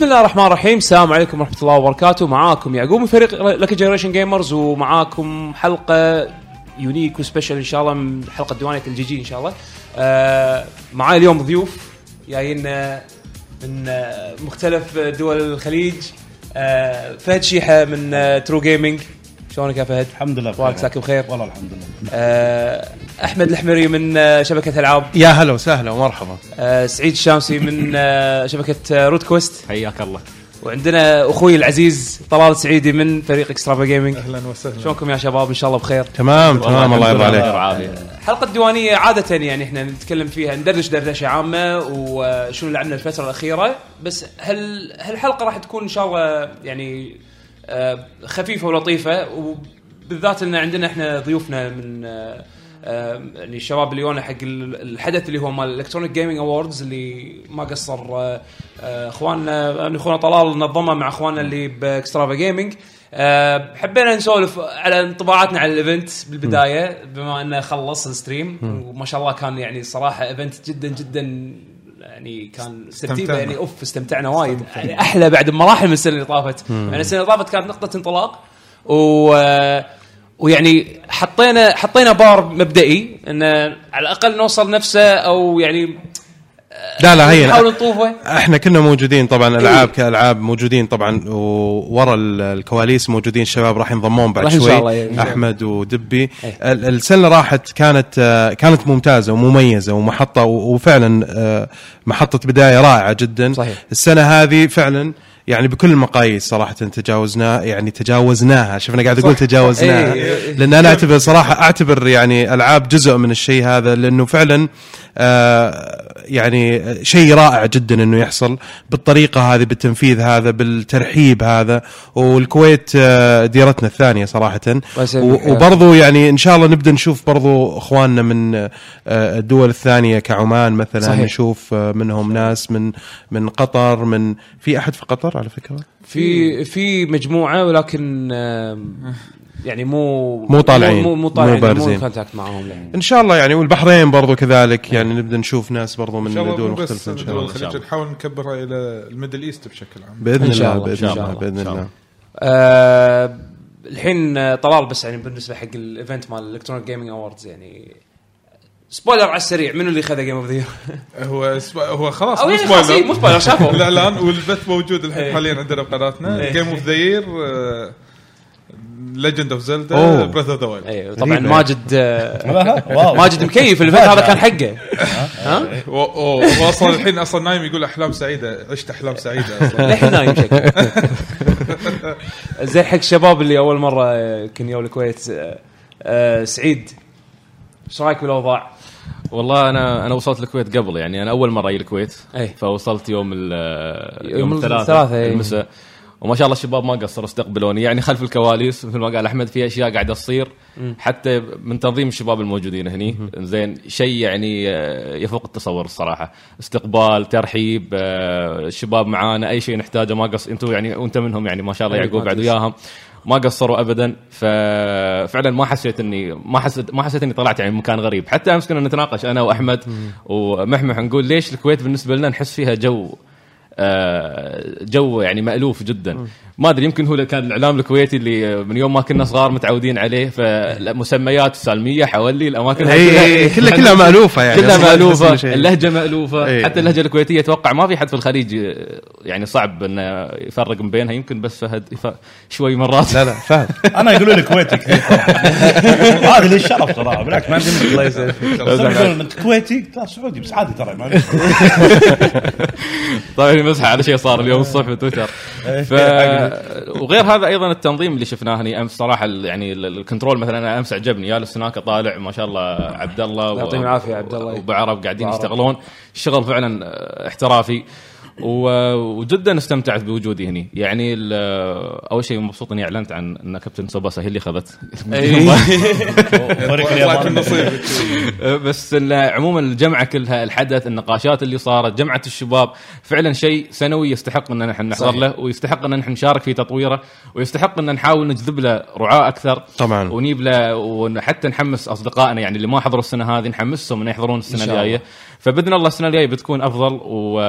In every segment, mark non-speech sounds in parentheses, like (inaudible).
بسم الله الرحمن الرحيم. السلام عليكم ورحمة الله وبركاته. معاكم يعقوب من فريق لك Generation Gamers ومعاكم حلقة unique و special إن شاء الله من حلقة ديوانيه ال GG إن شاء الله. آه معاي اليوم ضيوف جايين آه، من آه، مختلف دول الخليج. فهد شيحة من True Gaming شلونك يا فهد؟ الحمد لله بخير. ساكن بخير. والله الحمد لله. آه أحمد الحمري من آه شبكة ألعاب. يا هلا وسهلا ومرحبا. آه سعيد الشامسي من آه شبكة آه رود كويست. حياك الله. وعندنا أخوي العزيز طلال السعيدي من فريق Extrava Gaming أهلا وسهلا. شلونكم يا شباب؟ إن شاء الله بخير. تمام تمام الله يرضى عليك. الحلقة الديوانية عادة يعني إحنا نتكلم فيها ندردش دردشة عامة وشنو عندنا الفترة الأخيرة. بس هل هالحلقه راح تكون إن شاء الله يعني خفيفة ولطيفة وبالذات إن عندنا إحنا ضيوفنا من آه، آه، يعني الشباب اللي يونا حق ال- الحدث اللي هو مال ال Electronic Gaming Awards اللي ما قصر آه، آه، إخواننا يعني إخونا طلال نظمه مع إخواننا اللي ب Extrava Gaming آه، حبينا نسولف على انطباعاتنا على ال event بالبداية بما إنه خلص ال stream وما شاء الله كان يعني صراحة event جدا جدا يعني كان استمتعنا. يعني أوف استمتعنا وايد. يعني أحلى بعد مراحل من السنة اللي طافت. يعني السنة اللي طافت كانت نقطة انطلاق. و ويعني حطينا حطينا بار مبدئي إن على الأقل نوصل نفسه أو يعني لا لا هي نحاول نطوفه إحنا كنا موجودين طبعا العاب كألعاب موجودين طبعا وورا ال- الكواليس موجودين الشباب راح ينضمون بعد راح شوي شاء الله، إن شاء الله. أحمد ودبي إيه. ال- السنة راحت كانت كانت ممتازة ومميزة ومحطة وفعلا محطة بداية رائعة جدا صحيح. السنة هذه فعلا يعني بكل المقاييس صراحة تجاوزنا يعني تجاوزناها شفنا قاعد أقول تجاوزناها إيه، إيه. لأن أنا أعتبر صراحة أعتبر يعني ألعاب جزء من الشيء هذا لأنه فعلا يعني شيء رائع جدا إنه يحصل بالطريقة هذه بالتنفيذ هذا بالترحيب هذا. والكويت آه ديرتنا الثانية صراحة. وبرضو يعني إن شاء الله نبدأ نشوف برضو إخواننا من آه الدول الثانية كعمان مثلا صحيح. نشوف آه منهم ناس من من قطر من في أحد في قطر على فكرة؟ في في مجموعة ولكن يعني مو مو طالعين. مو, مو طالعين مو بارزين. مو contact معهم لا. إن شاء الله يعني والبحرين برضو كذلك يعني نبدأ نشوف ناس برضو من إن شاء الله دول مختلفه إن شاء دول الله الخليج نحاول نكبرها إلى ال Middle East بشكل عام بإذن الله بإذن الله بإذن الله آه الحين طلال بس يعني بالنسبة حق ال event مال ال Electronic Gaming Awards يعني spoiler على السريع منو اللي خذ game of the هو هو خلاص مو يعني خلاص إيه، مو spoiler شافوا (laughs) الاعلان والبث موجود الحين إيه. حاليا عندنا بقناتنا. game of the year Legend of Zelda. Breath of the Wild اي طبعا. ماجد (laughs) ماجد مكيف ال event هذا كان حقه (laughs) ها هو أصلا الحين أصلا نايم يقول أحلام سعيدة عشت أحلام سعيدة أصلا (laughs) للحين نايم شكله زين حق الشباب اللي أول مرة آه، كن يو الكويت آه، آه، سعيد إيش رأيك بالأوضاع؟ والله أنا أنا وصلت الكويت قبل يعني أنا أول مرة أجي الكويت أي. فوصلت يوم ال- يوم يوم الثلاثاء أي. المساء وما شاء الله الشباب ما قصروا استقبلوني. يعني خلف الكواليس مثل ما قال أحمد في أشياء قاعدة تصير حتى من تنظيم الشباب الموجودين هني. زين شيء يعني آه، يفوق التصور الصراحة. استقبال ترحيب آه، الشباب معانا أي شيء نحتاجه. ما قص أنتم يعني وأنت منهم يعني ما شاء الله أي، يعقوب بعد. وياهم. ما قصروا ابدا. ففعلا ما حسيت إني ما حسيت ما حسيت إني طلعت يعني مكان غريب. حتى أمس كنا نتناقش أنا وأحمد ومحمح نقول ليش الكويت بالنسبة لنا نحس فيها جو جو يعني مألوف جدا. ما أدري يمكن هو كان الإعلام الكويتي اللي من يوم ما كنا صغار متعودين عليه فمسميات سالمية حولي الأماكن هي كلها كلها مألوفة يعني كلها مألوفة. اللهجة مألوفة. إيه. حتى اللهجة الكويتية أتوقع ما في حد في الخليج يعني صعب إنه يفرق من بينها يمكن بس فهد شوي مرات. لا لا فهد. (laughs) أنا يقولوا لي كويتي. (laughs) هذا لي الشرف صراحة بالعكس ما عندي الله يسلمك يقولون أنت كويتي؟ سعودي بس عادي ترى ما (laughs) طيب مسحة على شيء صار اليوم الصبح في تويتر. ف... وغير هذا أيضا التنظيم اللي شفناه هني أمس صراحة ال- يعني ال- ال control مثلا أنا أمس عجبني جالس هناك طالع ما شاء الله عبد الله يعطيهم العافية عبد الله. وأبو عرب قاعدين. يشتغلون الشغل فعلا آه، احترافي وجدا استمتعت بوجودي هني. يعني ال- أول شيء مبسوط إني أعلنت عن أن كابتن سوباسا هي اللي اخذت (laughs) نصيبك بس عموما الجمعه كلها الحدث النقاشات اللي صارت جمعة الشباب فعلا شيء سنوي يستحق إن نحن نحضر. له ويستحق إن نحن نشارك في تطويره ويستحق إن نحاول نجذب له رعاة أكثر. طبعا. ونجيب له وحتى نحمس أصدقائنا يعني اللي ما حضروا السنة هذه نحمسهم إنه يحضرون السنة. الجاية. فبإذن الله السنة الجاية بتكون أفضل و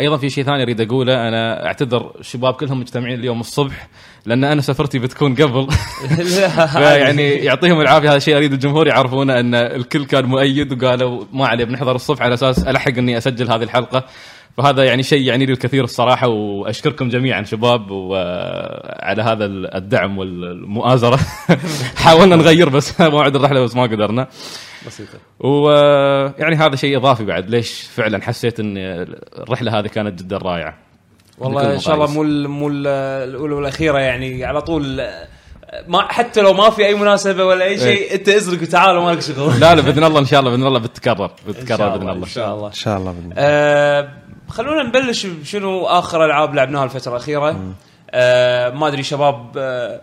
أيضا في شيء ثاني أريد أقوله. أنا أعتذر الشباب كلهم مجتمعين اليوم الصبح لأن أنا سفرتي بتكون قبل. (laughs) (laughs) فيعني يعطيهم العافية. هذا الشيء أريد الجمهور يعرفونه أن الكل كان مؤيد وقالوا ما عليه بنحضر الصبح على أساس ألحق إني أسجل هذه الحلقة. فهذا يعني شيء يعني لي الكثير الصراحة وأشكركم جميعا شباب وعلى هذا الدعم والمؤازرة. (laughs) حاولنا نغير بس موعد الرحلة بس ما قدرنا. بسيطة. ويعني هذا شيء إضافي بعد. ليش فعلا حسيت إن الرحلة هذه كانت جدا رائعة؟ والله إن شاء الله. مو مو ال- الأولى والأخيرة يعني على طول ما حتى لو ما في أي مناسبة ولا أي شيء أنت ازرق وتعال وما لك شغل. لا لا بإذن الله إن شاء الله بإذن الله بتتكرر بتتكرر بإذن الله إن شاء الله. إن شاء الله بإذن الله. آه خلونا نبلش بشنو آخر ألعاب لعبناها الفترة الأخيرة. آه ما أدري شباب آه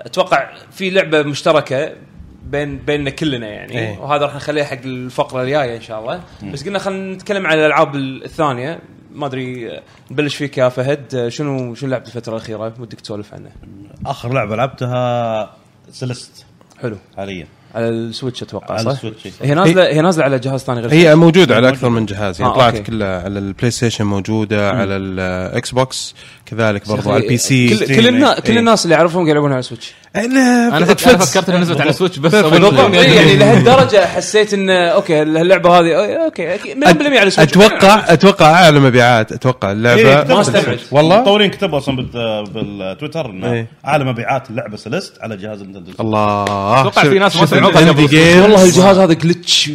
أتوقع في لعبة مشتركة بين بيننا كلنا يعني. إيه. وهذا راح نخليها حق الفقرة الجاية إن شاء الله. بس قلنا خلينا نتكلم عن الألعاب الثانية. ما أدري نبلش فيك يا فهد. شنو شنو لعبت الفترة الأخيرة؟ ودك تسولف عنها آخر لعبة لعبتها Celeste حلو. حاليا. على ال Switch أتوقع على صح؟ ال Switch، إيه. هي نازله هي نازلة على جهاز ثاني غير هي موجودة على أكثر من جهاز يعني آه، طلعت أوكي. كلها على ال PlayStation موجودة على ال Xbox كذلك برضو على ال PC كل كل, النا... كل إيه. الناس اللي اعرفهم قاعد يلعبون على ال Switch أنا أنا فك- أنا فكرت إنها نزلت على Switch بس بالضبط إيه، يعني لهالدرجة حسيت إن okay اللعبة هذه okay أكيد 100% على سويتش أتوقع أتوقع أعلى مبيعات أتوقع إيه، اللعبه كتبوا ما استبعد. والله؟ المطورين كتبوا أصلا بال- بالتويتر انه إيه. أعلى مبيعات اللعبة Celeste على جهاز Nintendo الله. أتوقع في ناس ما. games. والله الجهاز هذا glitch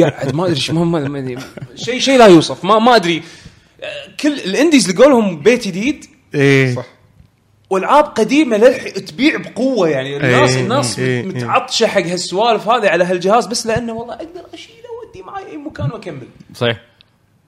قاعد ما أدري شو ما- ما ما ادري شيء شيء لا يوصف. ما ما أدري. كل ال indies لقوا لهم بيت جديد إيه. صح. والعاب قديمة للحين تبيع بقوة يعني. الناس إيه، الناس إيه، إيه. متعطشة حق هالسوالف هذه على هالجهاز بس لأنه والله أقدر أشيله وادي معي أي مكان وأكمل. صحيح.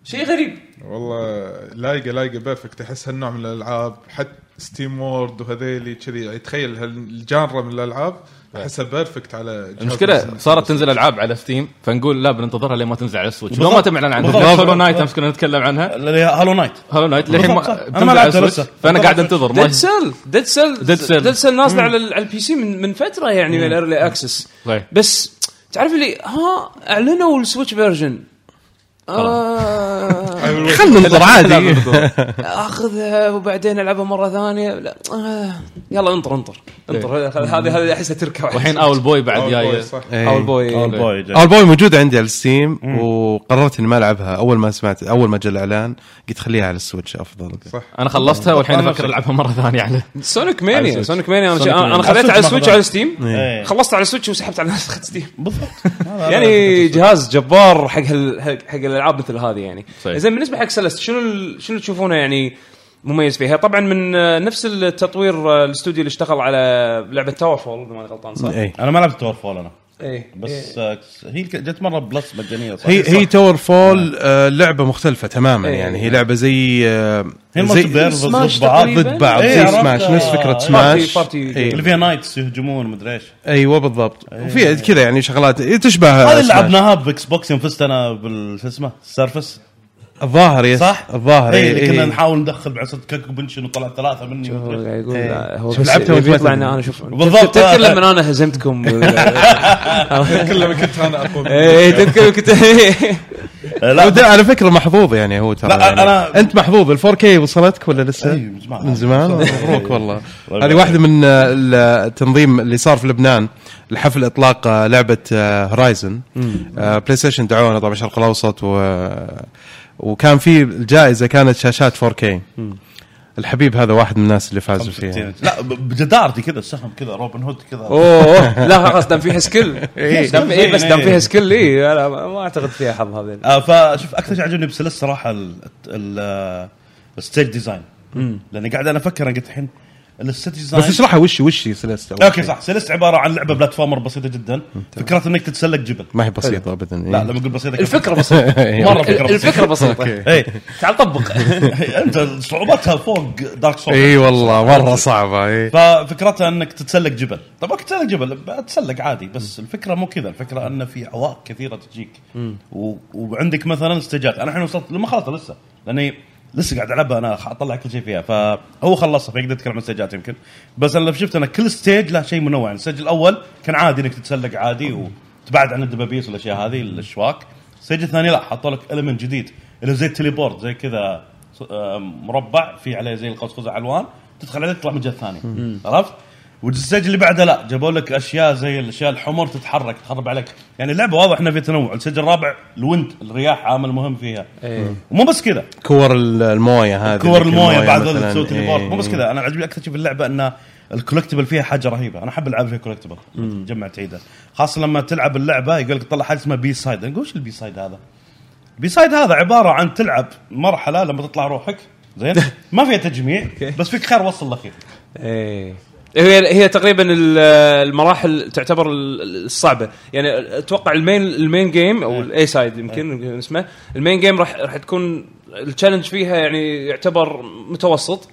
شيء غريب. والله لايقه لايقة perfect. احس هالنوع من الألعاب حتى SteamWorld وهذيلي كذي. يعني تخيل هال genre من الألعاب احسها perfect على المشكلة. صارت تنزل ألعاب على Steam فنقول لا بننتظرها لين ما تنزل على ال Switch لو. ما تم إعلان عنها. Hollow Knight أمس كنا نتكلم عنها Hollow Knight Hollow Knight للحين. ما أنا ما لعبتها لسه. فأنا. قاعد أنتظر ديد سيل ديد سيل Dead Cell. ديد سيل نازلة على ال- على ال PC من من فترة يعني من ال early access صحيح. بس تعرف اللي ها إعلنوا ال Switch version آه. خلنا ننظر عادي. أخذها وبعدين ألعبها مرة ثانية. لا آه. يلا انطر انطر. انطر. هذه هذه أحسها تركب والحين أول بوي بعد بوي، صح. أول بوي. أول بوي جاي. أول بوي موجوده عندي على ال Steam وقررت إني ما ألعبها. أول ما سمعت أول ما جاء الإعلان قلت خليها على ال Switch أفضل. صح. أنا خلصتها والحين أفكر ألعبها مرة ثانية على Sonic Mania. Sonic Mania أنا. خذيتها على ال Switch ما على Steam إيه. خلصت على ال Switch وسحبت على نسخه Steam بالضبط يعني جهاز جبار حق حق الألعاب مثل هذه يعني صحيح. زين بالنسبة حق Celeste شنو ال- شنو تشوفونه يعني مميز فيها طبعا من آه، نفس التطوير آه، الاستوديو اللي اشتغل على لعبة TowerFall إذا ماني غلطان صح؟ اي أنا ما لعبت TowerFall أنا إيه. بس آه، هي جت مرة Plus مجانية صح؟ هي هي TowerFall آه لعبة مختلفة تماما إيه. يعني هي لعبة زي آه زي ضد بعض. ضد بعض إيه، زي عرفت. سماش نفس فكرة آه، smash party- إيه. اللي فيها knights يهجمون مدري إيش. أيوه بالضبط. وفيها كذا يعني شغلات تشبه هذه. لعبناها ب Xbox يوم فزت أنا بال شو اسمه؟ ال Surface الظاهر يس صح؟ الظاهر اي إيه، اللي كنا إيه. نحاول ندخل بعصا كاكو بنشن وطلع ثلاثة مني هو إيش. قاعد يقول إيه. لا، هو شوف بس لعبتها يبي يطلع ان أنا شوف بالضبط. تذكر لما أنا هزمتكم (laughs) كلما كنت أنا اقوى (laughs) منك. إيه تذكر كنت (laughs) لا على فكرة محظوظ يعني هو ترى لا، يعني أنا- أنت محظوظ ال 4K وصلتك ولا لسه؟ أي، من زمان. من زمان مبروك والله الله هذه واحدة من آه، التنظيم اللي صار في لبنان لحفل إطلاق آه، لعبة هورايزن PlayStation دعونا طبعا الشرق الأوسط و وكان في الجائزه كانت شاشات 4K الحبيب هذا واحد من الناس اللي فازوا فيها. لا بجدارتي كذا السهم كذا Robin Hood كذا. أوه لا خلاص دام فيها skill (laughs) إيه. إيه بس دام إيه. فيها skill اي ما أعتقد فيها حظ هذه. آه فشوف أكثر شيء عجبني ب Celeste صراحة ال- ال- ال stage design. لأني قاعد أنا أفكر أنا قلت الحين ال stage design بس اشرحها وش وش Celeste أول okay. صح. Celeste عبارة عن لعبة platformer بسيطة جدا. فكرتها إنك تتسلق جبل. ما هي بسيطة ابدا. لا لما أقول بسيطة الفكرة بسيطة. (laughs) مرة (laughs) فكرة بسيطة. الفكرة بسيطة. اي (laughs) تعال طبق. أنت صعوبتها فوق Dark Souls إي والله مرة صعبة إي. ففكرتها إنك تتسلق جبل. طب okay تتسلق جبل. اتسلق عادي بس الفكرة مو كذا. الفكرة إن في عوائق كثيرة تجيك. وعندك مثلا stage ات أنا الحين وصلت لما خلصت لسه. لأني لسه قاعد العبها أنا أطلع كل شيء فيها. فهو خلصها فيقدر يتكلم عن stage ات يمكن. بس أنا شفت أنا كل stage له شيء منوع يعني ال stage الأول كان عادي إنك تتسلق عادي وتبعد عن الدبابيس والأشياء هذه الأشواك. ال stage الثاني لا حطوا لك element جديد اللي زي ال teleport زي كذا آه، مربع في عليه زي القوس قزح الوان تدخل عليه تطلع من الجهه الثانية عرفت؟ وال stage اللي بعده لا جابوا لك أشياء زي الأشياء الحمر تتحرك تخرب عليك. يعني اللعبه واضح إنها في تنوع ال stage الرابع ال wind الرياح عامل مهم فيها. إيه. ومو بس كذا. كور ال- الموية هذه كور الموية بعد. ذلك تسوي teleport إيه. مو بس كذا أنا عجبني أكثر شيء في اللعبة إن ال collectible فيها حاجة رهيبة. أنا أحب العاب فيها collectible تجمع تعيده خاصة لما تلعب اللعبة يقول لك طلع حاجة اسمها B-side أنا أقول وش ال B-side هذا؟ ال B-side هذا عبارة عن تلعب مرحلة لما تطلع روحك زين؟ (laughs) ما فيها تجميع بس فيك خير وصل الاخير إيه. هي هي تقريبا ال- المراحل تعتبر ال- الصعبة. يعني أتوقع المين ال main game أو ال A-side يمكن اسمه ال main game راح راح تكون ال challenge فيها يعني يعتبر متوسط.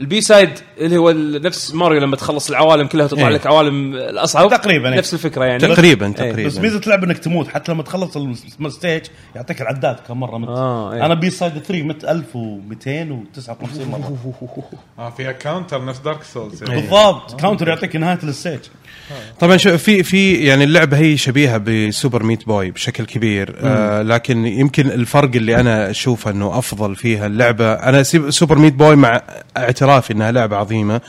ال B-side اللي هو نفس ماريو لما تخلص العوالم كلها تطلع إيه. لك عوالم الأصعب تقريباً، إيه. نفس الفكرة يعني تقريبا إيه. تقريبا بس ميزه اللعبة إنك تموت حتى لما تخلص ال stage يعطيك العداد كم مرة مت آه، إيه. أنا B-side 3 مت 1259 مرة (laughs) آه فيها counter نفس Dark Souls إيه. يعني. بالضبط counter يعطيك نهاية ال stage طبعا شو في في يعني اللعبة هي شبيهة ب Super Meat Boy بشكل كبير. آه لكن يمكن الفرق اللي أنا أشوفه إنه أفضل فيها اللعبة أنا Super Meat Boy مع اعترافي إنها لعبة عظيمة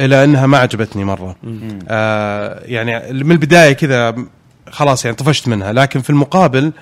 الا إنها ما عجبتني مرة. آه يعني من البداية كذا خلاص يعني طفشت منها. لكن في المقابل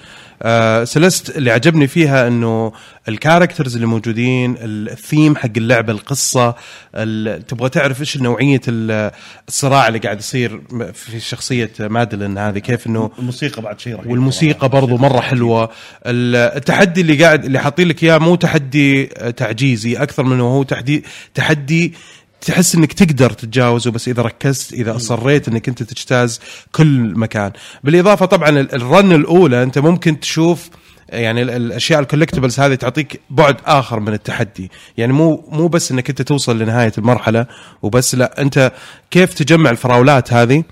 آه Celeste اللي عجبني فيها إنه ال characters اللي موجودين الثيم حق اللعبة القصة ال- تبغى تعرف إيش نوعية ال- الصراع اللي قاعد يصير في شخصية مادلين هذه كيف إنه الموسيقى بعد شيء رهيب والموسيقى برضو مرة حلوة. ال- التحدي اللي قاعد اللي حاطين لك إياه مو تحدي تعجيزي أكثر منه هو تحدي تحدي تحس إنك تقدر تتجاوزه بس إذا ركزت إذا اصريت إنك أنت تجتاز كل مكان. بالإضافة طبعا ال- ال run الأولى أنت ممكن تشوف يعني ال- الأشياء ال collectibles هذه تعطيك بعد آخر من التحدي. يعني مو مو بس إنك أنت توصل لنهاية المرحلة وبس لا أنت كيف تجمع الفراولات هذه؟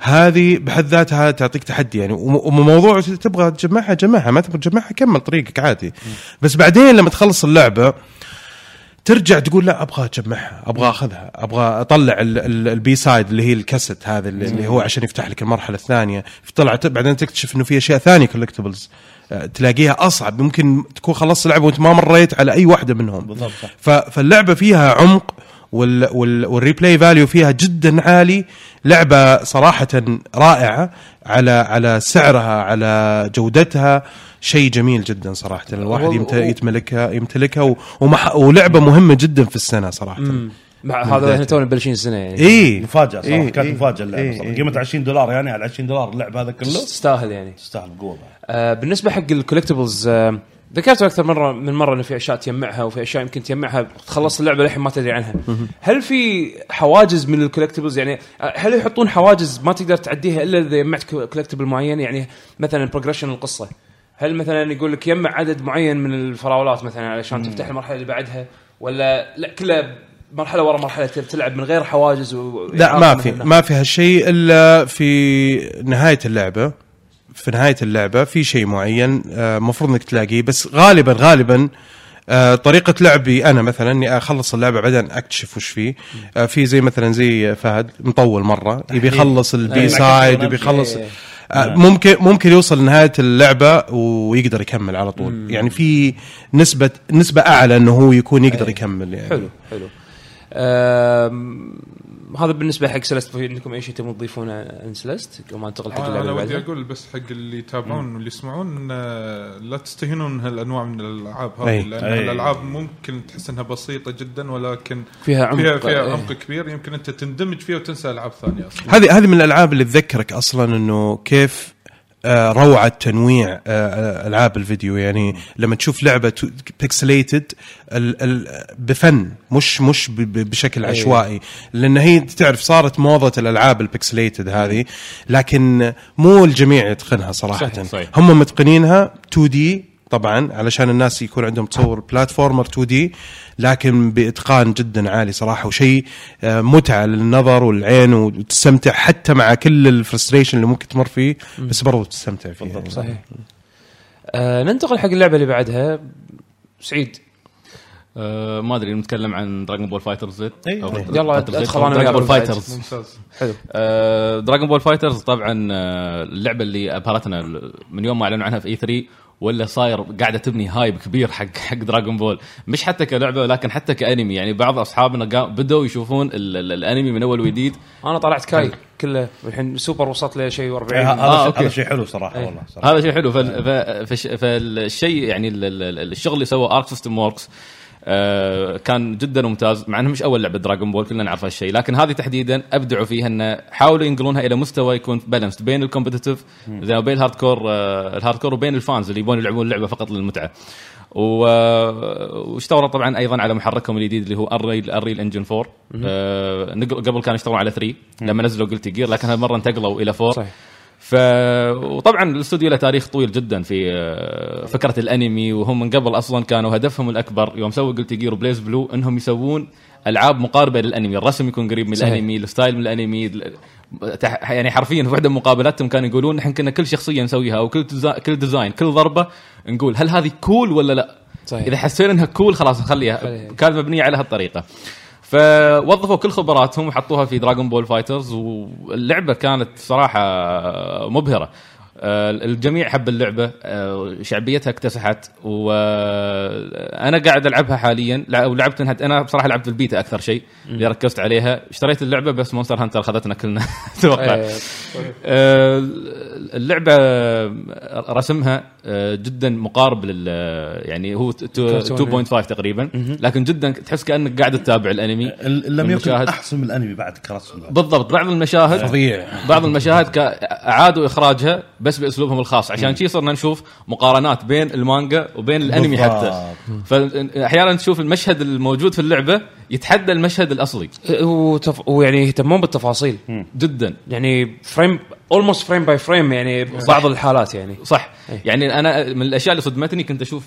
هذه بحد ذاتها تعطيك تحدي. يعني وم- وموضوع تبغى تجمعها جمعها ما تبغى تجمعها كمل طريقك عادي. بس بعدين لما تخلص اللعبة ترجع تقول لا أبغى أجمعها أبغى أخذها أبغى أطلع ال- ال- ال B-side اللي هي الكاسيت هذا اللي, اللي هو عشان يفتح لك المرحلة الثانية. طلعت بعدين تكتشف إنه في أشياء ثانية collectibles تلاقيها أصعب. ممكن تكون خلصت اللعبه وأنت ما مريت على أي واحدة منهم. بالضبط. فاللعبة فيها عمق وال وال وال replay value فيها جدا عالي. لعبة صراحة رائعة على على سعرها على جودتها. شيء جميل جدا صراحة. الواحد يمتلكها و- ومح ولعبة مهمة جدا في السنة صراحة. مع هذا إحنا تونا مبلشين السنة يعني. إي. مفاجأة صراحة إيه، كانت إيه، مفاجأة اللعبة إيه، صراحة. إيه. قيمتها 20 دولار يعني على 20 دولار اللعب هذا كله؟ تستاهل يعني. تستاهل بقوه. آه بالنسبة حق ال collectibles آه ذكرت أكثر مره من مرة إنه في أشياء تجمعها وفي أشياء يمكن تجمعها. تخلص اللعبة للحين ما تدري عنها. هل في حواجز من ال collectibles يعني آه، هل يحطون حواجز ما تقدر تعديها إلا إذا جمعت collectible معين؟ يعني مثلا progression القصة. هل مثلا يقول لك يجمع عدد معين من الفراولات مثلا علشان تفتح المرحلة اللي بعدها؟ ولا لا كلها مرحلة ورا مرحلة تلعب من غير حواجز و... لا ما في ما في هالشيء إلا في نهاية اللعبة. في نهاية اللعبة في شيء معين آه، المفروض إنك تلاقيه بس غالبا غالبا آه، طريقة لعبي أنا مثلا إني أخلص اللعبة بعدين أكتشف وش فيه. آه، في زي مثلا زي فهد مطول مرة يبي يخلص ال B-side يبي يخلص إيه. آه، ممكن ممكن يوصل لنهاية اللعبة ويقدر يكمل على طول. يعني في نسبة نسبة أعلى إنه هو يكون يقدر يكمل يعني. حلو حلو. هذا بالنسبة حق سلست في عندكم أي شيء تبون تضيفونه عن سلست قبل ما ننتقل حق آه، اللعبة أنا ودي أقول بس حق اللي يتابعون واللي يسمعون إن آه، لا تستهينون هالأنواع من الألعاب هذه أي. لأن أي. الألعاب ممكن تحس إنها بسيطة جدا ولكن فيها عمق فيها فيها. عمق كبير يمكن أنت تندمج فيها وتنسى ألعاب ثانية أصلا هذه هذه من الألعاب اللي تذكرك أصلا إنه كيف روعة تنويع آه، آه، ألعاب الفيديو. يعني لما تشوف لعبة pixelated بفن مش مش بشكل عشوائي. لأن هي تعرف صارت موضة الألعاب ال pixelated هذه لكن مو الجميع يتقنها صراحة. صحيح، صحيح. هم متقنينها 2D طبعا علشان الناس يكون عندهم تصور platformer 2D لكن بإتقان جدا عالي صراحة وشيء آه، متعة للنظر والعين وتستمتع حتى مع كل ال frustration اللي ممكن تمر فيه بس برضو تستمتع فيه يعني. صحيح. آه ننتقل حق اللعبة اللي بعدها. سعيد. آه ما أدري نتكلم عن Dragon Ball FighterZ. يلا أنا وياك. Dragon Ball. FighterZ ممتاز. حلو. Dragon Ball FighterZ طبعا آه، اللعبة اللي أبهرتنا من يوم ما أعلنوا عنها في E3 ولا صاير قاعدة تبني hype كبير حق حق Dragon Ball مش حتى كلعبة ولكن حتى كأنمي. يعني بعض أصحابنا قا- بدوا يشوفون ال- ال- الأنمي من أول وجديد. أنا طلعت Kai كله. والحين سوبر وصلت له شيء 40 إيه، هذا آه،. هذا شيء حلو صراحة والله صراحة. هذا شيء حلو. فالشيء يعني ال- ال- ال- الشغل اللي سواه Arc System Works آه كان جدا ممتاز مع إنه مش أول لعبة Dragon Ball كلنا نعرف هالشيء لكن هذه تحديدا أبدعوا فيها إنه حاولوا ينقلونها إلى مستوى يكون balanced بين ال competitive زي بين ال hardcore آه ال hardcore وبين ال fans اللي يبون يلعبون اللعبة فقط للمتعة. و- واشتغلوا طبعا أيضا على محركهم الجديد اللي هو ال Unreal ال Unreal Engine 4 آه نقل- قبل كانوا يشتغلون على 3 لما نزلوا Guilty Gear لكن هالمرة انتقلوا إلى 4 صحيح. ف وطبعا الاستوديو له تاريخ طويل جدا في آه، فكرة الأنمي وهم من قبل أصلا كانوا هدفهم الأكبر يوم سووا Guilty Gear و BlazBlue إنهم يسوون ألعاب مقاربة للأنمي، الرسم يكون قريب من صحيح. الأنمي، ال style من الأنمي يعني حرفيا في واحدة من مقابلاتهم كانوا يقولون نحن كنا كل شخصية نسويها أو كل desi- كل design كل ضربة نقول هل هذه cool ولا لا؟ صحيح. إذا حسينا إنها cool خلاص نخليها خليها. كانت مبنية على هالطريقة فوظفوا كل خبراتهم وحطوها في Dragon Ball Fighters واللعبة كانت صراحة مبهرة. آه، الجميع حب اللعبة آه، شعبيتها اكتسحت وأنا قاعد ألعبها حاليا لع- ولعبت انها أنا بصراحة لعبت البيتا أكثر شيء اللي ركزت عليها. اشتريت اللعبة بس Monster Hunter أخذتنا كلنا. (laughs) أتوقع. إيه. آه، اللعبة رسمها جدا مقارب لل يعني هو ت- كرتون. 2.5 تقريبا. لكن جدا تحس كأنك قاعد تتابع الأنمي. ال- لم يكن المشاهد. أحسن من الأنمي بعد كرسم بالضبط. بعض المشاهد فظيع. بعض المشاهد أعادوا إخراجها بس بأسلوبهم الخاص. عشان شي صرنا نشوف مقارنات بين المانجا وبين الأنمي حتى. فاحيانا تشوف المشهد الموجود في اللعبة يتحدى المشهد الأصلي. وتف... ويعني يهتمون بالتفاصيل. جدا. يعني frame almost frame by frame يعني بعض الحالات يعني. صح. إيه. يعني أنا من الأشياء اللي صدمتني كنت أشوف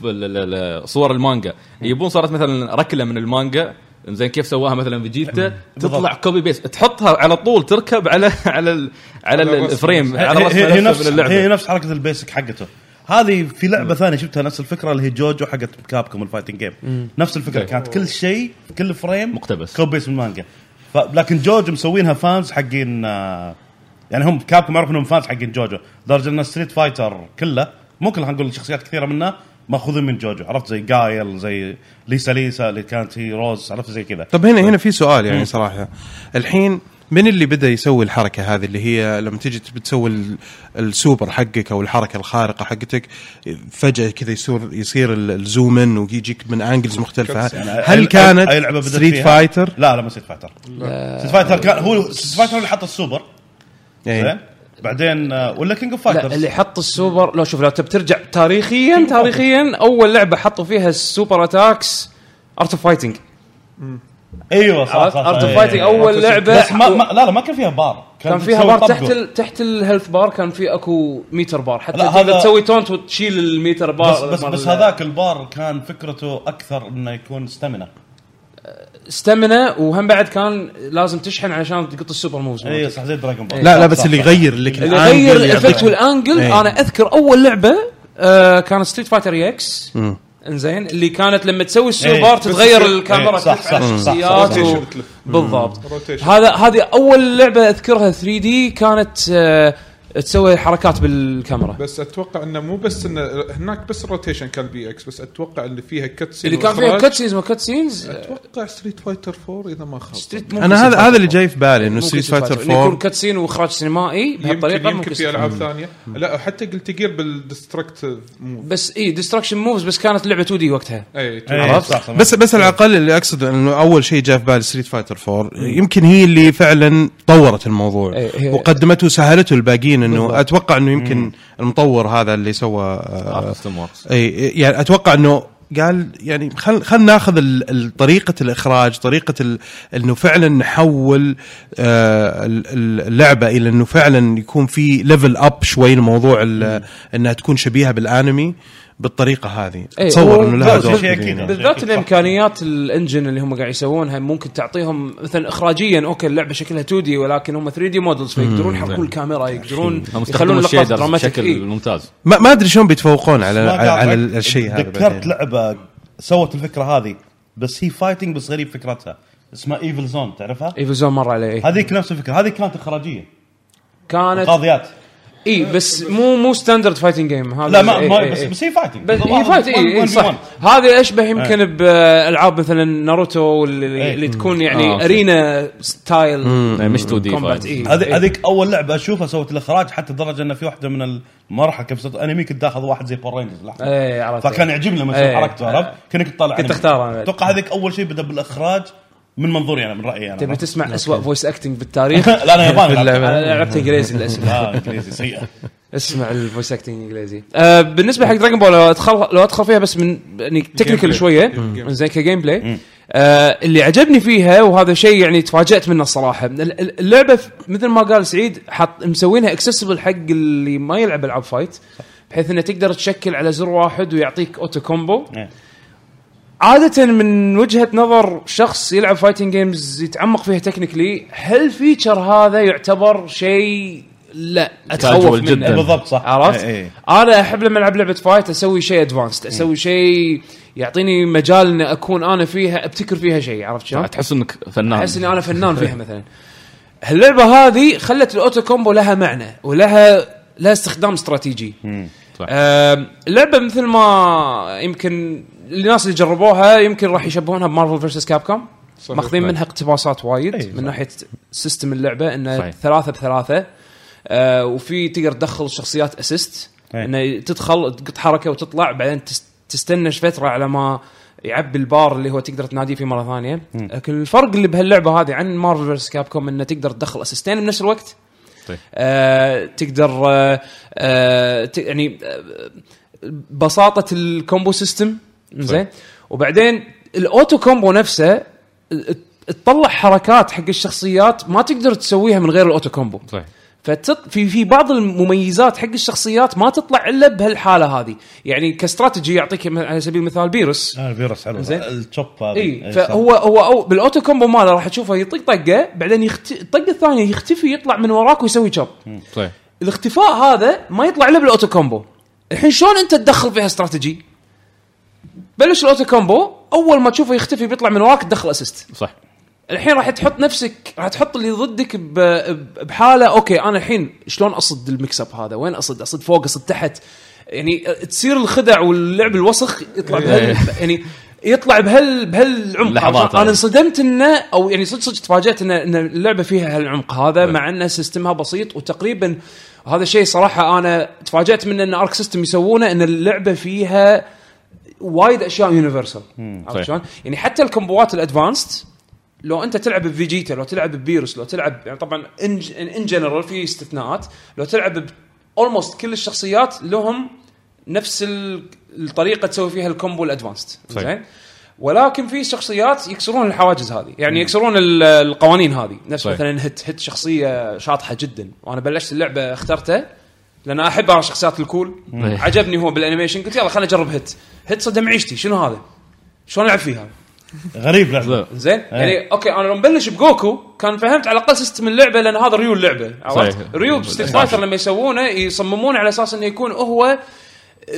صور المانجا. يبون صارت مثلا ركلة من المانجا زين كيف سواها مثلا فيجيتا تطلع copy paste تحطها على طول تركب على على ال- على على ال frame. على هي, هي, نفس هي نفس حركة البيسك حقته. هذه في لعبة ثانية شفتها نفس الفكرة اللي هي جوجو حقت Capcom ال fighting game. نفس الفكرة إيه. كانت كل شيء كل frame مقتبس. copy paste من المانجا. لكن جوجو مسوينها fans حقين آه، يعني هم Capcom معروف إنهم fans حقين جوجو. لدرجه إن Street Fighter كله ممكن خلينا نقول شخصيات كثيرة منها مأخوذين من جوجو. عرفت؟ زي جايل زي ليسا ليسا اللي كانت هي روز عرفت؟ زي كذا. طب هنا هنا في سؤال يعني صراحة. الحين من اللي بدأ يسوي الحركة هذه اللي هي لما تيجي تبي تسوي ال- السوبر حقك أو الحركة الخارقة حقتك فجأة كذا يصير يصير ال- zoom in ويجيك من angles مختلفة. يعني هل كانت أي لعبة بدأت Street فيها؟ Fighter؟ لا لا ما Street Fighter Street Fighter كان هو Street Fighter اللي حط السوبر. زين؟ إيه. بعدين آه، ولا King of Fighters اللي حط السوبر لو شوف لو تبي ترجع تاريخيا تاريخيا أول لعبة حطوا فيها ال super attacks Art of Fighting أيوه صح صح Art of. Fighting أول لعبة. بس ما, ما لا لا ما كان فيها بار كان فيها تسوي بار. تحت ال... تحت ال health bar كان في أكو meter bar حتى هذا- تسوي taunt وتشيل ال meter bar بس بس, بس هذاك البار كان فكرته أكثر إنه يكون stamina stamina وهم بعد كان لازم تشحن علشان تقط ال super moves اي صح زي Dragon Ball لا لا بس اللي. يغير لك اللي يغير ال effect وال angle إيه. أنا أذكر أول لعبة آه كانت Street Fighter EX. إنزين اللي كانت لما تسوي إيه، السوبر بس تتغير الكاميرا إيه، صح، صح، صح،. و... بالضبط. هذا هذه أول لعبة أذكرها 3D كانت آه تسوي حركات بالكاميرا. بس أتوقع إنه مو بس انه هناك بس ال rotation كان بي EX بس أتوقع اللي فيها كتسين اللي كان فيها كت سينز وكت سينز أتوقع ستريت فايتر 4 إذا ما خاب. ستريت أنا هذا هذا اللي جاي في بالي إنه ستريت فايتر يكون 4 كت سين وإخراج سينمائي يمكن بهالطريقة يمكن ممكن في ألعاب ثانية. لا حتى قلت جير بالديستركتيف موف بس إي ديستركشن موفز بس كانت لعبة 2 دي وقتها. إي إيه، عرفت؟ بس بس على الأقل اللي اقصد إنه أول شيء جاء في بالي ستريت فايتر 4 يمكن هي اللي فعلا طورت الموضوع وقدمته وسهلته الباقيين إنه بالضبط. أتوقع إنه يمكن المطور هذا اللي سوى آه، وركس إي يعني أتوقع إنه قال يعني خل خل ناخذ طريقة الإخراج طريقة ال- إنه فعلا نحول آه، ال- ال- اللعبة إلى إنه فعلا يكون في level up شوي الموضوع ال- إنها تكون شبيهة بالأنمي. بالطريقة هذه اتصور هو إنه لها دور. بالذات. الامكانيات ال engine اللي هم قاعد يسوونها ممكن تعطيهم مثلا اخراجيا okay اللعبة شكلها 2D ولكن هم 3D models فيقدرون يحركون الكاميرا يقدرون هم يخلون اللقطات dramatic بشكل إيه. ممتاز ما, ما أدري شلون بيتفوقون على على, الشيء هذا ذكرت. لعبة سوت الفكرة هذه بس هي fighting بس غريب فكرتها اسمها Evil Zone تعرفها؟ Evil Zone مر عليه إيه. هذيك نفس الفكرة هذه كانت إخراجية كانت قاضيات اي بس مو مو standard fighting game هذا لا ما, إي ما إي بس إي. بس هي fighting بس هي fight اي اي صح. هذه اشبه يمكن بألعاب مثلا ناروتو اللي, إيه. اللي تكون يعني آه،. arena style إيه، مش 2D combat اي هذه هذيك أول لعبة أشوفها سوت الإخراج حتى لدرجه إنه في واحدة من المراحل كيف صرت أنمي كنت تاخذ واحد زي Power Rangers اي عرفت فكان يعجبني لما إيه. حركته عرفت؟ كانك تطلع كنت. تختار أنا. أتوقع هذيك أول شيء بدأ بالإخراج. من منظوري أنا من رأيي أنا تبي تسمع اسوء voice acting بالتاريخ؟ (laughs) لا أنا ياباني. أنا لعبت إنجليزي (laughs) للأسف. لا إنجليزي سيئه اسمع ال voice acting انجليزي آه بالنسبة حق Dragon Ball لو ادخل لو ادخل فيها بس من يعني technical. شوية Gameplay. زين ك gameplay آه اللي عجبني فيها وهذا شيء يعني تفاجأت منه الصراحة. ال- ال- اللعبة مثل ما قال سعيد حط مسوينها accessible حق اللي ما يلعب العاب fight بحيث إنه تقدر تشكل على زر واحد ويعطيك auto combo إيه. عادة من وجهة نظر شخص يلعب fighting games يتعمق فيها technically هال feature هذا يعتبر شيء لا أتخوف منه جداً. بالضبط صح عرفت؟ إيه، إيه. أنا أحب لما ألعب لعبة fight أسوي شيء advanced أسوي شيء يعطيني مجال ان أكون أنا فيها أبتكر فيها شيء عرفت شلون؟ تحس إنك فنان أحس إني أنا فنان فيها مثلا اللعبه هذه خلت ال auto combo لها معنى ولها لها استخدام استراتيجي صح. اللعبه مثل ما يمكن الناس اللي جربوها يمكن راح يشبهونها ب Marvel vs. Capcom. ماخذين منها اقتباسات وايد أي، من. ناحية system اللعبة إنه صحيح. ثلاثة بثلاثة آه وفي تقدر تدخل الشخصيات assist. إنه تدخل تطق حركة وتطلع بعدين تس- تستنى فتره على ما يعبي البار اللي هو تقدر تناديه فيه مرة ثانية لكن الفرق اللي بهاللعبة هذه عن مارفل فيرسس كابكوم إنه تقدر تدخل two assists بنفس الوقت طيب. آه تقدر آه آه يعني آه بساطة ال combo system زين؟ وبعدين ال auto combo نفسه تطلع حركات حق الشخصيات ما تقدر تسويها من غير ال auto combo. صحيح فتط في في بعض المميزات حق الشخصيات ما تطلع إلا بهالحالة هذه. يعني كاستراتيجي يعطيك على سبيل المثال بيروس. آه الفيروس حلو. زين. التشوب هذا إي إيه، فهو هو أو بال auto combo ماله راح تشوفه يطق طقة بعدين يخت... الطقة الثانية يختفي يطلع من وراك ويسوي شوب صحيح الاختفاء هذا ما يطلع إلا بال auto combo. الحين شلون أنت تدخل فيها استراتيجي؟ بلش ال auto combo أول ما تشوفه يختفي بيطلع من وراك تدخل assist صح. الحين راح تحط نفسك راح تحط اللي ضدك بحالة okay أنا الحين شلون أصد ال mix up هذا وين أصد أصد فوق أصد تحت يعني تصير الخدع واللعب الوسخ يطلع بهال يعني يطلع بهال بهالعمق؟ أنا. انصدمت إنه أو يعني صدق صدق تفاجأت ان إن اللعبة فيها هالعمق هذا مع إن system ها بسيط وتقريبا هذا الشيء صراحة أنا تفاجأت من إن آرك سيستم يسوونه إن اللعبة فيها وايد أشياء universal عرفت. شلون؟ يعني حتى ال combo ات ال advanced لو أنت تلعب بفيجيتا لو تلعب ببيروس لو تلعب يعني طبعا in general في استثناءات. لو تلعب almost كل الشخصيات لهم نفس ال- الطريقة تسوي فيها ال combo ال advanced. زين ولكن في شخصيات يكسرون الحواجز هذه. يعني يكسرون ال- القوانين هذه. نفس صحيح. مثلا هيت هيت شخصية شاطحة جدا. وأنا بلشت اللعبة اخترته لأن أحب أرى الشخصيات ال cool. عجبني هو بال animation قلت يلا خليني اجرب هيت هيت صدم عيشتي شنو هذا؟ شلون ألعب فيها؟ غريب لعبه زين يعني okay أنا لما مبلش بجوكو كان فهمت على الأقل system اللعبة لأن هذا ريو اللعبه عرفت صحيح. ريو ستريت فايتر لما يسوونه يصممونه على أساس إنه يكون هو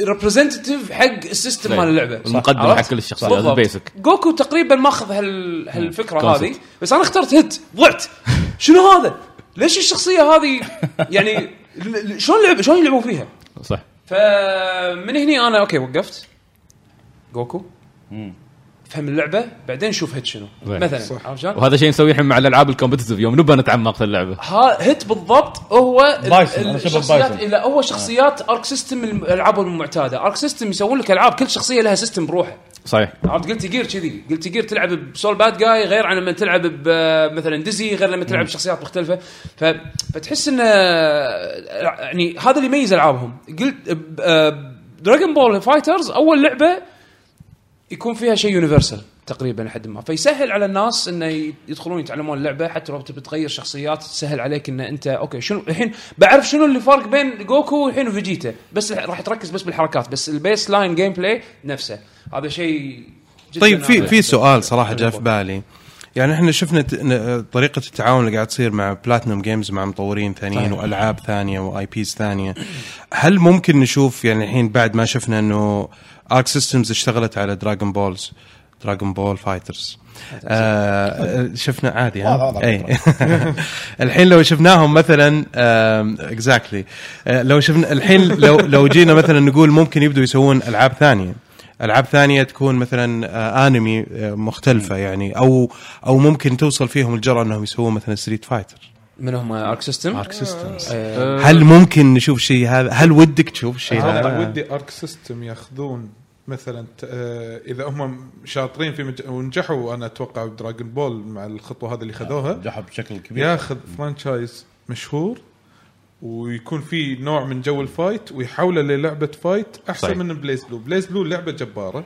representative حق ال system. مال اللعبة المقدم؟ حق كل الشخصيات،. ال basic. جوكو تقريبا ماخذ هال هالفكرة. هذه بس أنا اخترت هيت ضعت شنو هذا؟ ليش الشخصية هذه (laughs) يعني شلون لعب شلون يلعبون فيها؟ صح فمن هني أنا okay وقفت جوكو فهم اللعبة بعدين شوف هيت شنو. مثلا صح. عرفت شلون؟ وهذا شيء نسويه الحين مع الألعاب ال competitive يوم نبى نتعمق في اللعبة. ها هيت بالضبط هو الشخصيات. لا هو شخصيات ارك سيستم الألعاب المعتادة. ارك سيستم يسوون لك ألعاب كل شخصية لها system بروحه. صحيح. عرفت؟ جيلتي جير كذي. جيلتي جير تلعب بسول باد جاي غير عن لما تلعب ب- مثلا ديزي غير لما تلعب بشخصيات مختلفة. ف... فتحس انه يعني هذا اللي يميز ألعابهم. قلت دراجون بول فايترز أول لعبة يكون فيها شيء universal تقريبا لحد ما. فيسهل على الناس إنه يدخلون يتعلمون اللعبه حتى لو تبي تغير شخصيات تسهل عليك إن أنت okay شنو الحين؟ بعرف شنو اللي فرق بين جوكو والحين وفيجيتا. بس راح تركز بس بالحركات بس ال baseline gameplay نفسه. هذا شيء جداً طيب في في. سؤال صراحة جاء في بالي. يعني إحنا شفنا طريقة التعاون اللي قاعد تصير مع بلاتنوم جيمز مع مطورين ثانيين وألعاب ثانية و IPs ثانية. هل ممكن نشوف يعني الحين بعد ما شفنا إنه ارك سيستمز اشتغلت على دراجون بولز دراغون بول فايترز آه شفنا عادي ها. اي (laughs) الحين لو شفناهم مثلا exactly لو شفنا الحين لو لو جينا مثلا نقول ممكن يبدوا يسوون ألعاب ثانية. ألعاب ثانية تكون مثلا آه انمي آه مختلفة يعني أو أو ممكن توصل فيهم الجرأة إنهم يسوون مثلا ستريت فايتر من هم؟ ارك سيستم ارك سيستمز آه، هل ممكن نشوف شيء هذا؟ هل ودك تشوف الشيء أتوقع هذا؟ ودي ارك سيستم ياخذون مثلا ت- آه، إذا هم شاطرين في مج... ونجحوا أنا أتوقع بدراجون بول مع الخطوة هذه اللي خذوها نجحوا بشكل كبير. ياخذ franchise مشهور ويكون في نوع من جو ال fight ويحوله للعبة fight أحسن صحيح. من بليز بلو، بليز بلو لعبة جبارة.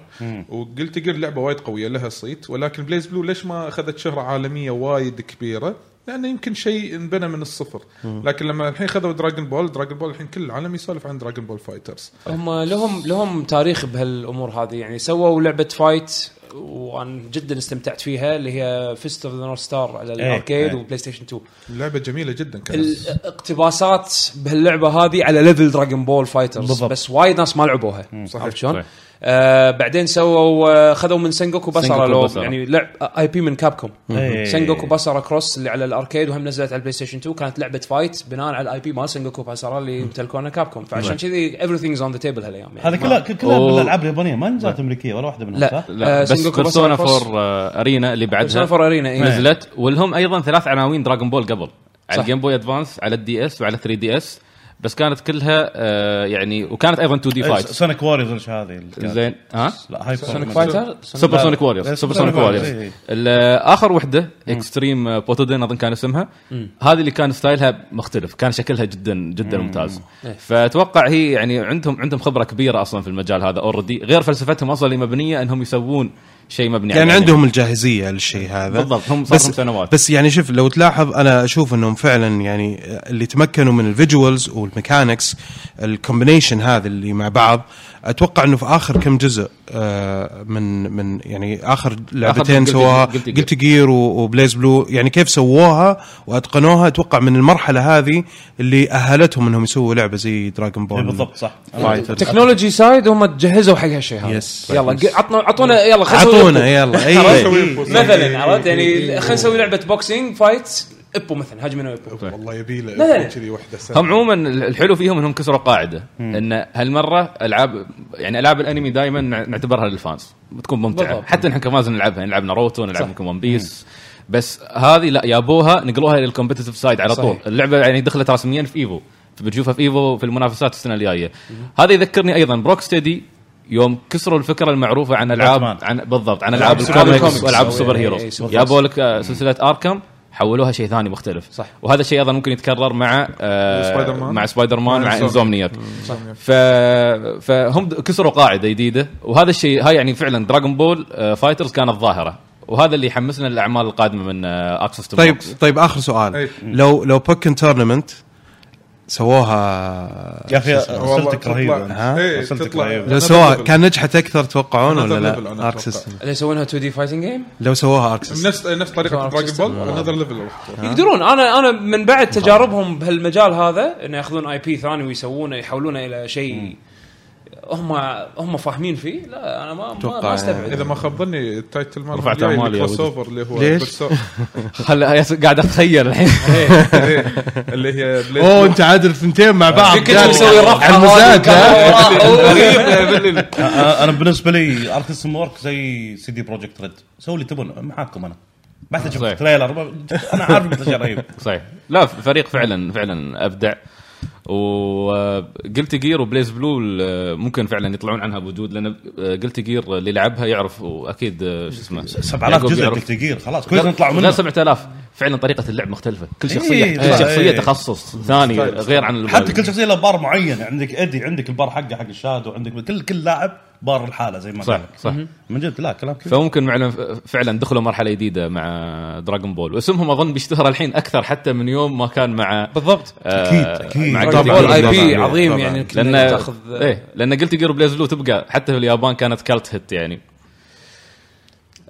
وجيلتي جير لعبة وايد قوية لها صيت. ولكن بليز بلو ليش ما أخذت شهرة عالمية وايد كبيرة؟ لأنه يمكن شيء انبنى من الصفر، لكن لما الحين خذوا دراجون بول، دراجون بول الحين كل العالم يسولف عن دراجون بول فايترز. هم لهم لهم تاريخ بهالأمور هذه. يعني سووا لعبة fight وأنا جدا استمتعت فيها اللي هي فيست اوف ذا نورث ستار على ال arcade إيه. وبلاي ستيشن 2 لعبة جميلة جدا كانت الاقتباسات بهاللعبة هذه على level دراجون بول فايترز بالضبط. بس وايد ناس ما لعبوها. عرفت شلون؟ آه بعدين سووا آه خذوا من سنجوكو بسارا لو بسارا. يعني لعب IP من كابكوم إيه. سنجوكو بسارا كروس اللي على ال arcade وهم نزلت على البلاي ستيشن 2 كانت لعبة fight بناء على ال IP مال سنجوكو بسارا اللي يمتلكونه كابكوم فعشان كذي everything's on the table هالأيام يعني هذا كلها كلها أوه. بالألعاب اليابانية ما نزلت أمريكية ولا واحدة منها لا صح؟ لا آه، بس بيرسونا. 4 ارينا اللي بعدها بيرسونا 4 ارينا. نزلت ولهم أيضا ثلاث عناوين دراغون بول قبل على. الجيم بوي ادفانس على الدي اس وعلى 3 دي اس بس كانت كلها آه يعني وكانت أيضا 2D fight سونيك واريورز وش هذه؟ زين ها؟ لا هاي سونيك فايتر سوبر. سونيك ووريرز إيه، سوبر سونيك ووريرز ووريرز، آخر وحدة اكستريم بوتودن أظن كان اسمها هذه اللي كان style ها مختلف كان شكلها جدا جدا ممتاز. إيه. فأتوقع هي يعني عندهم عندهم خبرة كبيرة أصلا في المجال هذا already غير فلسفتهم أصلا اللي مبنية إنهم يسوون شيء مبني يعني عندهم الجاهزية للشيء هذا. بالضبط هم صار بس لهم سنوات بس يعني شوف لو تلاحظ أنا أشوف إنهم فعلا يعني اللي تمكنوا من ال visuals وال mechanics ال combination هذا اللي مع بعض أتوقع إنه في آخر كم جزء آه، من من يعني آخر لعبتين سواها. Guilty Gear و BlazBlue يعني كيف سووها وأتقنوها أتوقع من المرحلة هذه اللي أهلتهم إنهم يسووا لعبة زي Dragon Ball بالضبط صح. technology side هم تجهزوا حق هالشيء هذا. Yes. يلا عطنا عطونا يلا خلينا إبو. يلا. اي؟ مثلا عرفت؟ يعني خلينا نسوي لعبة boxing fight ابو مثلا هاجمنا ابو والله يبي له. كذي واحدة سنة. هم عموما الحلو فيهم إنهم كسروا قاعدة. إن هالمرة ألعاب يعني ألعاب الأنمي دائما نعتبرها لل fans. بتكون ممتعة. بالضبط. حتى نحن كمان نلعبها. نلعب ناروتو نلعب يمكن One Piece بس هذه لا يابوها نقلوها لل competitive side على طول. صحيح. اللعبة يعني دخلت رسميا في EVO بتشوفها في EVO في المنافسات السنة الجاية. هذا يذكرني أيضا ب Rocksteady يوم كسروا الفكرة المعروفة عن العاب. عن بالضبط عن ألعاب ال comics comics. وألعاب ال super heroes أي سوبر جابوا لك آه، سلسلة Arkham حولوها شيء ثاني مختلف صح. وهذا الشيء أيضا ممكن يتكرر مع آه سبايدر مان. مع سبايدر مان مع. Insomniac ف... فهم كسروا قاعدة جديدة وهذا الشيء هاي يعني فعلا Dragon Ball آه FighterZ كانت ظاهرة وهذا اللي يحمسنا للأعمال القادمة من آه Arc System طيب طيب آخر سؤال أي. لو لو Pokkén Tournament سووها يا أخي تطلع- رهيبة ها؟ إيه، تطلع- رهيبة. لو Another سووها level. كان نجحت أكثر تتوقعون ولا لا؟ Arc. System اللي يسوونها 2 D fighting game لو سووها Arc System نفس نفس طريقة Dragon. Ball another level يقدرون أنا أنا من بعد تجاربهم بهالمجال هذا إنه ياخذون IP ثاني ويسوونه يحولونه إلى شيء هم هم فاهمين فيه؟ لا أنا ما ما, أتوقع ما أستبعد. إذا ما خاب ظني ال title مال رفعت يا ال cross. over اللي هو ليش؟ (laughs) هلا قاعد أتخيل الحين. (laughs) إيه، اللي هي بليد أوه أنت عادل ثنتين مع بعض. يمكن قال- يسوي رفعة على المزاج (laughs) أنا أنا بالنسبة لي Arc System Works زي CD Projekt Red سووا اللي تبون معاكم أنا. بعد صحيح. أشوف trailer أنا عارف شيء رهيب. صحيح. لا فريق فعلا فعلا أبدع. و Guilty Gear و BlazBlue ممكن فعلا يطلعون عنها بوجود لأن Guilty Gear اللي لعبها يعرف وأكيد آه، شو اسمه 7000 يعقوب جزء. Guilty Gear خلاص نطلع غير منه 7000 فعلا طريقة اللعب مختلفة كل إيه، شخصية كل إيه. شخصية إيه. تخصص ثاني غير عن. حتى كل شخصية له بار معين عندك ادي عندك البار حقه حق ال shadow عندك كل كل لاعب بار الحالة زي ما صح. صح من جد لا كلام كذا فممكن فعلا فعلا دخلوا مرحلة جديدة مع Dragon Ball واسمهم أظن بيشتهر الحين أكثر حتى من يوم ما كان مع بالضبط آه، أكيد، أكيد. مع Ball. IP. عظيم طبعاً. يعني لأن تأخذ إيه لأن Guilty Gear BlazBlue تبقى حتى في اليابان كانت cult hit يعني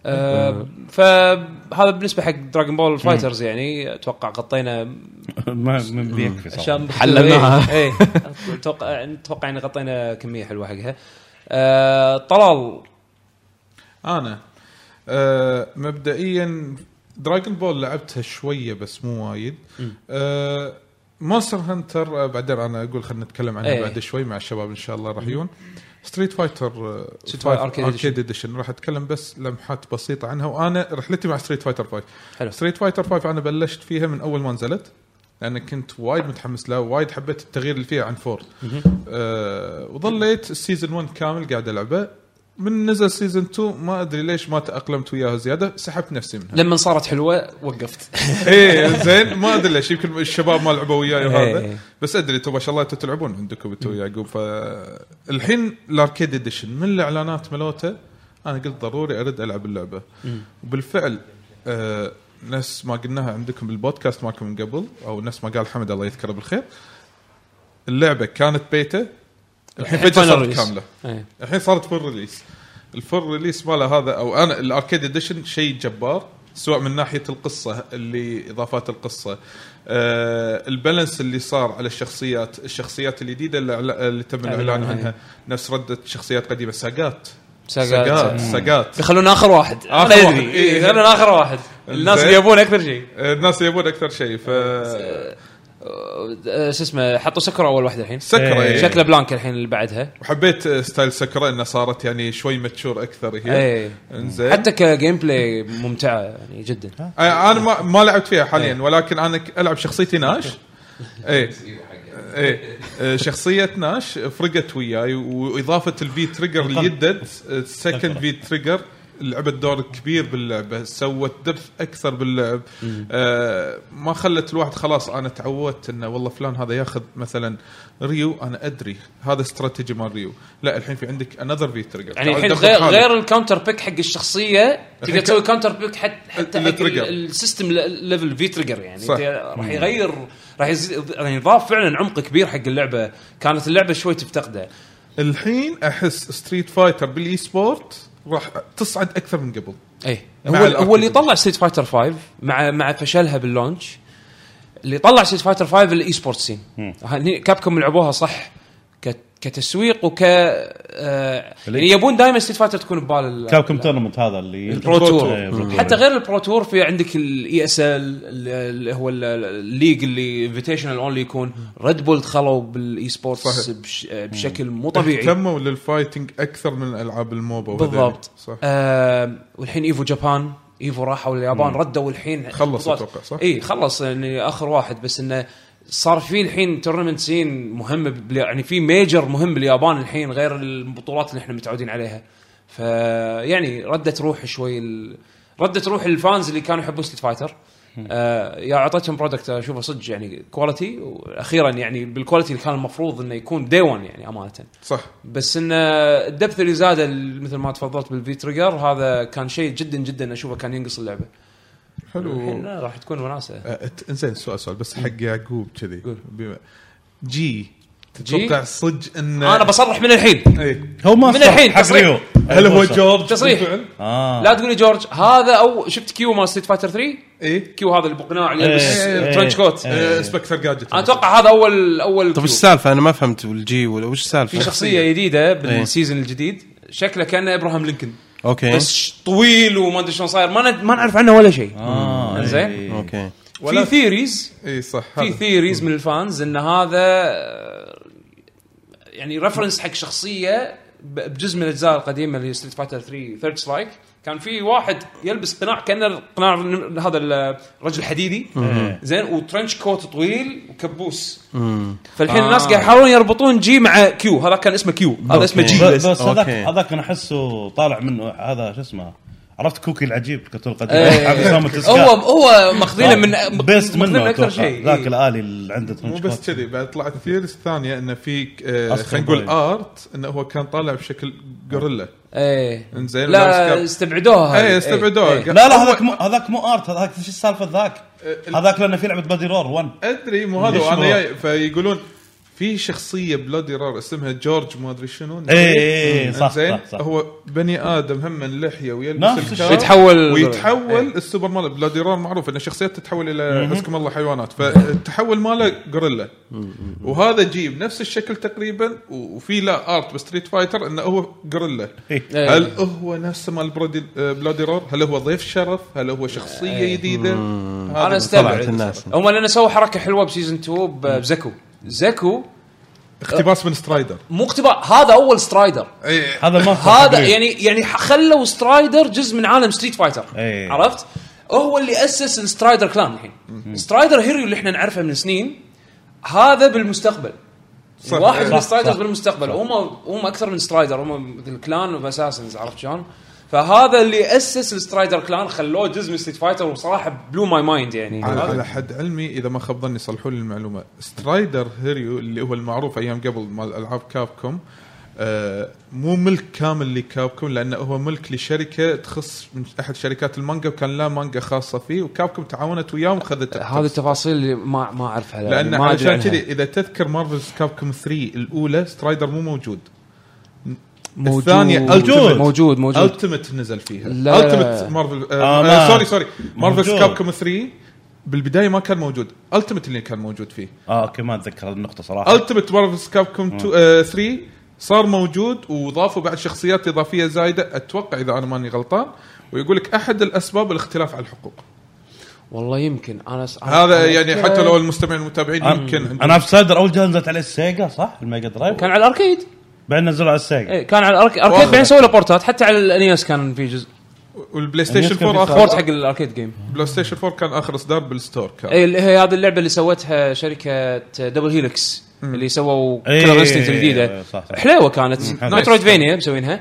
آه، فهذا بالنسبة حق Dragon Ball FighterZ يعني أتوقع غطينا (laughs) ما بيكفي حللناها. إيه (laughs) أتوقع أتوقع ان غطينا كمية حلوة حقها آه، طلال. أنا آه مبدئيا Dragon Ball لعبتها شوية بس مو وايد. آه Monster Hunter آه بعدين أنا أقول خلينا نتكلم عنها إيه. بعد شوي مع الشباب إن شاء الله راح يجون. Street Fighter Street Fighter Arcade Edition راح أتكلم بس لمحات بسيطة عنها وأنا رحلتي مع Street Fighter 5 حلو. Street Fighter 5 أنا بلشت فيها من أول ما نزلت. لأن كنت وايد متحمس لها وايد حبيت التغيير اللي فيها عن four آه وظليت ال season 1 كامل قاعد ألعبه. من نزل season 2 ما أدري ليش ما تأقلمت وياها زيادة سحبت نفسي منها. لما صارت حلوة وقفت. (laughs) إيه زين ما أدري ليش يمكن الشباب ما لعبوا وياي إيه. وهذا. بس أدري أنتم ما شاء الله أنتم تلعبون عندكم أنتم ويعقوب فالحين ال Arcade Edition من الإعلانات ملوته أنا قلت ضروري أرد ألعب اللعبة. وبالفعل آه نفس ما قلناها عندكم بالبودكاست مالكم من قبل أو نفس ما قال حمد الله يذكره بالخير اللعبة كانت بيتا الحين فجأة صارت. كاملة إيه. الحين صارت full release ال full release ماله هذا أو أنا ال Arcade Edition شيء جبار سواء من ناحية القصة اللي إضافات القصة آه ال balance اللي صار على الشخصيات الشخصيات الجديدة اللي, اللي تم الإعلان. عنها نفس ردة شخصيات قديمة Sagat Sagat. Sagat يخلونا آخر واحد. أنا واحد. أدري. إيه. إيه، خلونا آخر واحد. الناس يبون أكثر شيء. آه، الناس يبون أكثر شيء ف آه، شو اسمه حطوا Sakura أول واحدة الحين. سكرة إيه. إيه. شكله Blanka الحين اللي بعدها. وحبيت آه، style Sakura انها صارت يعني شوي mature أكثر هي. إيه. إنزين. حتى ك gameplay ممتعة يعني جدا. آه، أنا ما, ما لعبت فيها حاليا ولكن أنا ألعب شخصيتي Nash. (laughs) إيه. إيه. آه، شخصية Nash فرقت وياي وإضافة ال V-Trigger اللي يدت ال second V-Trigger لعبت دور كبير باللعبة سوت depth أكثر باللعب. آه ما خلت الواحد خلاص أنا تعودت إنه والله فلان هذا ياخذ مثلا Ryu أنا أدري هذا استراتيجي مال Ryu. لا الحين في عندك another V-Trigger يعني الحين غير غير ال counter pick حق الشخصية تقدر تسوي counter pick حتى حتى حق ال system level V-Trigger يعني. راح يغير راح يزيد يعني ضاف فعلا عمق كبير حق اللعبة. كانت اللعبة شوي تفتقده. الحين أحس Street Fighter بال eSport راح تصعد أكثر من قبل. اي هو. هو اللي طلع Street Fighter 5 مع مع فشلها بال launch. اللي طلع Street Fighter 5 ال eSport scene هني Capcom لعبوها صح. كتسويق وك آه يعني يبون دائما Street Fighter تكون ببال ال- كابكم تورنمنت هذا اللي ال Pro Tour. حتى غير ال Pro Tour في عندك ال ESL اللي هو ال- ال- ال league اللي invitational only يكون Red Bull دخلوا بال eSports. بش بشكل مو طبيعي اهتموا لل fighting أكثر من العاب ال MOBA. بالضبط صح آه والحين Evo Japan Evo راحوا اليابان ردوا الحين خلص. أتوقع، صح؟ إي خلص يعني آخر واحد بس إنه صار في الحين tournament scene مهمه يعني في major مهم باليابان الحين غير البطولات اللي إحنا متعودين عليها. فيعني ردت روح شوي ال... ردت روح ال fans اللي كانوا يحبون Street Fighter آه يا أعطيتهم product اشوفه صدق يعني quality وأخيرا يعني بال quality اللي كان المفروض إنه يكون day 1 يعني أمانة. صح. بس إن ال depth اللي زاد مثل ما تفضلت بال V-Trigger هذا كان شيء جدا جدا أشوفه كان ينقص اللعبة. الحين حلو راح تكون وناسة. آه، ت- إنزين سؤال سؤال بس حق يعقوب كذي. جي. تتوقع صدق ان أنا بصرح من الحين. إيه. هو ما من الحين حق تصريح. ريو. هل هو. جورج تصريح. بالفعل؟ آه. لا تقول لي جورج هذا أو شفت Q مال Street Fighter 3 إيه. Q هذا اللي بقناع اللي يلبس إيه، إيه، ال trench coat إيه. آه، Inspector Gadget أنا أتوقع هذا اول أول طب Q. إيش السالفة؟ أنا ما فهمت ال G ولا وش السالفة؟ في شخصية جديدة بال season الجديد شكله كأنه ابراهام لينكولن. أوكي. بس طويل وما أدري شلون صاير. ما ند- ما نعرف عنه ولا شيء. آه زين. إيه. أوكي. في theories اي صح في. theories من ال fans إن هذا آه، يعني reference حق شخصية بجزء من الأجزاء القديمة اللي Street Fighter 3 Third Strike كان في واحد يلبس قناع كأنه قناع هذا الرجل حديدي. زين و trench coat طويل وكبوس. فالحين آه. الناس قاعد يحاولون يربطون G مع Q هذا كان اسمه Q هذا اسمه G بس بس هذاك. هذاك أنا أحسه طالع منه. هذا شو اسمه؟ عرفت كوكي العجيب الكرتون القديم إيه. هو هو ماخذينه من بيست ماخذينه منه أكثر. شيء. ذاك إيه. الآلي اللي عنده مو ترنش بس كوت. كذي بعد طلعت ثيريز ثانية إنه في آه، خلينا نقول. ارت إنه هو كان طالع بشكل غوريلا إيه إنزين لا. استبعدوها إيه هذه. استبعدوها إيه. قال- لا لا هذاك مو هذاك مو آرت هذاك شو السالفة ذاك ال- هذاك لأنه في لعبة بادي رور 1 أدري مو هذا وأنا؟ جاي فيقولون في شخصية بلودي رار اسمها جورج ما أدري شنو إيه، إيه، صح، زين صح، صح. هو بني آدم هم من لحية ويلبس الكاب. يتحول- ويتحول السوبر مال بلودي رار معروف إن شخصيات تتحول إلى حسكم الله حيوانات فالتحول ماله غوريلا وهذا G بنفس الشكل تقريبا وفي له art ب Street Fighter إنه هو غوريلا إيه. هل هو نفس مال Bloody Roar؟ هل هو ضيف شرف؟ هل هو شخصية جديده؟ أنا طلعت أستبعد الناس. هم لأن سووا حركة حلوة ب season 2 ب- ب Zeku Zeku اقتباس من Strider مو اقتباس هذا أول Strider هذا ما هذا يعني يعني خلوا Strider جزء من عالم Street Fighter إيه. عرفت؟ هو اللي أسس ال Strider clan الحين Strider Hiryu اللي إحنا نعرفه من سنين هذا بالمستقبل صح. واحد من صح، ال Striders صح. بالمستقبل هم هم أكثر من Strider هم مثل clan و assassins عرفت شلون؟ فهذا اللي أسس ال Strider clan خلوه جزء من Street Fighter وصراحة blew my mind يعني. على, على حد علمي إذا ما خاب ظني صلحوا لي المعلومة. Strider Hiryu اللي هو المعروف أيام قبل مال ألعاب Capcom آه مو ملك كامل ل Capcom لأنه هو ملك لشركة تخص من أحد شركات المانجا وكان لا مانجا خاصة فيه و Capcom تعاونت وياه وخذت هذه التفاصيل اللي ما ما أعرفها لأن عنها. كذي إذا تذكر مارفلز كابكوم 3 الأولى Strider مو موجود. موجود. الثانية موجود. موجود موجود. Ultimate نزل فيها. لا. Ultimate Marvel آه، آه آه sorry sorry. Marvel vs موجود. Capcom 3 بالبداية ما كان موجود. Ultimate اللي كان موجود فيه. آه أوكي ما أتذكر النقطة صراحة. Ultimate Marvel vs Capcom 3 صار موجود وضافوا بعد شخصيات إضافية زايدة. أتوقع إذا أنا ماني غلطان ويقول لك أحد الأسباب الاختلاف على الحقوق. والله يمكن. أنا س... هذا أنا يعني حتى لو المستمعين المتابعين يمكن. أنا في Strider أول جهاز نزلت عليه ال Sega صح؟ ال Mega Drive؟ كان على ال arcade. بعدين نزلوا على ال Sega إيه كان على ال arcade. بعدين سووا له بورتات. حتى على ال NES كان في جزء. وال PlayStation كان 4 في port اخر حق ال arcade game PlayStation 4 كان آخر إصدار بال store كان. اي اللي هي هذه اللعبة اللي سوتها شركة Double Helix اللي سووا إيه، Killer Instinct إيه، الجديدة. حلوة كانت. حلو. metroidvania مسوينها.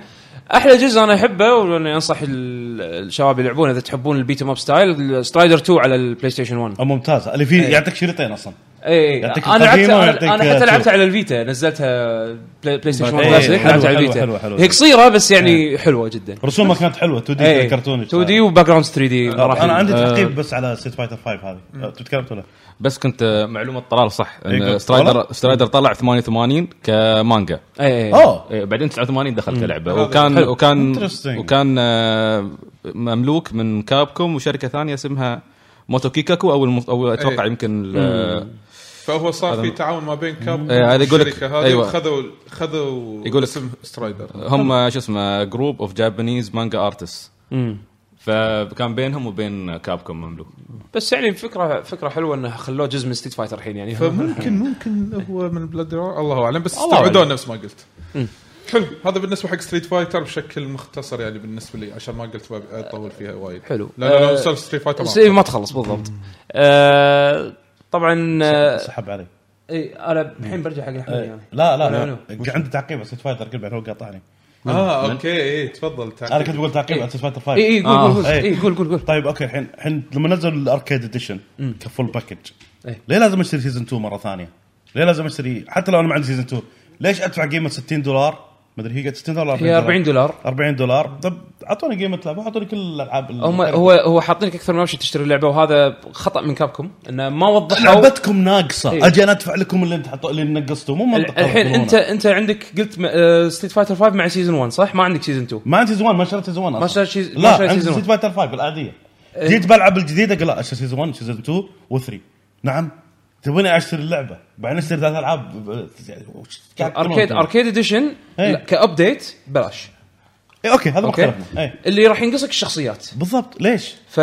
أحلى جزء أنا أحبه وأني أنصح ال- الشباب يلعبونه إذا تحبون ال beat 'em up style Strider 2 على ال PlayStation 1 آه، ممتاز. اللي فيه يعطيك شريطين أصلا. اي يعطيك أنا لعبت أنا, أنا حتى. لعبتها على ال Vita نزلتها Play, PlayStation 1 إيه، كلاسيك لعبتها على ال Vita. حلوة، حلوة. هي قصيرة بس يعني حلوة جدا. رسومها كانت حلوة 2D كرتوني 2D و background 3D أنا عندي تعقيب بس على Street Fighter 5 هذه. تتكلم ولا؟ بس كنت آه، معلومة طلال صح إيه، ان Strider؟ Strider طلع 88 كمانجا. اي اي أوه. إيه، بعدين 89 دخل كلعبة. وكان. وكان. وكان آه، مملوك من Capcom وشركة ثانية اسمها Moto Kikaku أو أتوقع إيه. يمكن فهو صار في تعاون ما بين Cap إيه، هذا يقول لك- والشركة هذه أيوة. وخذوا خذوا يقول اسم Strider. هم شو اسمه group of Japanese manga artist فكان بينهم وبين Capcom مملوك. بس يعني فكره فكرة حلوة إنه خلوه جزء من Street Fighter الحين يعني. فممكن (laughs) ممكن هو من بلاد الله أعلم بس استبعدوه. نفس ما قلت. حلو هذا بالنسبة حق Street Fighter بشكل مختصر يعني بالنسبة لي عشان ما قلت اطول فيها وايد. حلو. لا لا لا Street Fighter بس إيه، ما تخلص بالضبط. آه طبعا آه سحب علي. إيه أنا الحين برجع حق الاحمد يعني. لا لا لا. عندي تعقيب Street Fighter قبل هو قاطعني. آه okay إي تفضل تعال أنا كنت بقول تعقيب على Fighter 5 إي إي قول آه. قول قول. إيه. إي. قول قول قول. طيب okay الحين الحين لما نزلوا ال Arcade Edition ك full package إيه. ليه لازم اشتري season 2 مرة ثانية؟ ليه لازم اشتري؟ حتى لو أنا ما عندي season 2 ليش أدفع قيمة 60 دولار؟ ما أدري هي قد 60 دولار هي 40 دولار 40 دولار طب أعطوني قيمة لعبة أعطوني كل الألعاب ال- هم هو هو حاطينك أكثر من option تشتري اللعبة وهذا خطأ من كابكم إنه ما وضحوا لعبتكم ناقصة إيه. أجي أنا أدفع لكم اللي أنت حطوا اللي نقصتوه مو منطقي الحين. انت أنت عندك قلت Street Fighter 5 مع season 1 صح؟ ما عندك season 2 ما عندي season 1 ما شريت season 1 ما. شريت sea- لا عندي season Street 1. Fighter 5 العادية جيت بلعب الجديدة قال لا أشتري season 1 season 2 و3 نعم تبوني أشتري اللعبة بعدين اشتري ثلاث العاب قاعد Arcade؟ Arcade Edition إيه. ك update ببلاش إيه، okay هذا ما اختلفنا إيه. اللي راح ينقصك الشخصيات بالضبط ليش؟ ف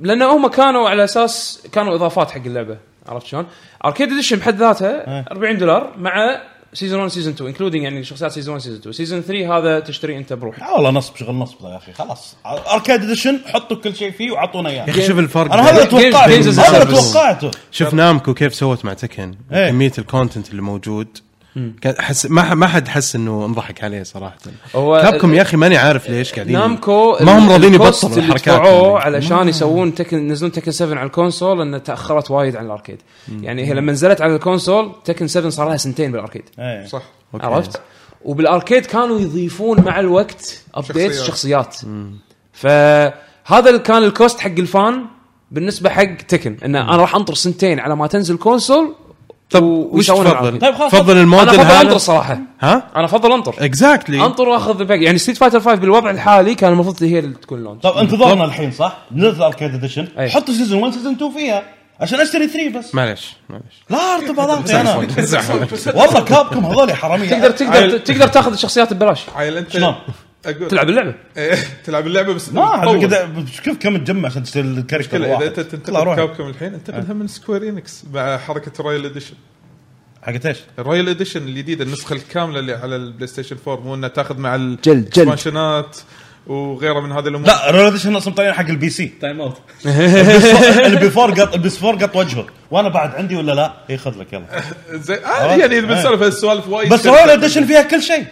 لأن هم كانوا على أساس كانوا إضافات حق اللعبة عرفت شلون؟ Arcade Edition بحد ذاتها 40 دولار مع season 1 season 2 including يعني شخصيات season 1 season 2 season 3 هذا تشتري أنت بروحك. والله نصب شغل نصب يا أخي خلاص. Arcade Edition حطوا كل شيء فيه وعطونا إياه. يا أخي شوف الفرق. أنا هذا توقعته هذا. توقعته. شوف نامكو كيف سوت مع Tekken إيه. كمية ال content اللي موجود. حس ما ما حد حس إنه انضحك عليه صراحة. هو كابكم يا أخي ماني عارف ليش قاعدين نامكو ما هم راضيين يبطلوا اللي الحركات هذه. علشان يسوون Tekken ينزلون Tekken 7 على ال console انه تأخرت وايد عن ال arcade. يعني هي لما نزلت على ال console Tekken 7 صار لها سنتين بال arcade. إيه. صح. okay. عرفت؟ وبال arcade كانوا يضيفون مع الوقت update شخصيات. شخصيات. فهذا اللي كان ال cost حق ال fan بالنسبة حق Tekken. انه أنا راح أنطر سنتين على ما تنزل console طب و- وش تفضل؟ طيب خلاص. تفضل أنا الموديل أفضل أنطر هذا صراحة. ها؟ أنا أفضل أنطر. exactly أنطر وأخذ الباقي يعني Street Fighter 5 بالوضع الحالي كان المفروض هي اللي تكون launch طب انتظرنا الحين صح؟ نزل Arcade Edition. حطوا season 1 season 2 فيها عشان أشتري 3 بس. معلش معلش لا ارتباطاتي (laughs) أنا. والله كابكم هذول حرامية. تقدر تقدر. تقدر تاخذ الشخصيات ببلاش عيل انت شلون؟ أقول تلعب اللعبة. إيه، (laughs) تلعب اللعبة بس ما كذا شوف كم تجمع عشان تشتري الكاركتر كلا إذا أنت تنتقد روح. كابكم الحين انتقدها من سكوير انكس مع حركة الرويال اديشن حقت إيش؟ الرويال اديشن الجديدة النسخة الكاملة اللي على البلاي ستيشن 4 مو إنها تاخذ مع جلد، جلد. الاكسبانشنات وغيرها من هذه الأمور. لا رول اديشن أصلا طالعين حق البي سي تايم اوت اللي بيفور قط البي 4 قط وجهه. وأنا بعد عندي ولا لا؟ اي خذ لك يلا. (laughs) زين آه يعني بنسولف هالسوالف وايد بس رويال اديشن فيها كل شيء.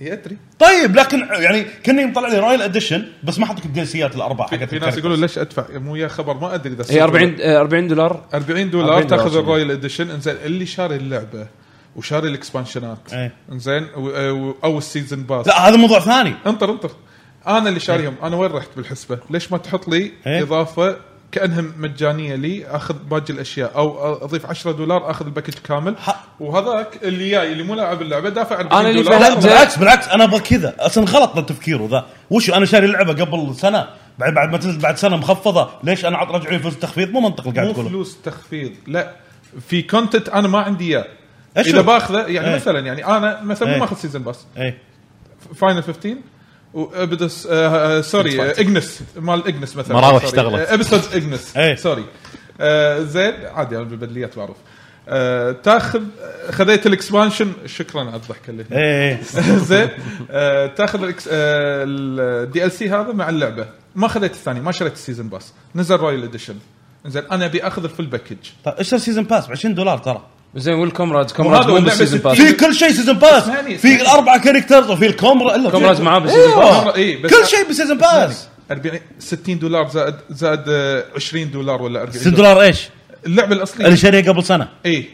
هي ادري طيب لكن يعني كأني مطلع لي Royal Edition بس ما حطك ال DLCات الاربع حقت في ناس. يقولون ليش أدفع؟ مو يا خبر ما أدري إذا هي 40 آه، 40 دولار. 40 دولار 40 دولار تأخذ؟ ال Royal Edition إنزين اللي شاري اللعبة وشاري ال expansionات. إيه. إنزين و- أو ال season pass. لا هذا موضوع ثاني. انطر انطر. أنا اللي شاريهم. أنا وين رحت بالحسبة؟ ليش ما تحط لي إيه. إضافة كأنها مجانية لي أخذ باقي الأشياء. أو أضيف 10 دولار أخذ ال package كامل. وهذاك اللي جاي اللي مو لاعب اللعبة دافع 40 أنا اللي دولار. لا. بالعكس بالعكس أنا أبغى كذا. أصلا غلط تفكيره ذا. وش أنا شاري اللعبة قبل سنة؟ بعد بعد ما تنزل بعد سنة مخفضة ليش أنا ارجع لي فلوس تخفيض؟ مو منطق اللي قاعد مو تقوله. فلوس تخفيض لا. في كونتنت أنا ما عندي إياه. إذا باخذه يعني إيه. مثلا يعني أنا مثلا مو إيه. ماخذ سيزون باس اي فاينل 15 وابدس آه سوري آه اجنس مال اجنس مثلا. مراوح اشتغلت. ابسود اجنس إيه. سوري آه زين. عادي أنا بالبدليات بعرف آه تاخذ خذيت الإكسبانشن. شكرا على الضحكة اللي هنا. اي (laughs) زين. آه تاخذ الدي ال سي هذا مع اللعبة. ما خذيت الثاني ما شريت السيزون باس. نزل رويال اديشن زين أنا أبي أخذ الفول باكج طيب اشتري سيزون باس ب 20 دولار ترى. زين والكومرادز وهذا كومرادز مو بالسيزون باس. في كل شيء سيزون باس في. الاربع كاركترز وفي الكومرا إلا كومرادز معاه بالسيزون باس. إيه، بس- كل شيء بسيزون باس 40 60 دولار زائد زائد آه، 20 دولار ولا 40 6 دولار. إيش؟ اللعبة الأصلية. اللي شاريه قبل سنة. اي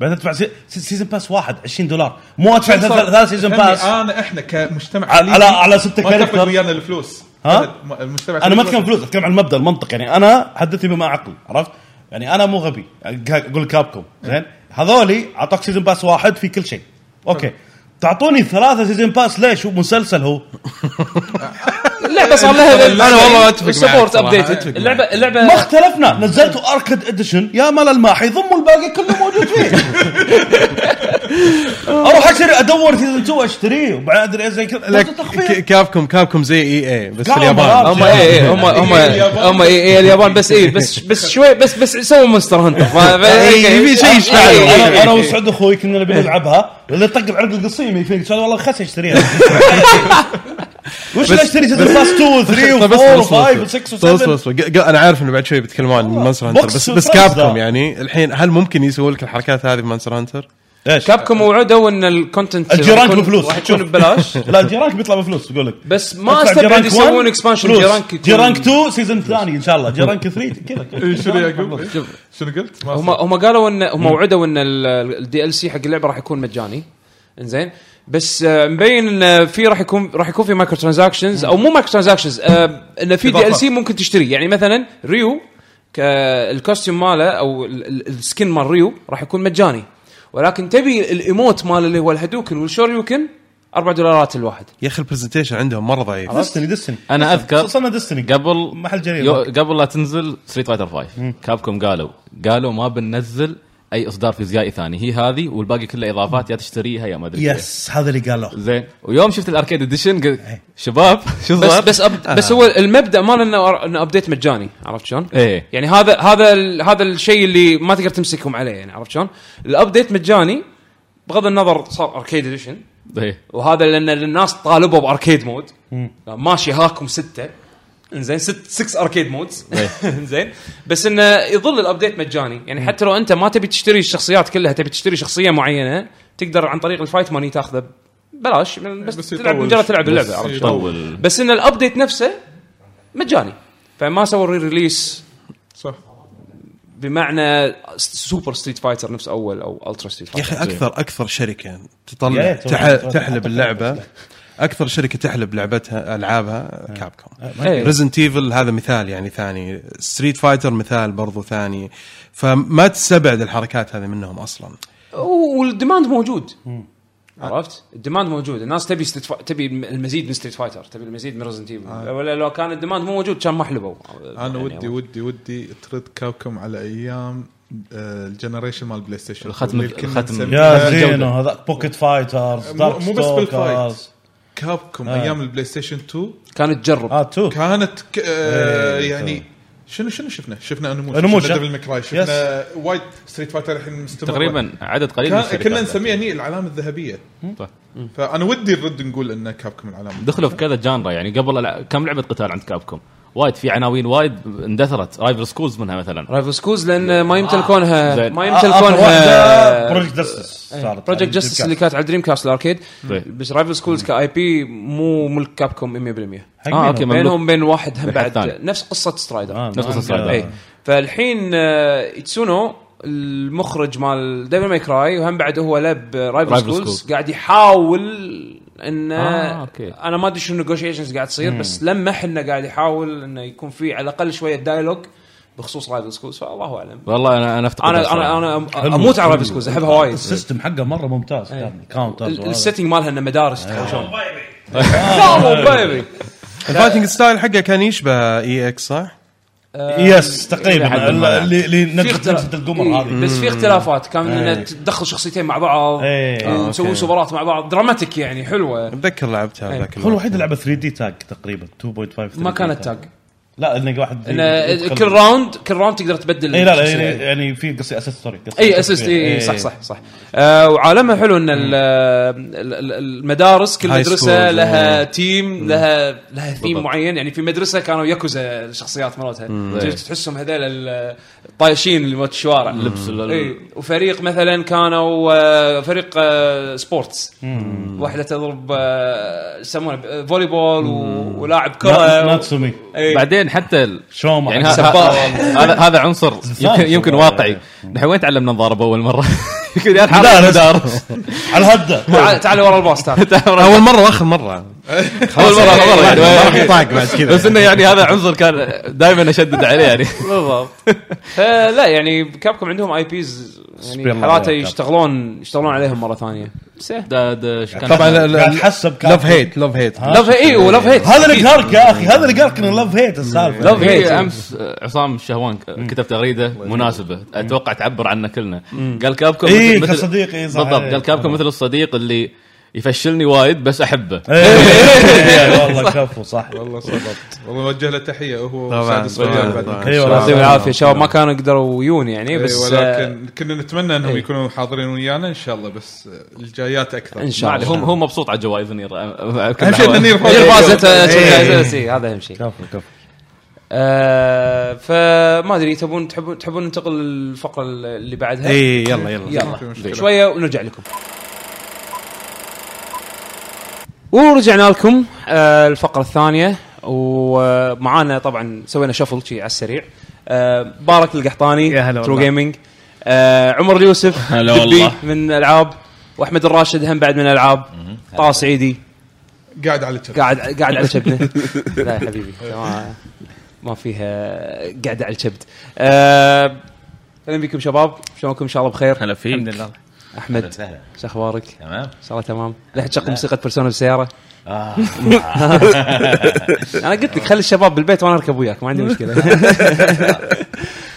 بعدين sea- season pass واحد 20 دولار. مو أدفع ثلاث ثلاث season pass أنا إحنا كمجتمع على- على- ستة ما تفرق character. ويانا الفلوس. ها؟ ما- المجتمع أنا ما أتكلم فلوس أتكلم عن المبدا المنطق يعني أنا حدثني بما عقل عرفت؟ يعني أنا مو غبي. أقول كابكم زين؟ هذولي أعطاك season pass واحد في كل شيء. okay. تعطوني ثلاثة سيزون باس ليش؟ مسلسل هو. (laughs) اللعبة صار لها أنا والله أتفق معك سبورت صراحة، ابديت أتفق اللعبه ما اللعبه اختلفنا. نزلتوا اركد اديشن يا مال الماحي ضموا الباقي كله موجود فيه. (laughs) أروح أشتري أدور سيزون 2 أشتريه. وبعدين أدري زي كذا. كابكم كابكم زي إي إي بس في اليابان. هم إي إي هم (laughs) هم هم إي إي اليابان. بس إي بس (laughs) بس شوي بس بس سووا مونستر هانتر يبي شيء إي- أنا أنا وسعود أخوي كنا نبي نلعبها. اللي طق بعرق القصيم يفيق والله خس اشتريها وش اشتري سيزون باس 2 و3 طيب بس- و4 بس- و5 بس- و6 بس و7 بس ق- ق- أنا عارف إنه بعد شوي بيتكلمون عن مانستر هانتر بوكس بس بس كابكم. يعني. الحين هل ممكن يسوون لك الحركات هذه في مانستر هانتر؟ إيش كابكم وعدوا إن الكونتنت الجيرانك بفلوس. راح يكون. ببلاش؟ (laughs) لا جيرانك بيطلع بفلوس يقول لك. بس ما أستبعد يسوون 1 اكسبانشن فلوس. جيرانك جيرانك 2 سيزون ثاني إن شاء الله. جيرانك 3 (laughs) كذا. (laughs) شنو يعقوب؟ شنو قلت؟ هم هم قالوا ان هم وعدوا إن ال DLC حق اللعبة راح يكون مجاني. إنزين. بس آه، مبين إن في راح يكون راح يكون في microtransactions أو مو microtransactions إن في DLC ممكن تشتري. يعني مثلا Ryu ال costume ماله أو ال- ال- ال skin مال Ryu راح يكون مجاني. ولكن تبي ال emote مال اللي هو ال Hadouken وال Shoryuken 4 دولارات الواحد. يا أخي ال presentation عندهم مرة ضعيف. Destiny Destiny أنا أذكر صرنا Destiny قبل محل. يو قبل لا تنزل Street Fighter 5 Capcom قالوا قالوا ما بننزل أي إصدار فيزيائي ثاني. هي هذه والباقي كله إضافات يا تشتريها يا ما أدري. yes هذا اللي قالوه. زين. ويوم شفت ال Arcade Edition قلت شباب شو بس صار؟ بس up بس هو المبدأ مال انه إنه update مجاني عرفت شلون؟ إيه. يعني هذا هذا ال- هذا الشيء اللي ما تقدر تمسكهم عليه يعني عرفت شلون؟ ال update مجاني بغض النظر صار Arcade Edition إيه. وهذا لأن الناس طالبوا ب arcade mode ماشي هاكم ستة. إنزين ست 6 arcade modes إنزين. بس إنه يظل ال update مجاني. يعني حتى لو أنت ما تبي تشتري الشخصيات كلها تبي تشتري شخصية معينة تقدر عن طريق ال Fight Money تاخذه بلاش بس, بس تلعب مجرد تلعب اللعبة عرفت؟ يطول. بس إن ال update نفسه مجاني. فما سووا re-release صح. بمعنى Super Street Fighter نفس أول أو Ultra Street يا Fighter أخي أكثر أكثر شركة يا تطلع. تحلب اللعبة. أكثر شركة تحلب لعبتها ألعابها Capcom. Resident Evil هذا مثال يعني ثاني. Street Fighter مثال برضو ثاني. فما تستبعد الحركات هذه منهم أصلا. وال demand موجود. عرفت؟ ال demand موجود، الناس تبي فا... تبي المزيد من Street Fighter، تبي المزيد من Resident Evil، ولا لو كان ال demand مو موجود كان ما حلبوا. أنا يعني ودي ودي ودي ترد Capcom على أيام آه، ال generation مال PlayStation الختم- الختم. يا. زينو هذا Pocket Fighters مو بس بال fight Capcom آه. أيام ال PlayStation 2 كانت تجرب آه two كانت ك... آه إيه، يعني شنو شنو شفنا؟ شفنا Onimusha Onimusha. شفنا Devil May Cry شفنا وايد Street Fighter الحين مستمر تقريبا عدد قليل من كان. كنا نسميها هني العلامة الذهبية صح. فأنا ودي نرد نقول إن Capcom العلامة دخلوا في كذا genre يعني قبل كم لعبة قتال عند Capcom وايد في عناوين وايد اندثرت Rival Schools منها مثلا Rival Schools لأن ما يمتلكونها زين. ما يمتلكونها Project Justice Project Justice اللي كانت على Dreamcast ال arcade طيب. بس Rival Schools ك IP مو ملك Capcom 100% آه okay مملوك بينهم بين واحد هم بعد. نفس قصة Strider آه، نفس قصة ما- Strider. اي فالحين آه، Itsuno المخرج مال Devil May Cry وهم بعد هو لب Rival Schools. قاعد يحاول انه آه، okay. أنا ما أدري شو ال negotiations قاعد تصير بس لمح انه قاعد يحاول إنه يكون في على الأقل شوية dialogue بخصوص Rival Schools فالله أعلم. والله أنا أنا أفتقد أنا أنا أنا أموت على Rival Schools احبها وايد ال system حقه مرة ممتاز كان counter ال- ال setting مالها إنه مدارس. تحوشون come on baby ال fighting style حقه كان يشبه EX صح؟ yes تقريبا حد ما. اللي نزلت القمر إيه، هذه بس في اختلافات كان إيه. إنه تدخل شخصيتين مع بعض إيه. آه، وتسوون okay. super ات مع بعض dramatic يعني حلوة أتذكر لعبتها إيه. ذاك هو. الوحيد اللي لعبة 3D tag تقريبا 2.5 ما كانت tag لا انه واحد كل round كل round تقدر تبدل إي لا لا. يعني, يعني في قصدي assist sorry إي assist إي إيه. صح صح صح. آه وعالمها حلو إن ال- ال- ال- المدارس كل مدرسة لها. تيم لها لها ثيم بالضبط. معين. يعني في مدرسة كانوا ياكوزا الشخصيات مالتها. تحسهم هذول ال- الطايشين اللي مالت الشوارع. لبس إي وفريق مثلا كانوا آه، فريق آه، sports واحدة تضرب آه، يسمونه آه، volleyball ولاعب كرة ناتسومي إي. بعدين حتى ال... شوما يعني ه- سباح. ه- هذا هذا عنصر يمكن, يمكن. واقعي. نحن وين تعلمنا نضارب أول مرة؟ (laughs) يمكن على الهده تعال تعال ورا الباص (laughs) تعال أول مرة وآخر مرة. اول مره اول مره يعني ما راح طاق بعد كذا بس إنه يعني. هذا عنصر كان دائما أشدد عليه يعني. (laughs) بالضبط. فلا يعني كابكم عندهم اي بيز يعني حالاته. يشتغلون يشتغلون عليهم مرة ثانية. إيه. طبعا تحسب لوف هيت لوف هيت لوف اي ولوف هيت هذا اللي قالك يا أخي هذا اللي قالك انه لوف هيت السالفة. لوف هيت في أمس آه، عصام الشهوان كتب تغريدة مناسبة. أتوقع تعبر عنا كلنا. قال كابكم إيه، مثل- كصديق، إيه، صح. بالضبط قال كابكم مثل الصديق اللي يفشلني وايد بس أحبه. إيه، والله كفو صح. والله صدقت والله نوجه له تحية هو أي شباب. والله. يعطيهم العافية. شباب ما كانوا يقدروا يجون يعني إيه، بس آه، ولكن كنا نتمنى إنهم إيه. يكونوا حاضرين ويانا إن شاء الله بس الجايات أكثر. إن شاء الله. هو هو مبسوط على جوائز نير أهم شيء ان نير فاز. هي فازت إيه. هذا أهم شيء. كفو كفو. آه، فما أدري تبون تحبون تحبون ننتقل للفقرة اللي بعدها؟ اي يلا يلا. يلا. شوية ونرجع لكم. ورجعنا لكم آه الفقرة الثانية ومعانا طبعا سوينا شفل شي على السريع. آه مبارك القحطاني يا هلا True Gaming آه عمر اليوسف هلا والله. من العاب وأحمد الراشد هم بعد من الألعاب طه سعيدي قاعد على قاعد قاعد على شبنه (laughs) لا يا حبيبي ما, ما فيها قاعدة على الشبد أهلا بكم شباب شلونكم؟ إن شاء الله بخير. هلا فيك. الحمد لله. أحمد شو أخبارك؟ تمام. إن شاء الله تمام. لا تشغل موسيقى Persona بالسياره آه. (laughs) (laughs) أنا قلت لك خلي الشباب بالبيت وأنا أركب وياك ما عندي مشكلة. (laughs)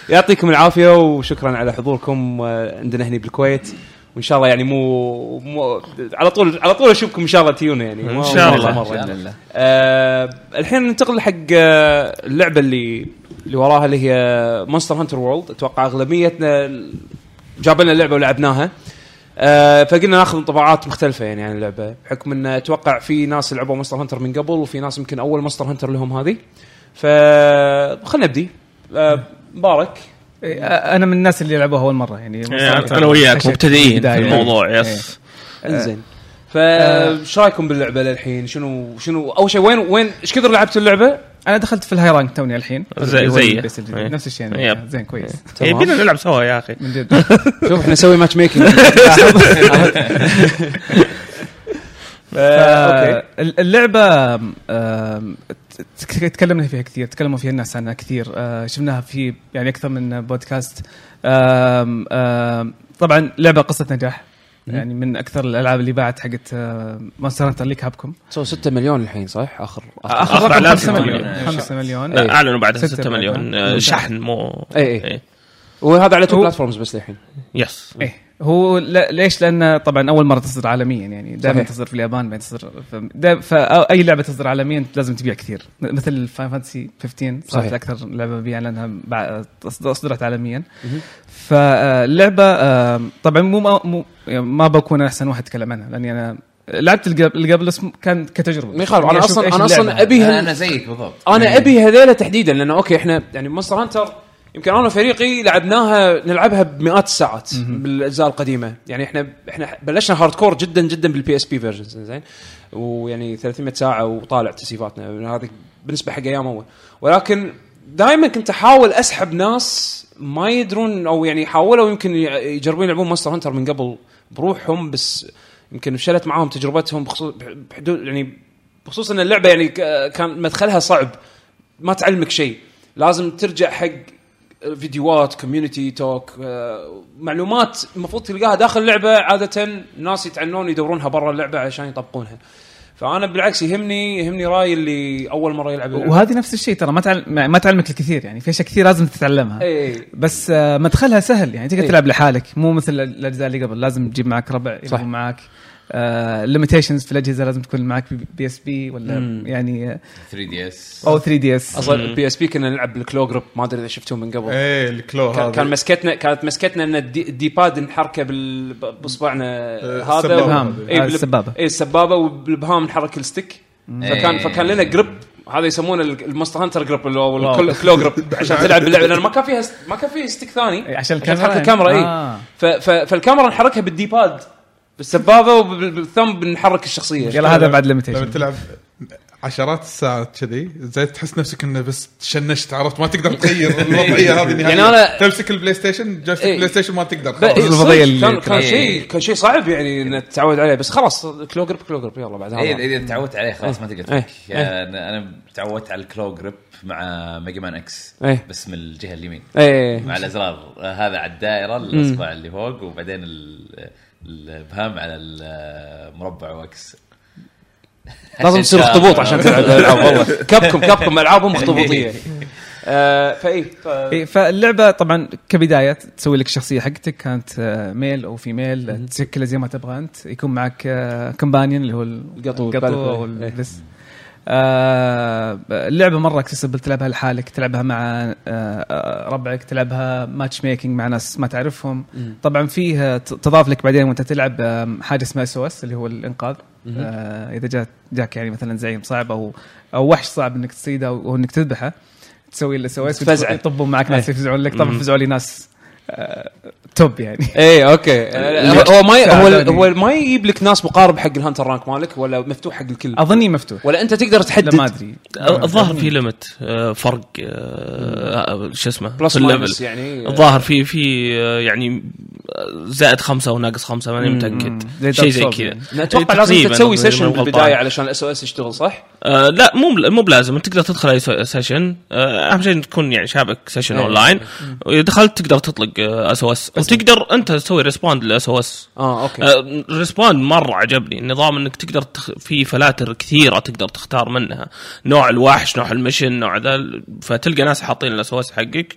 يعطيكم العافية وشكرا على حضوركم آه، عندنا هنا بالكويت. وإن شاء الله يعني مو, مو على طول على طول أشوفكم إن شاء الله تيونا يعني. إن شاء الله. مرة. إن شاء الله. آه الحين ننتقل حق آه، اللعبة اللي اللي وراها اللي هي Monster Hunter World أتوقع أغلبيتنا جاب لنا اللعبة ولعبناها. آه فقلنا ناخذ انطباعات مختلفة يعني عن اللعبة بحكم إن أتوقع في ناس لعبوا Monster Hunter من قبل وفي ناس يمكن أول Monster Hunter لهم هذه. ف خلينا نبدي. آه مبارك. إيه، أنا من الناس اللي لعبوها أول مرة يعني. أنا وياك مبتدئين في بداية. الموضوع إيه. yes انزين فايش رأيكم باللعبة للحين؟ شنو شنو أول شيء وين وين إيش كثر لعبتوا اللعبة؟ أنا دخلت في ال high rank توني الحين. زي- زي. إيه. نفس الشيء يعني. yep. زين كويس. إيه، بينا نلعب سوا يا أخي. من جد. (laughs) شوف إحنا نسوي matchmaking (laughs) اللعبة تكلمنا فيها كثير تكلموا فيها الناس عنها كثير. آه، شفناها في يعني أكثر من بودكاست. طبعا لعبة قصة نجاح. يعني من أكثر الألعاب اللي باعت حقت Monster Hunter اللي Capcom سو 6 مليون الحين صح؟ اخر اخر آخر رقم إعلان 5 ستة مليون مليون. 5 مليون إيه. أعلنوا بعدها ستة 6 مليون مليون. آه، شحن مو اي اي إيه. وهذا على two هو- platforms بس للحين yes إيه هو لا ليش؟ لأن طبعا أول مرة تصدر عالميا يعني دائما صحيح. تصدر في اليابان بعدين تصدر فاي لعبة تصدر عالميا لازم تبيع كثير مثل Final Fantasy 15 صحيح. صارت أكثر لعبة مبيعا لأنها اصدرت عالميا فاللعبه آه، طبعا مو ما مو يعني ما بكون أحسن واحد اتكلم عنها لأني أنا لعبت اللي قبل- كان كتجربة. ما يخالف أنا يعني أشوف أصلا أنا. أصلا ابي أنا هال- أنا زيك بالضبط. أنا ابي هذيلا تحديدا لأنه أوكي إحنا يعني Monster Hunter يمكن أنا وفريقي لعبناها نلعبها بمئات الساعات بالأجزاء القديمة. يعني إحنا إحنا بلشنا hardcore جدا جدا بال PSP versions زين؟ ويعني 300 ساعة وطالع تسيفاتنا. هذه بالنسبة حق أيام أول. ولكن دائما كنت أحاول أسحب ناس ما يدرون أو يعني حاولوا يمكن يجربون يلعبون Monster Hunter من قبل بروحهم بس يمكن فشلت معاهم تجربتهم بخصوص بحدود يعني بخصوص إن اللعبة يعني كان مدخلها صعب. ما تعلمك شيء. لازم ترجع حق فيديوهات community talk معلومات المفروض تلقاها داخل اللعبة عادة. ناس يتعنون يدورونها برا اللعبة عشان يطبقونها. فأنا بالعكس يهمني يهمني راي اللي أول مرة يلعب اللعبة. وهذه نفس الشيء ترى ما تعلم ما تعلمك الكثير يعني في أشياء كثير لازم تتعلمها اي بس آه، مدخلها سهل يعني تقدر إيه. تلعب لحالك مو مثل الأجزاء اللي قبل لازم تجيب معك ربع. يلعبون معك ال limitations في الأجهزة لازم تكون معك PSP ولا مم. يعني آه، 3DS. أو 3DS. أصلا البي اس بي كنا نلعب بال claw grip ما أدري إذا شفتوه من قبل. إيه ال claw كان, هذا. كان مسكتنا كانت مسكتنا إن ال D, ال D-pad نحركه بأصبعنا آه، هذا. إيه، آه، بالب- السبابة. اي السبابة وبالابهام نحرك ال stick. فكان فكان لنا grip هذا يسمونه ال- ال Monster Hunter grip اللي هو. الكلو جريب (laughs) عشان تلعب باللعبة. لأن ما كان فيها ما كان فيها stick ثاني. إيه، عشان عشان الكاميرا تحرك الكاميرا. اي آه. فالكاميرا نحركها بال D-pad بالسبابة وبال thumb بنحرك الشخصية يلا هذا بعد لما limitation تلعب عشرات الساعات كذي زي تحس نفسك إنه بس تشنشت عرفت ما تقدر تغير (laughs) الوضعية هذه يعني نهائياً. أنا- تمسك ال PlayStation إيه. PlayStation ما تقدر خلاص. إيه، كان كان إيه. شيء كان شيء صعب يعني ان تتعود عليه بس خلاص claw grip claw grip يلا بعد اي هذا إذا تعودت عليه خلاص ما تقدر إيه. تفك يعني أنا أنا تعودت على ال claw grip مع Mega Man X إيه. بس من الجهة اليمين مع الأزرار هذا على الدائرة الأصبع اللي فوق وبعدين ال- الإبهام على المربع و X. لازم تصير اخطبوط. عشان تلعب (laughs) الألعاب. والله. Capcom Capcom ألعابهم اخطبوطيه (laughs) آه، فاي ف- إيه، فاللعبة طبعا كبداية تسوي لك الشخصيه حقتك. كانت آه، male أو female. تشكلها زي ما تبغى أنت. يكون معك companion اللي هو القطو القطو. أو إيه. بس آه، اللعبه مرة accessible تلعبها لحالك تلعبها مع آه، آه، ربعك تلعبها matchmaking مع ناس ما تعرفهم. طبعا فيه تضاف لك بعدين وانت تلعب حاجة اسمها SOS اللي هو الإنقاذ. آه، إذا جاك جاك يعني مثلا زعيم صعب أو أو وحش صعب إنك تصيده أو إنك تذبحه تسوي ال SOS. يطبون معك ناس يفزعون لك. طبعا فزعوا لي ناس top يعني. إيه أوكي. آه، هو ما هو. هو ما يجيب لك ناس مقارب حق ال hunter rank مالك ولا مفتوح حق الكل؟ أظني مفتوح. ولا أنت تقدر تحدد ما أدري. الظاهر في limit فرق آه، شو اسمه؟ plus ال level. minus يعني الظاهر في في آه، يعني آه، زائد خمسة وناقص خمسة ماني متأكد. زي شيء زي كذا. يعني. أتوقع لازم تسوي session. بالبداية علشان ال SOS يشتغل صح؟ آه لا مو مو بلازم. أنت تقدر تدخل أي se- session آه أهم شيء تكون يعني شابك session. online وإذا دخلت تقدر تطلق SOS وتقدر أنت تسوي respond لل SOS آه أوكي. respond مرة عجبني. النظام إنك تقدر تخ... في filters كثيرة تقدر تختار منها. نوع الوحش نوع ال mission نوع ذا فتلقى ناس حاطين ال SOS حقك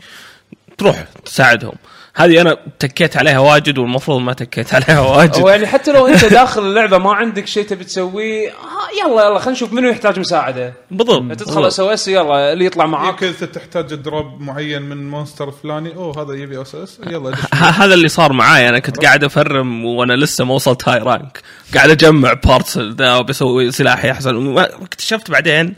تروح تساعدهم. هذه أنا تكيت عليها واجد والمفروض ما تكيت عليها واجد. هو يعني حتى لو أنت (laughs) داخل اللعبة ما عندك شيء تبي تسويه يلا يلا خلينا نشوف منو يحتاج مساعدة. بالضبط تدخل SOS يلا اللي يطلع معاك. يمكن انت تحتاج drop معين من monster فلاني أوه هذا يبي SOS يلا (laughs) هذا اللي صار معاي. أنا كنت قاعد أ farm وأنا لسه ما وصلت high rank. قاعد أجمع parts ذا وبسوي سلاحي احسن واكتشفت بعدين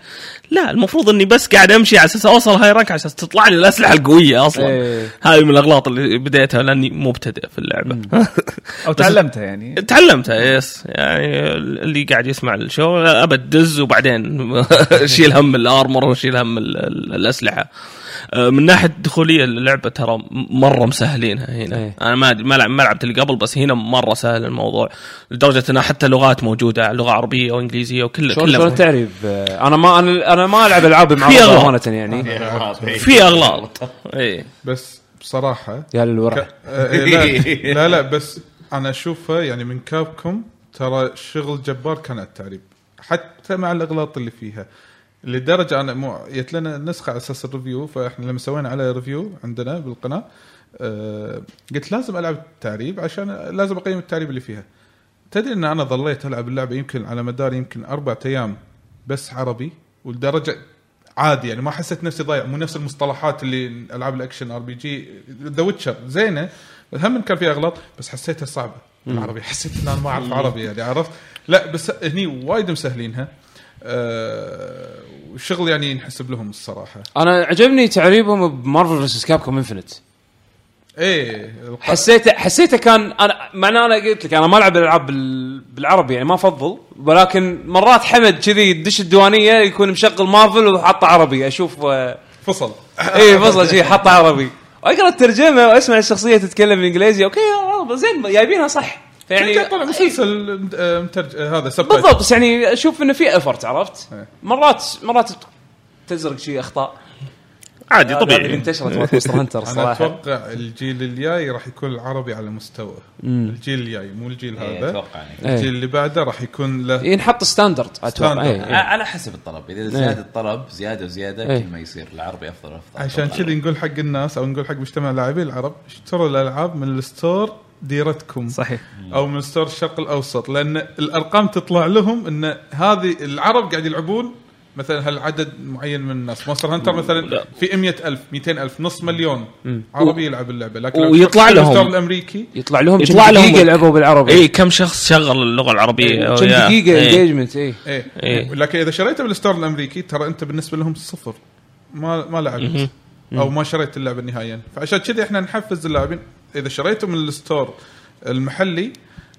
لا المفروض إني بس قاعد أمشي على أساس أوصل high rank على أساس تطلع لي الأسلحة القوية أصلا. إيه. هذه من الأغلاط اللي بديتها لأني مبتدئ في اللعبة. (laughs) أو تعلمتها يعني. تعلمتها yes يعني اللي قاعد يسمع الشو up this وبعدين (laughs) شيل هم ال armor وشيل هم ال- ال- الأسلحة. من ناحية الدخوليه اللعبة ترى مرة مسهلينها هنا. إيه. أنا ما ما لعب- ما لعبت اللي قبل بس هنا مرة سهل الموضوع لدرجة إنها حتى لغات موجودة لغة عربية وانجليزيه وكل شلون كلها شلون. تعريب آه، أنا ما أنا أنا ما ألعب ألعاب أغلاط. أمانة يعني. في أغلاط. اي بس بصراحة يا للورع ك... آه، إيه، لا, لا لا بس أنا اشوفها يعني من Capcom ترى شغل جبار كان التعريب حتى مع الأغلاط اللي فيها. لدرجة أنا مو جت لنا نسخة على أساس ال review فإحنا لما سوينا على review عندنا بالقناة آه قلت لازم ألعب التعريب عشان لازم أقيم التعريب اللي فيها. تدري إن أنا ظليت ألعب اللعبة يمكن على مدار يمكن أربع أيام بس عربي ولدرجة عادي يعني ما حسيت نفسي ضايع مو نفس المصطلحات اللي ألعاب ال action RPG The Witcher زينة. هم كان فيها أغلاط بس حسيتها صعبة. العربي حسيت إن أنا ما أعرف عربي يعني عرفت؟ لا بس هني وايد مسهلينها. آه وشغل يعني ينحسب لهم الصراحة. أنا عجبني تعريبهم ب Marvel vs. Capcom Infinite إيه حسيته حسيته كان أنا مع إن أنا قلت لك أنا ما ألعب الألعاب بال- بالعربي يعني ما أفضل ولكن مرات حمد كذي يدش الديوانية يكون مشغل مارفل وحاطه عربي أشوف آه، فصل. اي فصل (laughs) شيء حاطه عربي. أقرأ الترجمة وأسمع الشخصية تتكلم إنجليزي okay آه، زين جايبينها صح. فيعني طلع مسلسل آه، مترج... آه، هذا سب بالضبط بس يعني أشوف إنه في effort عرفت إيه. مرات مرات تزرق شيء أخطاء عادي اللي طبيعي انتشرت مالت Monster Hunter أنا الصراحه أتوقع الجيل الجاي راح يكون العربي على مستوى الجيل الجاي مو الجيل إيه، هذا أتوقع يعني. إيه. الجيل اللي بعده راح يكون له ينحط standard أتوقع. على حسب الطلب إذا زاد الطلب زيادة وزيادة. كل ما يصير العربي أفضل افضل عشان. كذي نقول حق الناس أو نقول حق مجتمع اللاعبين العرب اشتروا الألعاب من ال store ديرتكم صحيح. أو من store الشرق الأوسط لأن الأرقام تطلع لهم إن هذه العرب قاعد يلعبون مثلا هالعدد معين من الناس. Monster Hunter مثلا لا. في 100000 200000 نص مليون عربي يلعب اللعبة. لكن ويطلع لهم. ال store الأمريكي يطلع لهم يطلع لهم- دقيقة لعبوا بالعربي. اي كم شخص شغل اللغة العربية؟ كم. دقيقة إيه. engagement اي إيه. لكن إذا شريته بال store الأمريكي ترى أنت بالنسبة لهم صفر. ما ما لعبت. أو ما شريت اللعبة نهائيا. فعشان كذا إحنا نحفز اللاعبين. إذا شريته من ال store المحلي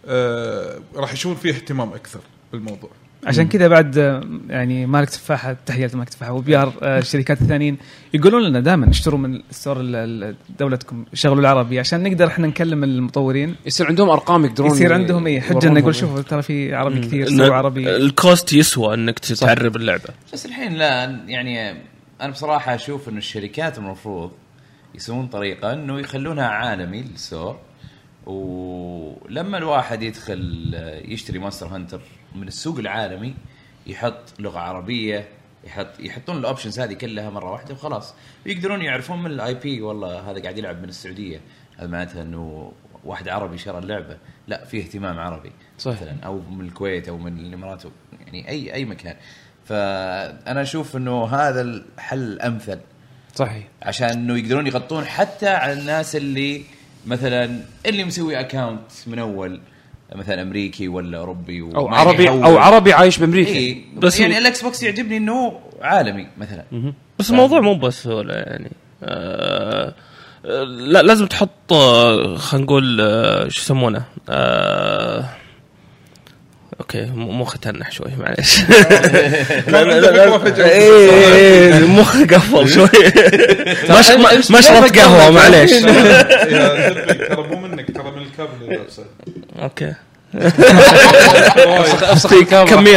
آه راح يشوفون فيه اهتمام أكثر بالموضوع. عشان كذا بعد آه، يعني مالك تفاحة تحية لمالك تفاحة و PR آه، الشركات الثانيين يقولون لنا دائما اشتروا من ال- دولتكم شغلوا العربي عشان نقدر إحنا نكلم المطورين. يصير عندهم أرقام يقدرون يصير عندهم اي حجة إنه. يقول شوفوا ترى في عربي كثير سووا عربي. ال cost يسوى إنك تعرب اللعبة. بس الحين لا يعني أنا بصراحة أشوف إنه الشركات المفروض يسوون طريقة إنه يخلونها عالمي لل store ولما الواحد يدخل يشتري Monster Hunter من السوق العالمي يحط لغة عربية يحط يحطون ال options هذه كلها مرة واحدة وخلاص. يقدرون يعرفون من ال IP. والله هذا قاعد يلعب من السعودية. هذا معناته إنه واحد عربي شرى اللعبة. لا في اهتمام عربي صحيح. مثلا أو من الكويت أو من الإمارات يعني أي أي مكان. فأنا أشوف إنه هذا الحل الأمثل. صحيح. عشان إنه يقدرون يغطون حتى على الناس اللي مثلا اللي مسوي account من أول مثلا أمريكي ولا أوروبي أو عربي يحول. أو عربي عايش بأمريكا. اي بس يعني هو- ال Xbox يعجبني إنه عالمي مثلا. بس الموضوع مو بس ولا يعني آه آه، لا لازم تحط آه، خلينا نقول آه، شو يسمونه آه okay مو مو ختنح شوي (laughs) لا لا إيه إيه، مخي قفل شوي. مش أنت- مشرط قهوة (laughs) زلمة ترى مو منك ترى من الكابل اللي لابسه أوكي. إيه.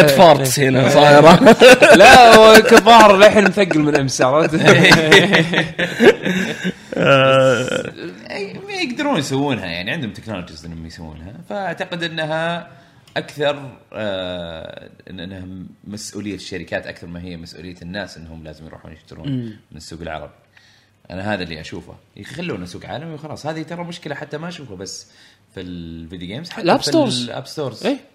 فارتس هنا صايرة. (laughs) لا هو الظاهر للحين مثقل من أمس عرفت؟ آه، يقدرون يسوونها يعني عندهم تكنولوجيز إنهم يسوونها فأعتقد إنها أكثر آه انها مسؤولية الشركات أكثر ما هي مسؤولية الناس إنهم لازم يروحون يشترون من السوق العربي. أنا هذا اللي أشوفه. يخلونه سوق عالمي وخلاص. هذه ترى مشكلة حتى ما اشوفها بس في ال video games حتى ال app stores. ال app stores إيه.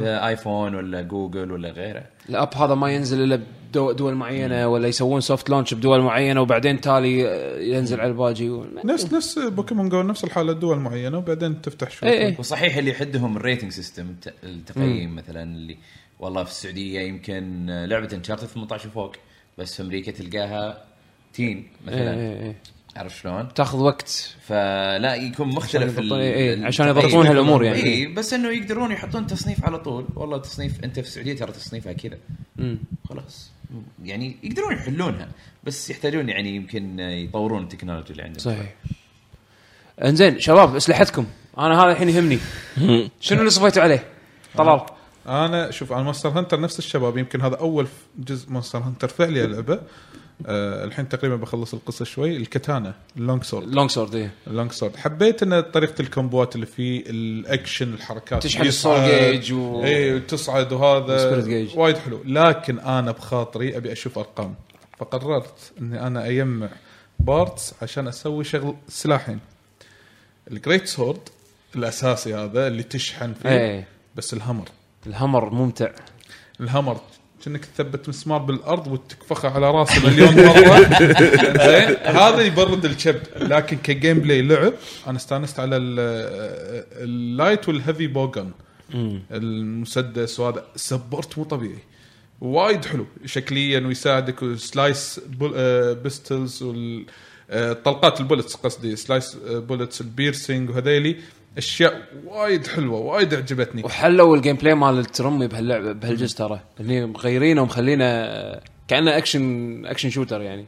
iPhone ولا جوجل ولا غيره. ال app هذا ما ينزل إلا بدول معينة ولا يسوون soft launch بدول معينة وبعدين تالي آه، ينزل على الباجي و... نفس نفس Pokemon Go نفس الحالة دول معينة وبعدين تفتح شوي إيه إيه. وصحيح اللي يحدهم ال rating system الت- التقييم مثلا اللي والله في السعودية يمكن لعبة Uncharted 18 وفوق بس في أمريكا تلقاها teen مثلا. إيه إيه إيه. عرفت شلون؟ تاخذ وقت. فلا يكون مختلف ال- إيه، عشان. يضبطون هالأمور يعني. اي بس إنه يقدرون يحطون تصنيف على طول. والله تصنيف أنت في السعودية ترى تصنيفها كذا. خلاص. يعني يقدرون يحلونها بس يحتاجون يعني يمكن يطورون التكنولوجيا اللي عندهم. صحيح. إنزين شباب أسلحتكم. أنا هذا الحين يهمني. (laughs) شنو اللي صفيتوا عليه؟ طلال. أنا شوف أنا Monster Hunter نفس الشباب. يمكن هذا أول جزء Monster Hunter فعلي العبه آه الحين تقريبا بخلص القصة شوي. ال katana ال long sword long sword إيه. ال long sword حبيت إن طريقة ال combo ات اللي فيه الأكشن الحركات تشحن ال soul gauge و- اي وتصعد وهذا. جيج. وايد حلو. لكن أنا بخاطري أبي أشوف أرقام. فقررت إني أنا أجمع parts عشان أسوي شغل سلاحين. ال great sword الأساسي هذا اللي تشحن فيه إيه. بس ال hammer ال hammer ممتع. ال hammer كأنك تثبت مسمار بالأرض وتكفخه على رأسه مليون مرة. زين هذا يبرد الكبد. لكن ك gameplay لعب أنا استأنست على ال- ال light وال heavy bowgun المسدس وهذا support مو طبيعي. وايد حلو. شكليا ويساعدك وسلايس بول- آه، بيستلز وال آه، طلقات البولتس قصدي سلايس بولتس البيرسينج وهذيلي. أشياء وايد حلوة وايد عجبتني. وحلوا الجيم بلاي مال الترمي بهاللعبه بهالجزء ترى. اللي مغيرينه ومخلينه كأنه اكشن اكشن شوتر يعني.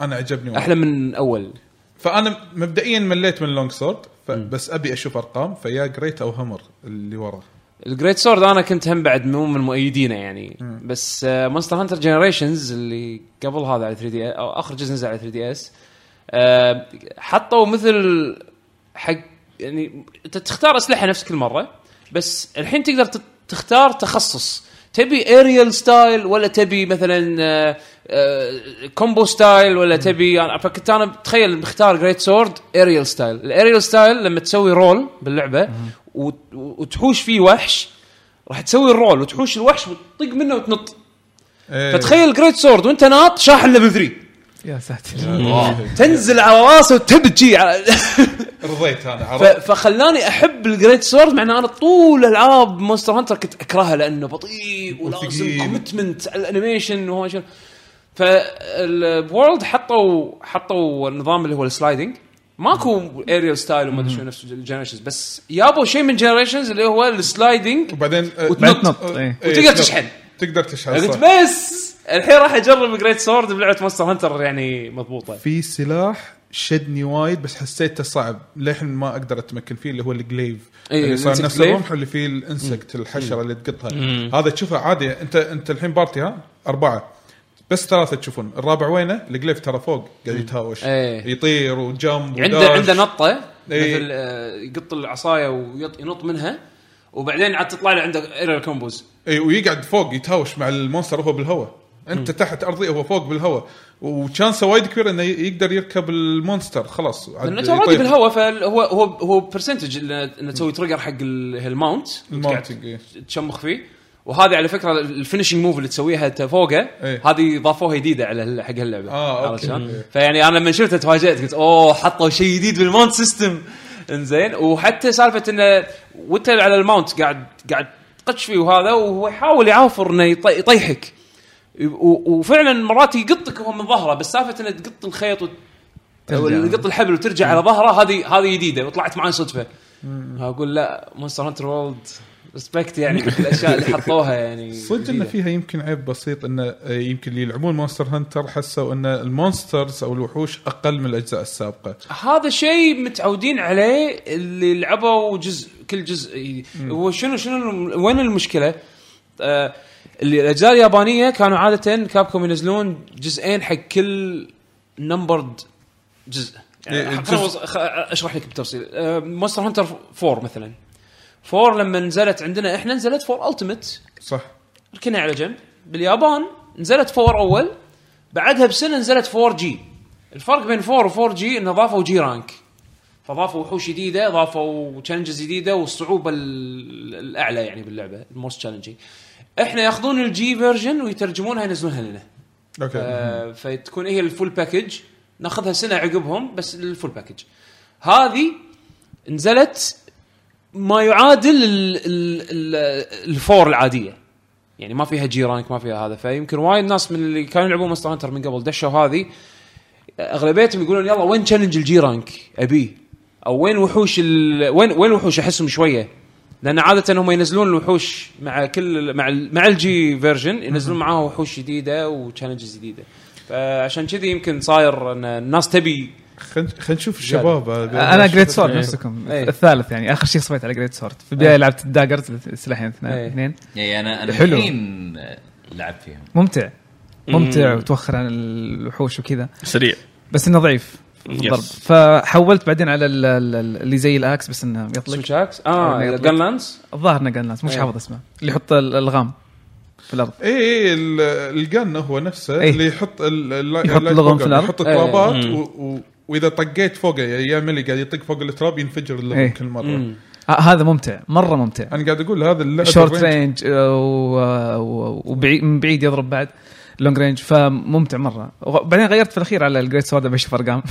أنا عجبني. أحلى من أول. فأنا مبدئيا مليت من لونج سورد بس أبي أشوف أرقام فيا جريت أو همر اللي وراه ال great sword أنا كنت هم بعد مو من مؤيدينه يعني. بس Monster Hunter Generations اللي قبل هذا على 3DS أو آخر جزء نزل على 3DS حطوا مثل حق يعني انت تختار أسلحة نفس كل مره بس الحين تقدر تختار تخصص. تبي aerial style ولا تبي مثلا آه، آه، combo style ولا تبي يعني فكنت أنا تخيل مختار great sword aerial style ال aerial style لما تسوي roll باللعبة وت- وتحوش فيه وحش راح تسوي ال roll وتحوش الوحش وتطق منه وتنط. إيه. فتخيل great sword وأنت ناط شاحن level 3 يا ساتر تنزل على راسه وتبجي على- رضيت أنا عرفت فخلاني أحب ال great sword مع إن أنا طول العاب Monster Hunter كنت أكرهها لأنه بطيء ولازم. commitment على ال animation وهو شنو ف ال World حطوا حطوا النظام اللي هو ال sliding ماكو aerial style وما أدري شو نفس ال Generations بس يابوا شيء من Generations اللي هو ال sliding وبعدين وتنط. تنط إيه. إيه، وتقدر تنط. تشحن تقدر تشحن قلت. بس الحين راح أجرب great sword بلعبة Monster Hunter يعني مضبوطة. في سلاح شدني وايد بس حسيته صعب. للحين ما أقدر أتمكن فيه اللي هو ال glaive إيه، اللي صار نفس. الرمح اللي فيه ال insect الحشرة اللي تقطها. هذا تشوفه عادي. أنت أنت الحين party ها؟ أربعة. بس ثلاثة تشوفون. الرابع وينه؟ ال glaive ترى فوق. قاعد يتهاوش. إيه. يطير وجمب عنده. عنده نطة إيه. مثل آه، يقط العصاية وينط منها. وبعدين عاد تطلع له عنده aerial combos اي ويقعد فوق يتهاوش مع ال monster وهو بالهواء. أنت تحت أرضي وهو فوق بالهواء و chance ه وايد كبير إنه يقدر يركب المونستر خلاص انت already. بالهواء فهو هو هو percentage إنه تسوي trigger حق ال- ال mount ال mounting، إيه. تشمخ فيه وهذه على فكرة ال finishing move اللي تسويها انت فوقه إيه. هذه ضافوها جديدة على حق هاللعبة. شلون؟ إيه. فيعني أنا لما شفتها تفاجأت قلت أوه حطوا شيء جديد بال mount system إنزين وحتى سالفة انه وانت على ال mount قاعد قاعد تقش فيه وهذا وهو يحاول يعافر إنه يطي- يطيحك وفعلا مرات يقطك وهو من ظهره بس سالفة إنه تقط الخيط وت- ترجع. تقط الحبل وترجع على ظهره هذه هذه جديدة وطلعت معي صدفة أقول لا Monster Hunter World respect يعني (laughs) الأشياء اللي حطوها يعني صدق إن. فيها يمكن عيب بسيط انه يمكن اللي يلعبون Monster Hunter حسوا إن ال monsters أو الوحوش أقل من الأجزاء السابقة هذا شيء متعودين عليه اللي لعبوا جزء كل جزء هو شنو وين المشكلة؟ آه اللي الأجزاء اليابانية كانوا عادة Capcom ينزلون جزئين حق كل numbered جزء. إيه، يعني أشرح لك بالتفصيل Monster Hunter 4 مثلا. 4 لما نزلت عندنا إحنا نزلت 4 Ultimate صح. ركنها على جنب. باليابان نزلت 4 أول. بعدها بسنة نزلت 4G الفرق بين 4 و 4G إنه ضافوا G rank فضافوا وحوش جديدة ضافوا challenges جديدة والصعوبة ال- الأعلى يعني باللعبة ال most challenging إحنا ياخذون ال G version ويترجمونها ينزلونها لنا. Okay. آه فتكون هي ال full package ناخذها سنة عقبهم بس ال full package هذه نزلت ما يعادل ال- ال- ال- ال four العادية. يعني ما فيها G rank ما فيها هذا. فيمكن وايد ناس من اللي كانوا يلعبون Monster Hunter من قبل دشوا هذه. أغلبيتهم يقولون يلا وين challenge ال G rank ابيه أو وين وحوش ال... وين وين وحوش أحسهم شوية؟ لأن عادة هم ينزلون الوحوش مع كل مع ال- مع ال G version ينزلون معاه وحوش جديدة و challenges جديدة. فعشان كذي يمكن صاير إن الناس تبي خلينا نشوف الشباب. أنا great sword إيه. نفسكم. إيه. الثالث يعني آخر شيء صفيت على great sword في البداية لعبت ال daggers السلاحين إيه. اثنين. يعني أنا أنا حلو. الحين لعبت فيهم. ممتع. ممتع وتوخر عن الوحوش وكذا. سريع. بس إنه ضعيف. الضرب فحولت بعدين على ال- ال- اللي زي ال axe بس إنه يطلق switch axe آه. gun lance الظاهر انه قال ناس مش إيه. حافظ اسمه اللي يحط الالغام في الأرض اي اي ال- ال gun هو نفسه إيه. اللي يحط يحط لغم في الأرض. يحط إيه. ترابات مم. و- و- وإذا طقيت فوقه يعني يعمل قاعد يطق فوق التراب ينفجر اللغم إيه. كل مرة آه هذا ممتع مرة ممتع أنا قاعد أقول هذا اللعبة short range وبعيد من بعيد يضرب بعد long range فممتع مرة. وبعدين غيرت في الأخير على ال great sword بشوف ارقام؟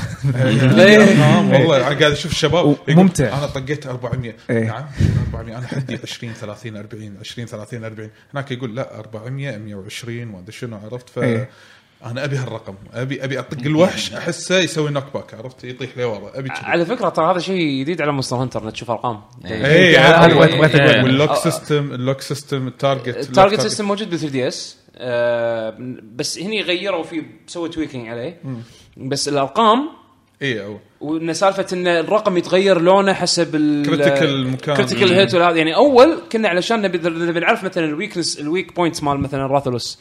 نعم والله أنا قاعد أشوف الشباب. ممتع. أنا طقيت 400 إيه. نعم 400 أنا حدي 20 30 40 20 30 40 هناك يقول لا 400 120 وما أدري شنو عرفت؟ ف إيه. أنا أبي هالرقم. أبي أبي أطق الوحش أحسه يسوي knock back عرفت؟ يطيح لورا أبي كذي. على فكرة ترى هذا شيء جديد على Monster Hunter انك تشوف ارقام اي. واللوك سيستم اللوك سيستم التارجت التارجت سيستم موجود بال 3DS بس هني غيروا فيه سووا tweaking عليه. بس الأرقام اي وإن سالفة إن الرقم يتغير لونه حسب ال Critical مكان. critical hit يعني أول كنا علشان نبي نبي نعرف مثلا ال weakness ال weak points مال مثلا Rathalos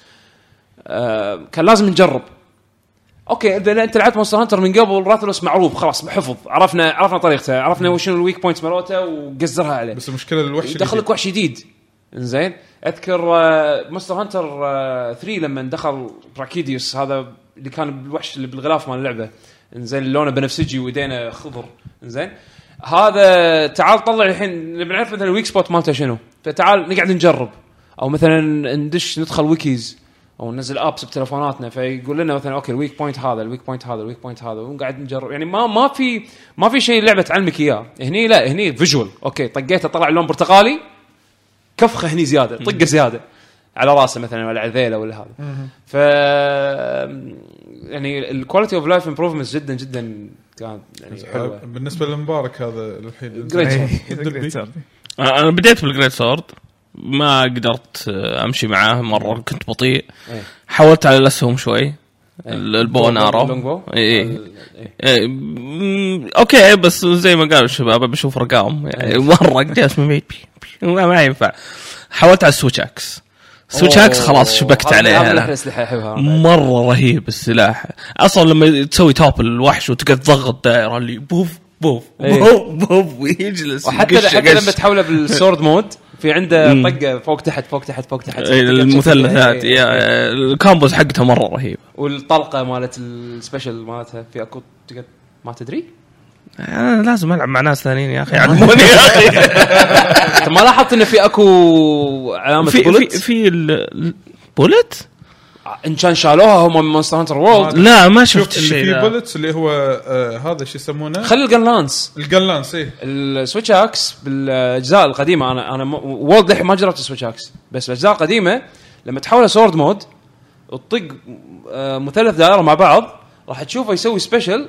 آه كان لازم نجرب. okay إذا أنت لعبت Monster Hunter من قبل Rathalos معروف خلاص حفظ عرفنا عرفنا طريقته عرفنا وشنو ال weak points مالته وقزرها عليه. بس المشكلة الوحش يدخل الجديد. لك وحش جديد. زين أذكر Monster Hunter 3 لما دخل براكيديوس هذا اللي كان الوحش اللي بالغلاف مال اللعبة. زين لونه بنفسجي وايدينه خضر. زين هذا تعال طلع الحين نبي نعرف مثلا ال weak spot مالته شنو. فتعال نقعد نجرب. أو مثلا ندش ندخل wikis أو ننزل apps بتلفوناتنا. فيقول لنا مثلا okay ال weak point هذا ال weak point هذا ال weak point هذا. ونقعد نجرب. يعني ما ما في ما في شيء لعبة تعلمك إياه. هني لا هني visual okay طقيته طلع لون برتقالي. كفخة هني زيادة طقة زيادة. على راسه مثلا ولا على ذيله ولا هذا. ف يعني ال quality of life improvement جدا جدا كانت يعني حلوة. بالنسبة لمبارك هذا الحين. (laughs) أنا بديت بال great sword ما قدرت آه، أمشي معاه مرة كنت بطيء. إيه. حاولت على الأسهم شوي. ال- ال bow and arrow ال long bow اي إيه. إيه، okay بس زي ما قالوا الشباب بشوف ارقام يعني مره جالس (laughs) ما ينفع. حاولت على ال switch axe. switch axe خلاص شبكت عليه مرة رهيب السلاح. أصلا لما تسوي توب الوحش وتقعد تضغط دائرة اللي بوف بوف إيه. بوف بوف ويجلس وحتى حتى. لما تحوله بال sword mode (laughs) في عنده. طقة فوق تحت فوق تحت فوق تحت إيه، المثلثات إيه، يا إيه. ال combos حقتها مرة رهيب والطلقة مالت ال special مالتها في أكو ما تدري أنا لازم ألعب مع ناس ثانيين يا أخي (laughs) يعلموني يا أخي أنت ما لاحظت انه في أكو علامه في في bullet في ال- bullet؟ إن كان شالوها هم من مونستر هانتر وورلد لا ما شفت اللي الشيء فيه ذا. bullets اللي هو آه هذا شو يسمونه؟ خلي ال gunlance ال gunlance إيه. ال switch axe بالأجزاء القديمة. أنا أنا وورلد للحين ما جربت ال switch axe بس الأجزاء القديمة لما تحوله sword mode تطق آه، مثلث دائرة مع بعض راح تشوفه يسوي special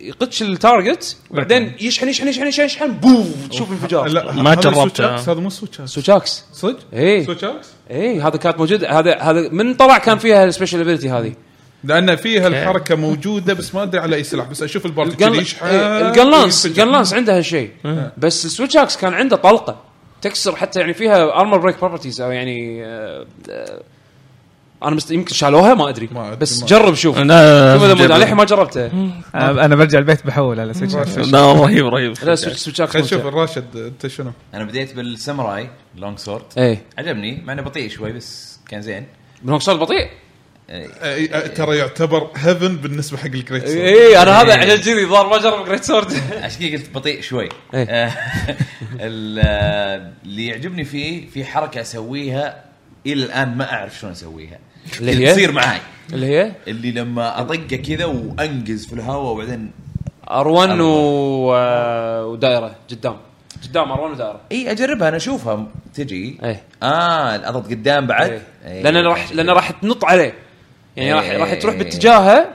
يقتش ال target وبعدين يشحن يشحن يشحن يشحن, يشحن بوف تشوف انفجار لا ما هذا جربته. switch هذا مو switch axe. switch axe صدق؟ إيه. switch axe؟ اي هذا كانت موجودة هذا هذا من طلع كان فيها ال special ability هذه لأن فيها الحركة موجودة بس ما أدري على أي سلاح بس أشوف ال party كذي يشحن ال gunlance وينفجر. ال gunlance عنده هالشيء بس ال switch axe كان عنده طلقة تكسر حتى يعني فيها armor break properties أو يعني آه، آه، أنا مست... يمكن شالوها ما أدري. ما أدري، بس ما جرب شوف. mode للحين ما جربته. أنا أنا برجع البيت بحول على switch لا رهيب رهيب. لا switch خلينا نشوف. الراشد أنت شنو؟ أنا بديت بالساموراي long sword إيه. عجبني مع إنه بطيء شوي بس كان زين. ب long sword بطيء. إيه. آه، آه، ترى يعتبر heavy بالنسبة حق ال great sword. اي أنا هذا عشان كذي ظهر ما جرب great sword (laughs) عشان كذا قلت بطيء شوي. إيه. (laughs) ال- اللي يعجبني فيه في حركة أسويها إلى الآن ما أعرف شلون أسويها. اللي هي؟ تصير معاي. اللي هي؟ اللي لما أطقه كذا وأنقز في الهواء وبعدين R1 و... آه، ودائره قدام. قدام R1 ودائره إي أجربها أنا أشوفها. تجي؟ إيه آه أضغط قدام بعد؟ إيه. إيه. لأن راح لأن راح تنط عليه. يعني راح. راح تروح باتجاهه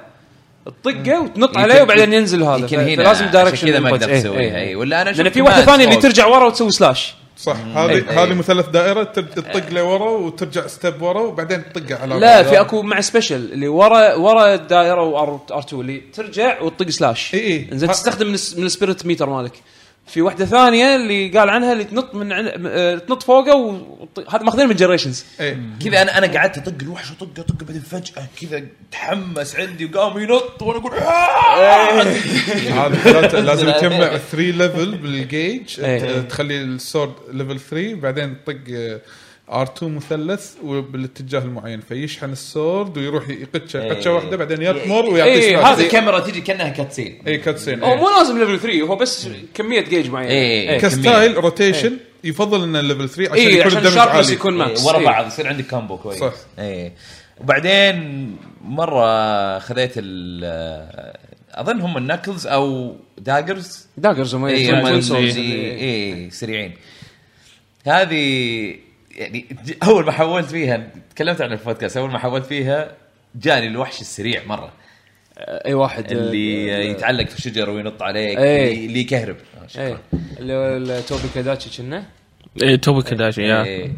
تطقه وتنط عليه وبعدين ينزل هذا. فلازم عشان direction كذا ما إيه، أسويها. إي. ولا أنا لأن في واحدة ثانية اللي. ترجع ورا وتسوي slash. صح هذه هذه مثلث دائرة تب- تطق لورا وترجع step ورا وبعدين تطقه على لا في أكو مع special اللي ورا ورا الدائرة و R2 اللي ترجع وتطق slash إي. إنزين ها- تستخدم من ال spirit meter مالك. في واحدة ثانية اللي قال عنها اللي تنط من عن... آه، تنط فوقه وهذا هذا ماخذينه من Generations إيه. كذا أنا أنا قعدت أطق الوحش اطق أطق بعدين فجأة كذا تحمس عندي وقام ينط وأنا أقول آه! (laughs) هذا (laughs) لازم- (laughs) تجمع 3 level بالجيج إيه. تخلي ال sword level 3 بعدين تطق R2 مثلث وبالاتجاه المعين فيشحن ال sword ويروح يقتشه قتشه واحدة بعدين يطمر ويعطي إيه، slash. هذا- الكاميرا تجي كأنها cutscene اي cutscene هو مو لازم level 3 هو بس كمية جيج معينه إيه. إيه. ك style rotation يفضل ان ال level 3 عشان اي يكون عشان ال damage عالي. يكون إيه، max ورا إيه. بعض يصير عندك combo كويس. صح. إيه. وبعدين مرة خذيت ال أظن هم ال knuckles أو daggers daggers هم اي إيه، سريعين. هذه يعني أول ما حولت فيها تكلمت عن البودكاست أول ما حولت فيها جاني الوحش السريع مرة. أي واحد اللي يتعلق في الشجره وينط عليك إيه. اللي اللي يكهرب. آه، شكراً. إيه. اللي هو ال- توبي كاداتشي كنا؟ إيه توبي كداشي يا. إيه.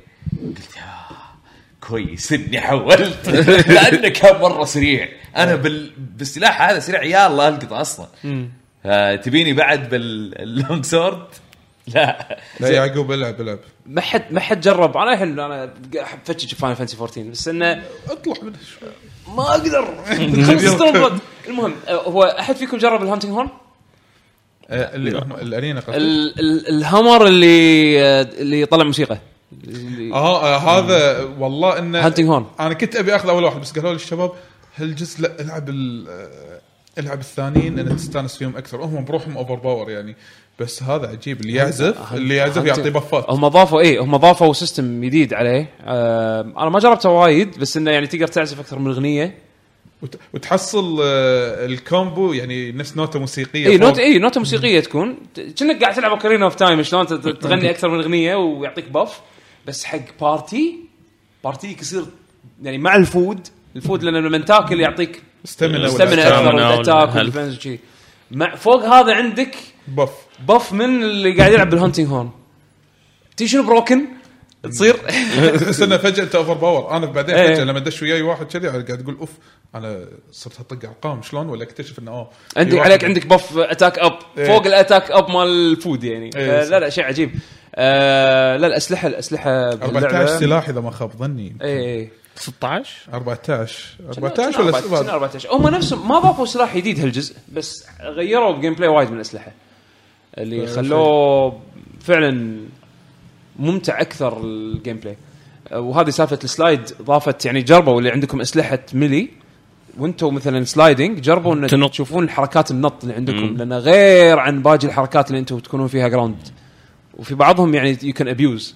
قلت يا كويس إني حولت. (laughs) لأنه كان مرة سريع. أنا بال... بالسلاح هذا سريع يا الله القطه أصلا. آه، تبيني بعد بال long sword؟ لا. لا يعقوب العب العب. ما حد ما حد جرب. أنا الحين أنا احب فتش Final Fantasy 14 بس إنه أطلع منه. شوي ما أقدر. (laughs) خلص المهم آه، هو أحد فيكم جرب ال hunting horn؟ آه، اللي ال arena قصدي ال- ال- ال hammer اللي آه، اللي يطلع موسيقى. اللي- آه آه، هذا والله إنه hunting horn أنا كنت أبي أخذ أول واحد بس قالوا لي الشباب هالجزء لا ألعب ال- آه، العب الثانيين ان تستانس فيهم أكثر. هم بروحهم overpower يعني. بس هذا عجيب. اللي يعزف اللي يعزف يعطي buffات هم ضافوا إيه هم ضافوا system جديد عليه. آه أنا ما جربته وايد بس إنه يعني تقدر تعزف أكثر من أغنية. وت- وتحصل آه، ال combo يعني نفس نوتة موسيقية اي. note اي نوتة موسيقية تكون. كأنك قاعد تلعب Ocarina of Time شلون (laughs) تغني أكثر من أغنية ويعطيك buff بس حق party party ك يصير يعني مع ال food. ال food لأن لما تاكل يعطيك stamina ولا- أكثر وال attack. وال defense وشي مع فوق هذا عندك buff buff من اللي قاعد يلعب بال hunting horn تي شنو broken تصير. (laughs) تحس انه فجأة أنت over power أنا بعدين إيه. فجأة لما دش وياي واحد كذي قاعد أقول أوف أنا صرت أطق أرقام شلون؟ ولا أكتشف إنه اوه عندك عليك عندك buff attack up إيه. فوق ال attack up مال ال food يعني. إيه، لا لا شيء عجيب. آه لا الاسلحه الاسلحه 14 سلاح إذا ما خاب ظني. اي اي 16 14 كنا- 14 كنا ولا أربعة- كنا 7 14 هم نفسهم ما ضافوا سلاح جديد هالجزء بس غيروا ال gameplay وايد من الأسلحة. اللي خلوه فعلا ممتع أكثر ال gameplay وهذه سالفة ال slide ضافت يعني جربوا اللي عندكم أسلحة melee. وأنتم مثلا sliding جربوا إن تنط. تشوفون حركات النط اللي عندكم لأنه غير عن باقي الحركات اللي أنتم تكونون فيها ground وفي بعضهم يعني you can abuse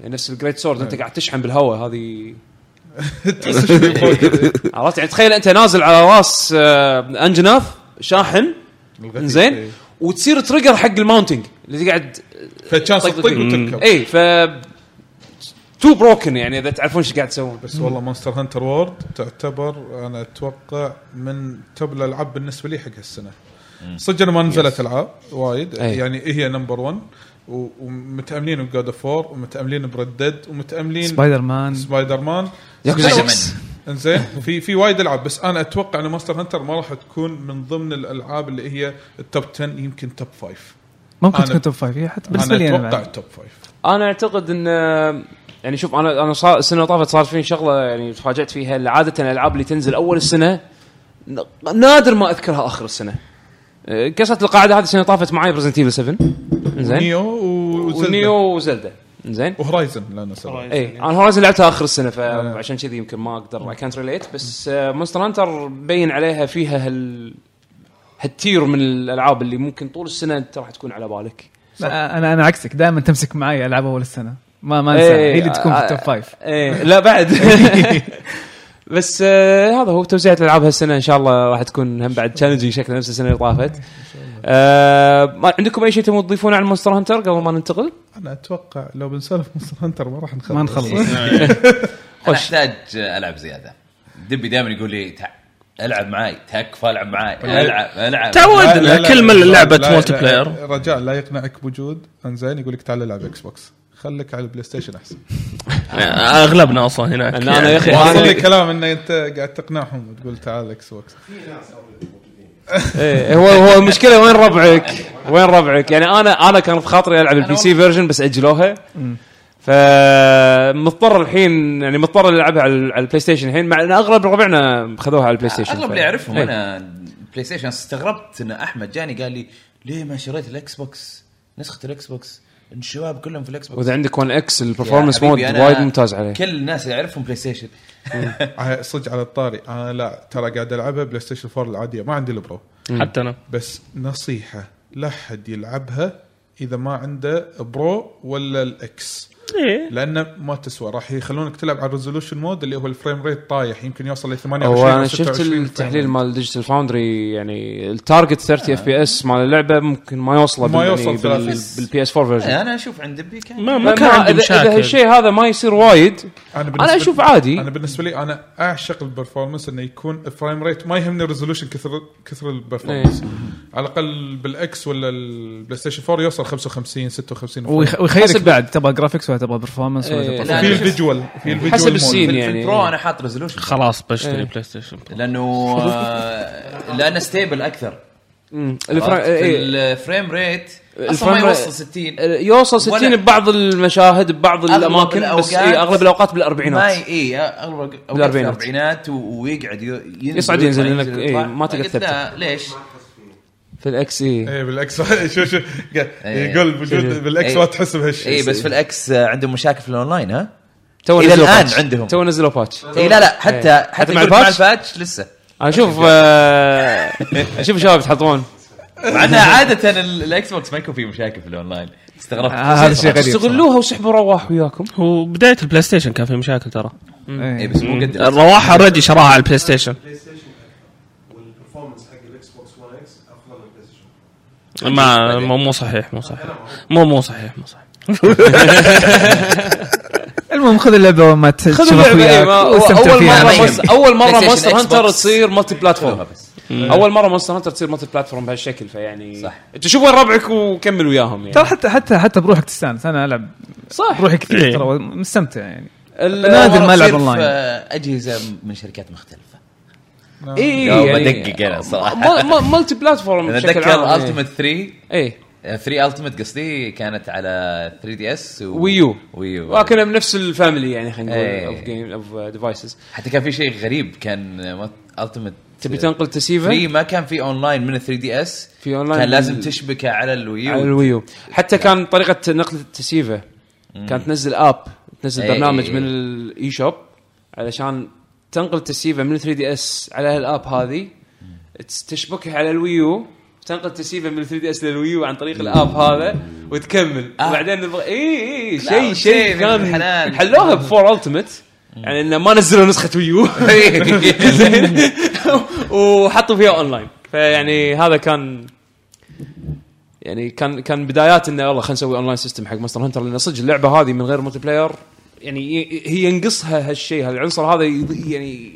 يعني نفس ال great sword أنت قاعد تشحن بالهواء هذه (laughs) عرفت؟ يعني تخيل أنت نازل على راس آه، Anjanath شاحن زين وتصير trigger حق ال mounting اللي قاعد فكان طق- تطق طق. وتركب. اي ف too broken يعني إذا تعرفون إيش قاعد تسوون. بس والله Monster Hunter World تعتبر أنا أتوقع من top الألعاب بالنسبة لي حق هالسنة. صدق ما نزلت العاب وايد. أي. يعني هي number 1 و- ومتأملين ب God of War ومتأملين ب Red ومتأملين Spider Man Spider Man Yakuza Spider 6 انزين في في وايد ألعاب بس أنا أتوقع ان Monster Hunter ما راح تكون من ضمن الألعاب اللي هي ال top 10 يمكن top 5 ممكن تكون top five هي حتى بالنسبة أنا لي أنا أتوقع بعد. توب 5 أنا أعتقد إن يعني شوف أنا أنا صار السنة اللي طافت صار في شغلة يعني تفاجأت فيها اللي عادة الألعاب اللي تنزل أول السنة نادر ما أذكرها آخر السنة. كسرت القاعدة هذه السنة طافت معي ب Resident Evil 7 زين Nioh و Zelda زين. و Horizon لا ننسى اي أنا Horizon لعبتها آخر السنة فعشان كذي يمكن ما أقدر اي كانت ريليت بس Monster Hunter بين عليها فيها هال هال tier من الألعاب اللي ممكن طول السنة أنت راح تكون على بالك. لا، أنا أنا عكسك. دائما تمسك معي ألعاب أول السنة. ما ما أنسى. إيه، هي اللي تكون في آه، ال top five إيه لا بعد. (laughs) بس آه هذا هو توزيع الألعاب هالسنة. إن شاء الله راح تكون هم بعد challenging شكلها نفس السنة اللي طافت. آه ما عندكم أي شيء تبون تضيفونه على Monster Hunter قبل ما ننتقل؟ أنا أتوقع لو بنسولف Monster Hunter ما راح نخلص. ما نخلص. (laughs) أنا خوش. أحتاج ألعب زيادة. دبي دائما يقول لي تع... ألعب معاي. تكفى ألعب معاي. ألعب ألعب. تعودنا كل ما لا، لعبه multi لا، player رجاء لا يقنعك بوجود. انزين يقول لك تعال العب Xbox خليك على ال PlayStation أحسن. (laughs) أغلبنا أصلا هناك. ان أنا يا أخي لي كلام ان أنت قاعد تقنعهم وتقول تعال Xbox إيه، هو هو المشكلة وين ربعك؟ وين ربعك؟ يعني أنا أنا كان في خاطري ألعب ال PC version بس أجلوها فمضطر الحين يعني مضطر ألعبها على ال PlayStation الحين مع إن أغلب ربعنا خذوها على ال PlayStation اغلب اللي أعرفهم إيه. أنا ال PlayStation استغربت إن أحمد جاني قال لي ليه ما شريت ال Xbox نسخة ال Xbox الشباب كلهم في ال Xbox. وإذا عندك 1 X ال performance mode وايد ممتاز عليه. كل الناس اللي اعرفهم PlayStation صدق على الطاري. أنا لا ترى قاعد ألعبها PlayStation 4 العادية. ما عندي ال Pro. حتى أنا. بس نصيحة لا حد يلعبها إذا ما عنده Pro ولا ال X إيه. لأنه ما تسوى راح يخلونك تلعب على ال resolution mode اللي هو ال frame rate طايح يمكن يوصل ل 28 هو أو أنا 26 شفت التحليل. مال Digital Foundry يعني ال target 30 FPS مال اللعبة ممكن ما يوصله ما يوصل يعني 30. بال PS 4 version أنا أشوف عند بي كان ما ما كان عندي اذا إذا مشاكل هالشيء هذا ما يصير وايد أنا أنا أشوف عادي. أنا بالنسبة لي أنا أعشق ال performance إنه يكون frame rate ما يهمني ال resolution كثر كثر ال performance على الأقل بال X ولا ال PlayStation 4 يوصل 55 56 ويخ- ويخيرك بعد تبغى graphics ولا تبغى performance ولا إيه، تبغى في ال visual في ال visual حسب. السين يعني. في ال Pro أنا حاط resolution خلاص بشتري إيه. PlayStation لأنه (laughs) لأنه stable أكثر؟ الفرا- في إيه. ال frame rate أصلا ال frame ما يوصل 60 يوصل 60 ولا- ببعض المشاهد ببعض أغلب الأماكن بس إيه أغلب الأوقات ما بالاربعينات ي- اي أغلب اوقات في بالأربعينات. الاربعينات و- ويقعد ينزل يصعد ينزل إيه،. ما تقدر. لا ليش؟ في ال X اي إيه بال X (laughs) شو شو إيه. يقول بوجود بال X إيه. ما تحس بهالشيء اي بس في ال X عندهم مشاكل في الأونلاين ها؟ تو نزلوا الآن patch. عندهم. تو نزلوا patch اي لا لا حتى إيه. حتى مع ال patch؟ ال patch لسه أنا أشوف آه، أشوف الشباب يتحطمون مع إنه عادة ال- Xbox ما يكون فيه مشاكل في الأونلاين استغربت آه، هذا شيء غريب. استغلوها وسحبوا رواح وياكم هو بداية ال PlayStation كان في مشاكل ترى إيه. اي بس مو قد ال X. الرواحه already شراها على ال PlayStation وال performance حق ال Xbox 1 X افضل من ال PlayStation ما مو مو صحيح مو صحيح. مو مو صحيح مو صحيح. (laughs) المهم خذ اللعبة وما تشوف اللعبة إيه، أول مرة. أول مرة Monster Hunter. تصير multi platform أول مرة Monster Hunter تصير multi platform بهالشكل فيعني صح. انت شوف وين ربعك وكمل وياهم يعني. ترى حتى حتى حتى بروحك تستانس. أنا ألعب صح. بروحي كثير إيه. ترى مستمتع يعني. نادر ما ألعب أونلاين. في أجهزة من شركات مختلفة. اي يعني بدقق أنا صراحة. مالتي بلاتفورم أنا بشكل عام اتذكر إيه. التيمت 3 اي 3 التيمت قصدي كانت على 3 دي اس ويو ويو وكنا بنفس الفاميلي يعني خلينا إيه. نقول اوف جيم اوف ديفايسز حتى كان في شيء غريب كان التيمت تبي تنقل تسيفا 3 ما كان في اونلاين من 3 دي اس في اونلاين كان لازم تشبكه على الويو على الويو حتى كان طريقة نقل التسيفة. كانت تنزل اب تنزل إيه. برنامج من الاي شوب علشان تنقل التسيفه من 3 دي اس على الاب هذه. تشبكها على الويو. تنقل تسيفه من 3 دي اس للويو عن طريق الاب هذا وتكمل. آه. وبعدين نبغى اي اي لا، شيء شيء شيء كان. حلوها بفور التمت يعني إنه ما نزلوا نسخة ويو. (laughs) زين. وحطوا فيها اونلاين فيعني هذا كان يعني كان كان بدايات إنه والله خلينا نسوي اونلاين سيستم حق ماستر هانتر لأن صدق اللعبة هذه من غير ملتي بلاير يعني هي ينقصها هالشيء هالعنصر هذا يعني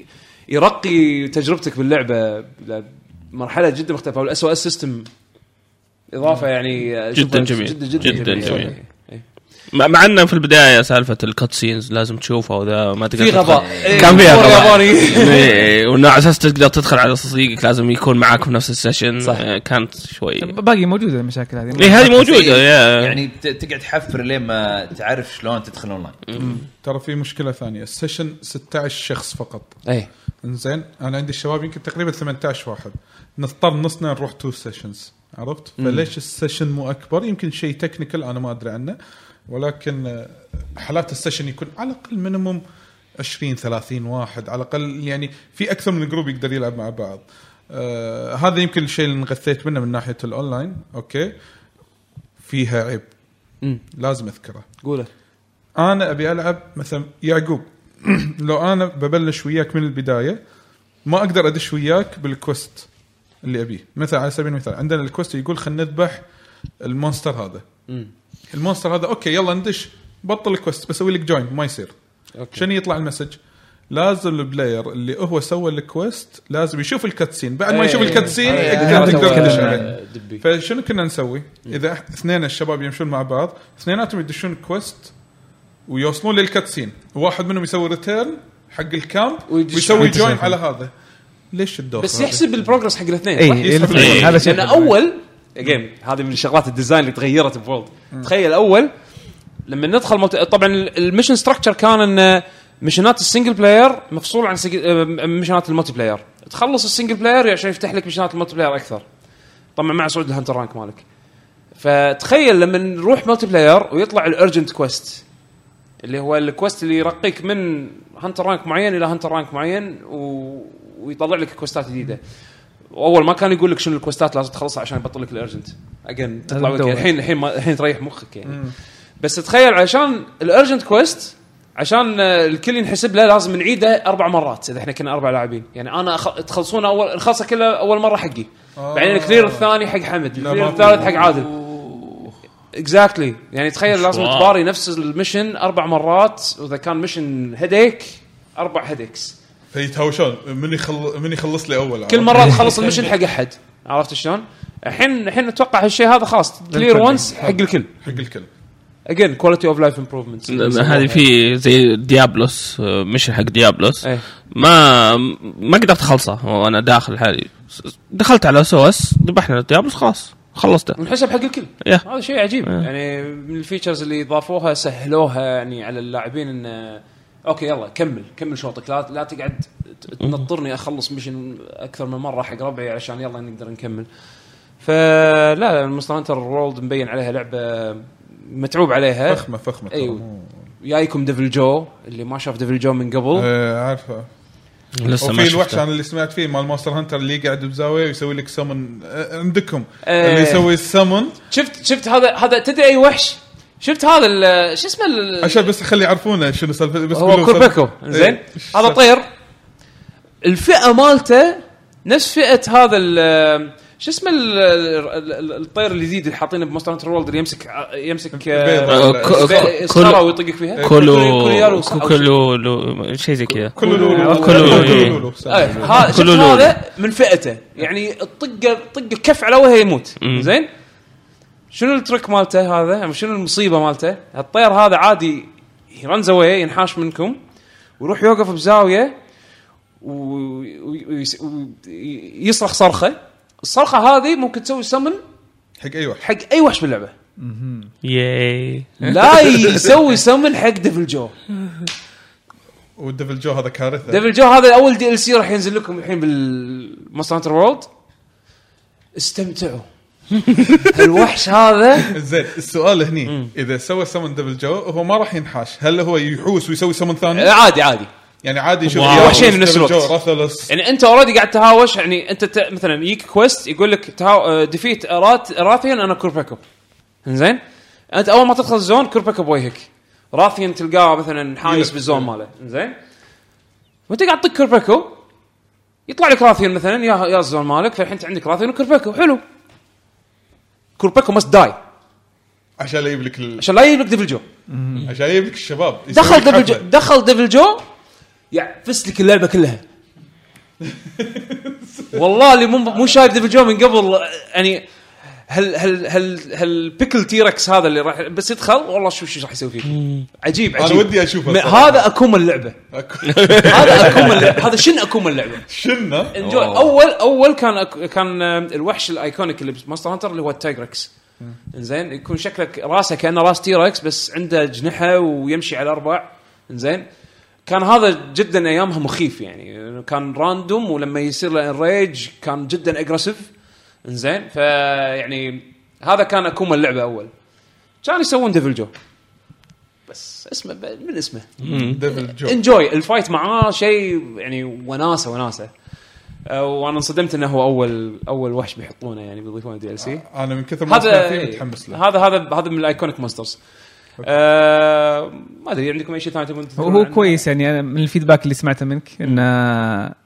يرقي تجربتك باللعبة مرحلة جدا مختلفة والاس أو اس سيستم إضافة يعني جداً أشوفها جميل. جدا جدا, جداً جميل. جميل. إيه. مع إنه في البداية سالفة الكت سينز لازم تشوفها وذا ما تقدر في. غباء. إيه، كان فيها غباء. ياباني. إيه، وإنه على أساس تقدر تدخل على صديقك لازم يكون معاك في نفس السيشن. صح. آه، كانت شوي. باقي موجودة المشاكل هذه. اي هذه موجودة يعني ت- تقعد تحفر لين ما تعرف شلون تدخل اونلاين ترى في مشكلة ثانية. السيشن 16 شخص فقط. اي إنزين أنا عندي الشباب يمكن تقريبا 18 واحد. نضطر نصنا نروح تو سيشنز عرفت؟ فليش السيشن مو أكبر؟ يمكن شيء تكنيكال أنا ما أدري عنه. ولكن حالات السيشن يكون على الأقل مينيموم 20 30 واحد. على الأقل يعني في أكثر من جروب يقدر يلعب مع بعض. آه هذا يمكن الشيء اللي انغثيت منه من ناحية الاونلاين أوكي؟ فيها عيب. مم. لازم أذكره. قوله. أنا أبي ألعب مثلا يعقوب. (clears throat) لو أنا ببلش وياك من البداية ما أقدر أدش وياك بالكوست اللي أبيه. مثلا على سبيل المثال عندنا الكوست يقول خلينا نذبح المونستر هذا. المونستر هذا أوكي يلا ندش بطل الكوست بسوي لك جوين ما يصير أوكي شنو يطلع المسج لازم البلاير اللي هو سوى الكويست لازم يشوف الكاتسين بعد ما إيه. يشوف الكاتسين إيه. يقدر. تقدر إيه. تدش. عليه فشنو كنا نسوي؟ إذا اثنين الشباب يمشون مع بعض اثنيناتهم يدشون كويست ويوصلون للكاتسين وواحد منهم يسوي ريتيرن حق الكامب ويسوي جوين على هذا ليش الدوخه بس؟ يحسب البروجرس حق الاثنين اي. هذا شيء. أول اجين هذه من الشغلات الديزاين اللي تغيرت بورلد تخيل أول لما ندخل ملت... طبعا المشن ستراكشر كان إن مشنات السنجل بلاير مفصول عن. آه، مشنات الملتي بلاير تخلص السنجل بلاير عشان يفتح لك مشنات الملتي بلاير أكثر. طبعا مع صعود الهنتر رانك مالك. فتخيل لما نروح ملتي بلاير ويطلع الارجنت كويست اللي هو الكويست اللي يرقيك من هنتر رانك معين إلى هنتر رانك معين و... ويطلع لك كويستات جديدة. واول ما كان يقول لك شنو الكوستات لازم تخلصها عشان يبطل لك الأرجنت. اجين تطلع. الحين الحين ما الحين تريح مخك يعني. بس تخيل عشان الأرجنت كويست عشان آه، الكل ينحسب له لازم نعيده أربع مرات إذا إحنا كنا أربع لاعبين. يعني أنا أخ... تخلصونه اول الخلصة كلها أول مرة حقي. آه. بعدين الكلير الثاني حق حمد الكلير الثالث. حق عادل. اكزاكتلي يعني تخيل لازم. تباري نفس المشن أربع مرات. وإذا كان مشن هيديك أربع هيديكس فيتهاوشون من يخل... من يخلص لي أول كل مرة تخلص المشن حق أحد عرفت شلون؟ الحين الحين أتوقع هالشيء هذا خلاص كلير وانس حق الكل. حق الكل. اجين كواليتي اوف لايف امبروفمنتس هذه في زي ديابلوس مشن حق ديابلوس. إيه. ما ما قدرت أخلصه وأنا داخل حالي. دخلت على سوس ذبحنا ديابلوس خلاص خلصته. ونحسب حق الكل. هذا شيء عجيب. إيه. يعني من الفيتشرز اللي ضافوها سهلوها يعني على اللاعبين انه أوكي يلا كمل كمل شوطك. لا لا تقعد تنطرني أخلص مشن أكثر من مرة حق ربعي عشان يلا نقدر نكمل. فلا المونستر هانتر وورلد مبين عليها لعبة متعوب عليها. فخمة فخمة. مو- جايكم ديفل جو اللي ما شاف ديفل جو من قبل. آه، عارفه. لسه وفي الوحش أنا اللي سمعت فيه مال مونستر هانتر اللي يقعد بزاوية ويسوي لك سمن عندكم. آه. اللي يسوي السمن شفت شفت هذا هذا تدري أي وحش؟ شفت هذا ال- شو اسمه ال- عشان بس خلي يعرفونه شنو سالفه بس هو كوربيكو سالفة- زين. إيه. هذا طير. الفئة مالته نفس فئة هذا ال- شو اسمه ال- ال- ال- الطير الجديد اللي حاطينه بمونستر هانتر وورلد اللي يمسك ع- يمسك بيض. آه، سكارة ويطقك فيها. كلو كوليارو صح، أو شيء. كلو لو- شيء زي كذا. كله لولو. كله كله إيه. لولو. إيه. ها- شفت كله لولو. هذا من فئته. يعني الطقه طق الكف على وجهه يموت. مم. زين؟ شنو الترك مالته هذا؟ أو شنو المصيبة مالته؟ الطير هذا عادي يرنز اواي ينحاش منكم. ويروح يوقف بزاوية ويصرخ صرخة. الصرخة هذه ممكن تسوي سمن حق أي واحد حق أي وحش باللعبة. ياي لا يسوي سمن حق ديفل جو والديفل جو هذا كارثة. ديفل جو هذا أول دي ال سي راح ينزل لكم الحين بالمونستر هانتر وورلد استمتعوا. (laughs) الوحش هذا. زين السؤال هني إذا سوى سمن Deviljho هو ما راح ينحاش. هل هو يحوس ويسوي سمن ثاني؟ عادي عادي. يعني عادي يشوف وحشين بنفس الوقت. يعني أنت already قاعد تهاوش يعني أنت ت... مثلا يجيك quest يقول لك تهاو... defeat رات... Rathian and Qurupeco زين أنت أول ما تدخل ال zone Qurupeco بوجهك Rathian تلقاه مثلا حايس. بال zone ماله. زين وأنت قاعد تطق Qurupeco يطلع لك Rathian مثلا يا يا ال zone مالك فالحين انت عندك Rathian و Qurupeco حلو. Qurupeco must die عشان لا يجيب لك ال... عشان لا يجيب لك Deviljho. عشان يجيب لك الشباب. دخل Deviljho. دخل Deviljho يعفس لك اللعبة كلها. (laughs) والله اللي مو مو شايف Deviljho من قبل يعني هل هل هل هل Pickle Tigrex هذا اللي راح بس يدخل؟ والله شوف شو راح يسوي فيك عجيب عجيب. ودي أشوفه م- صراحة. هذا Akuma (laughs) اللعبة. هذا Akuma اللعبة. هذا شنو Akuma اللعبة؟ انزين اول أول كان أك... كان الوحش ال iconic اللي ب Monster Hunter اللي هو ال Tigrex زين يكون شكلك راسه كأنه راس Tigrex بس عنده اجنحه ويمشي على أربع. زين كان هذا جدا أيامها مخيف يعني. كان random ولما يصير له enrage كان جدا aggressive زين فيعني هذا كان Akuma اللعبة أول. كانوا يسوون Deviljho بس اسمه من اسمه؟ Deviljho enjoy ال fight معاه شيء يعني وناسة وناسة. أه، وأنا انصدمت إنه هو أول أول وحش بيحطونه يعني بيضيفونه DLC أنا من كثر ما هذا متحمس له. هذا هذا هذا من ال iconic monsters آه ما أدري عندكم أي شيء ثاني تبون هو؟ كويس يعني أنا من ال feedback اللي سمعته منك انه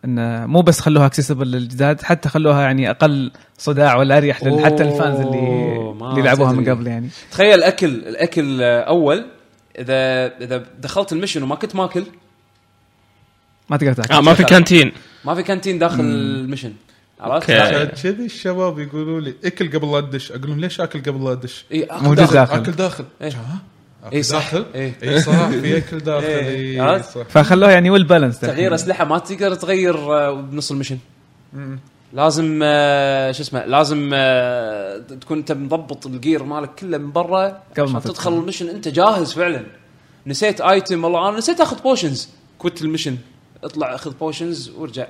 انه مو بس خلوها accessible للجداد حتى خلوها يعني أقل صداع ولا أريح حتى ال fans اللي اللي لعبوها من. قبل يعني تخيل الاكل الأكل آه، أول اذا إذا دخلت ال mission وما كنت ماكل ما تقدر تاكل آه ما في canteen ما في canteen داخل ال mission عرفت؟ عشان كذي الشباب يقولوا لي أكل قبل لا تدش أقول لهم ليش أكل قبل لا ادش؟ إي أكل موجود داخل. داخل. أكل داخل إيه. ها؟ إي اكل صح. داخل؟ إيه. اي صح. في أكل داخل. إيه. اي؟ صح. فخلوه يعني well balanced تغيير أسلحة ما تقدر تغير آه، بنص ال mission. لازم آه، شو اسمه لازم آه، تكون أنت مضبط ال gear مالك كله من برا قبل ما عشان تدخل. تدخل ال mission. أنت جاهز فعلا. نسيت item والله أنا نسيت أخذ potions quit ال mission. اطلع أخذ potions وارجع.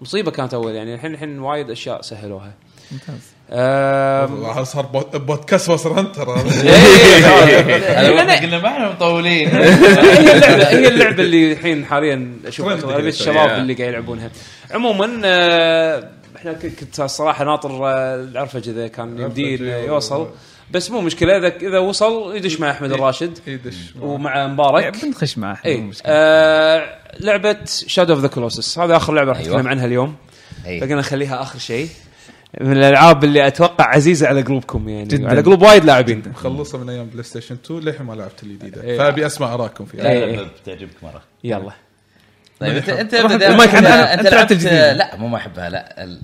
مصيبة كانت أول يعني. الحين الحين وايد أشياء سهلوها. ممتاز. هذا صار بو- بودكاست Monster Hunter هذا إيه، هذا قلنا ما إحنا مطولين هي اللعبه هي اللعبه اللي الحين حاليا أشوف اغلبيه. الشباب. اللي قاعد يلعبونها عموما آه، إحنا كنت الصراحه ناطر آه، العرفج اذا كان عرفج، يوصل بس مو مشكله اذا اذا وصل يدش مع احمد الراشد يدش ومع مبارك بنخش اي مشكلة. آه لعبه Shadow of the Colossus هذه اخر لعبه راح. نتكلم عنها اليوم. بقينا نخليها اخر شيء من الألعاب اللي أتوقع عزيزة على قلوبكم يعني جداً. على قلوب وايد لاعبين مخلصه من أيام PlayStation 2 للحين ما لعبت الجديدة إيه. فأبي أسمع آراءكم فيها إيه. بتعجبك مره يلا طيب انت أنت أنت, لعبت. لا مو ما أحبها لا.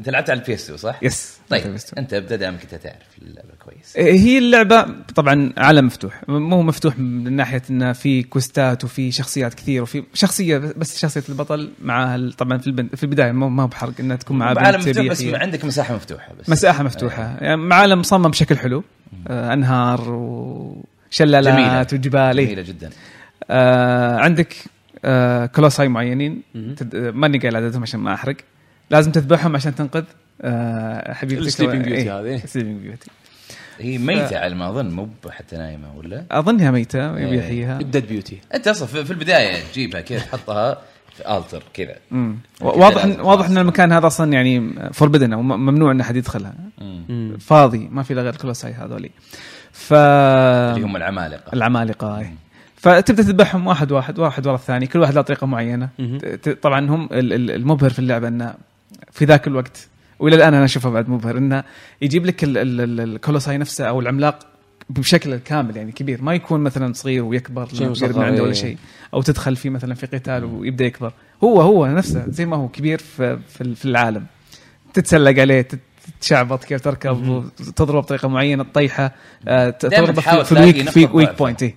أنت لعبت على ال PS 2 صح؟ yes طيب أنت دامك انت تعرف اللعبة كويس. هي اللعبة طبعا عالم مفتوح. مو مفتوح من ناحية إنه في quest ات وفي شخصيات كثير وفي شخصية بس شخصية البطل مع ال- طبعا في البن- في البداية مو ما هو بحرق إنها تكون مع عالم مفتوح بس. عندك مساحة مفتوحة بس. مساحة مفتوحة. يعني عالم مصمم بشكل حلو. آه أنهار وشلالات جميلة. وجبال. إيه. جميلة جدا. آه عندك آه colossi معينين. تد... ماني قايل عددهم عشان ما أحرق. لازم تذبحهم عشان تنقذ آه حبيبتك. ال sleeping إيه، beauty هذه. ال sleeping beauty هي ميتة على ما أظن مو حتى نايمة ولا؟ أظنها ميتة إيه. يبي يحييها dead beauty أنت أصلا في في البداية تجيبها كذا تحطها في التر كذا. مم. أكيد واضح. واضح إن المكان هذا أصلا يعني forbidden أو ممنوع ان احد يدخلها. فاضي ما في الا غير كلوساي هذولي. ف اللي هم العمالقة. العمالقة هاي فتبدأ تذبحهم واحد واحد واحد ورا الثاني كل واحد له طريقة معينة. طبعا هم ال- ال- المبهر في اللعبة إنه في ذاك الوقت وإلى الآن أنا اشوفه بعد مبهر إنه يجيب لك ال- ال- ال- الكولوساي نفسه أو العملاق بشكل كامل يعني كبير ما يكون مثلا صغير ويكبر تقرب من عنده ولا. شيء أو تدخل فيه مثلا في قتال ويبدأ يكبر هو هو نفسه زي ما هو كبير في في في العالم تتسلق عليه تت- تشعبط كيف تركب وتضرب بطريقة معينة تطيحه آه، ت- دايماً تضربه تحاول في, ال weak في weak. point إيه.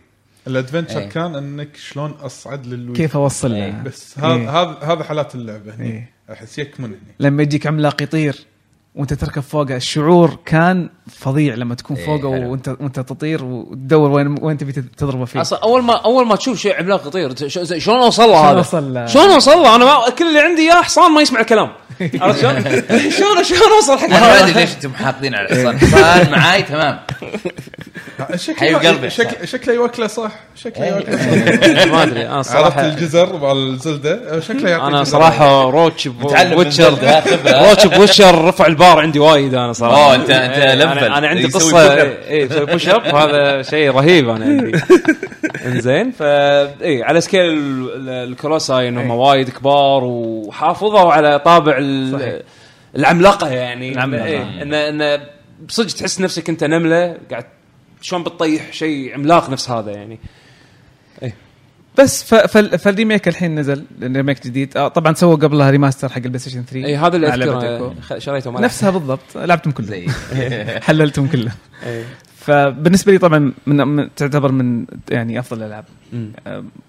ال adventure إيه. كان إنك شلون أصعد لل weak كيف أوصل. له بس هذا إيه. هذا هذا حالات اللعبة هني إيه. أحس هني لما يجيك عملاق يطير. وانت تركب فوقه الشعور كان فظيع لما تكون إيه، فوقه حلو. وانت وانت تطير وتدور وين وين تبي تضربه فيه أصلا أول ما أول ما تشوف شيء عملاق يطير شلون اوصل له شلون هذا؟ له؟ شلون اوصل له؟ أنا ما كل اللي عندي إياه حصان ما يسمع الكلام عرفت شلون؟ (laughs) شلون شلون اوصل حق أنا ما؟ أدري ليش أنتم حاطين على الحصان الحصان معاي تمام حي شكله قلبك. شكله شكله يوكله صح شكله إيه. يوكله (laughs) صح ما أدري أنا عرفت صراحة الجزر مال الزلدة شكله يعطي أنا. صراحة روتش بوتشر. روتش بوتشر رفع البار عندي وايد أنا صراحة أنت- أنت إيه، لفل. أنا, أنا عندي قصة. اي يسوي بوش اب هذا شيء رهيب أنا عندي (laughs) إنزين فا اي على scale ال- ال- ال colossi انهم وايد كبار وحافظوا على طابع. العملاقة يعني العملاقة. إيه، انه إنه بصدق تحس نفسك أنت نملة قاعد شلون بتطيح شيء عملاق نفس هذا يعني بس فال remake الحين نزل remake جديد. آه طبعا سووا قبلها remaster حق ال PlayStation 3 اي هذا اللي أذكره شريته نفسها بالضبط. لعبتهم كلهم. زي (laughs) حللتهم كلهم. إيه. فبالنسبة لي طبعا من, تعتبر من يعني أفضل الألعاب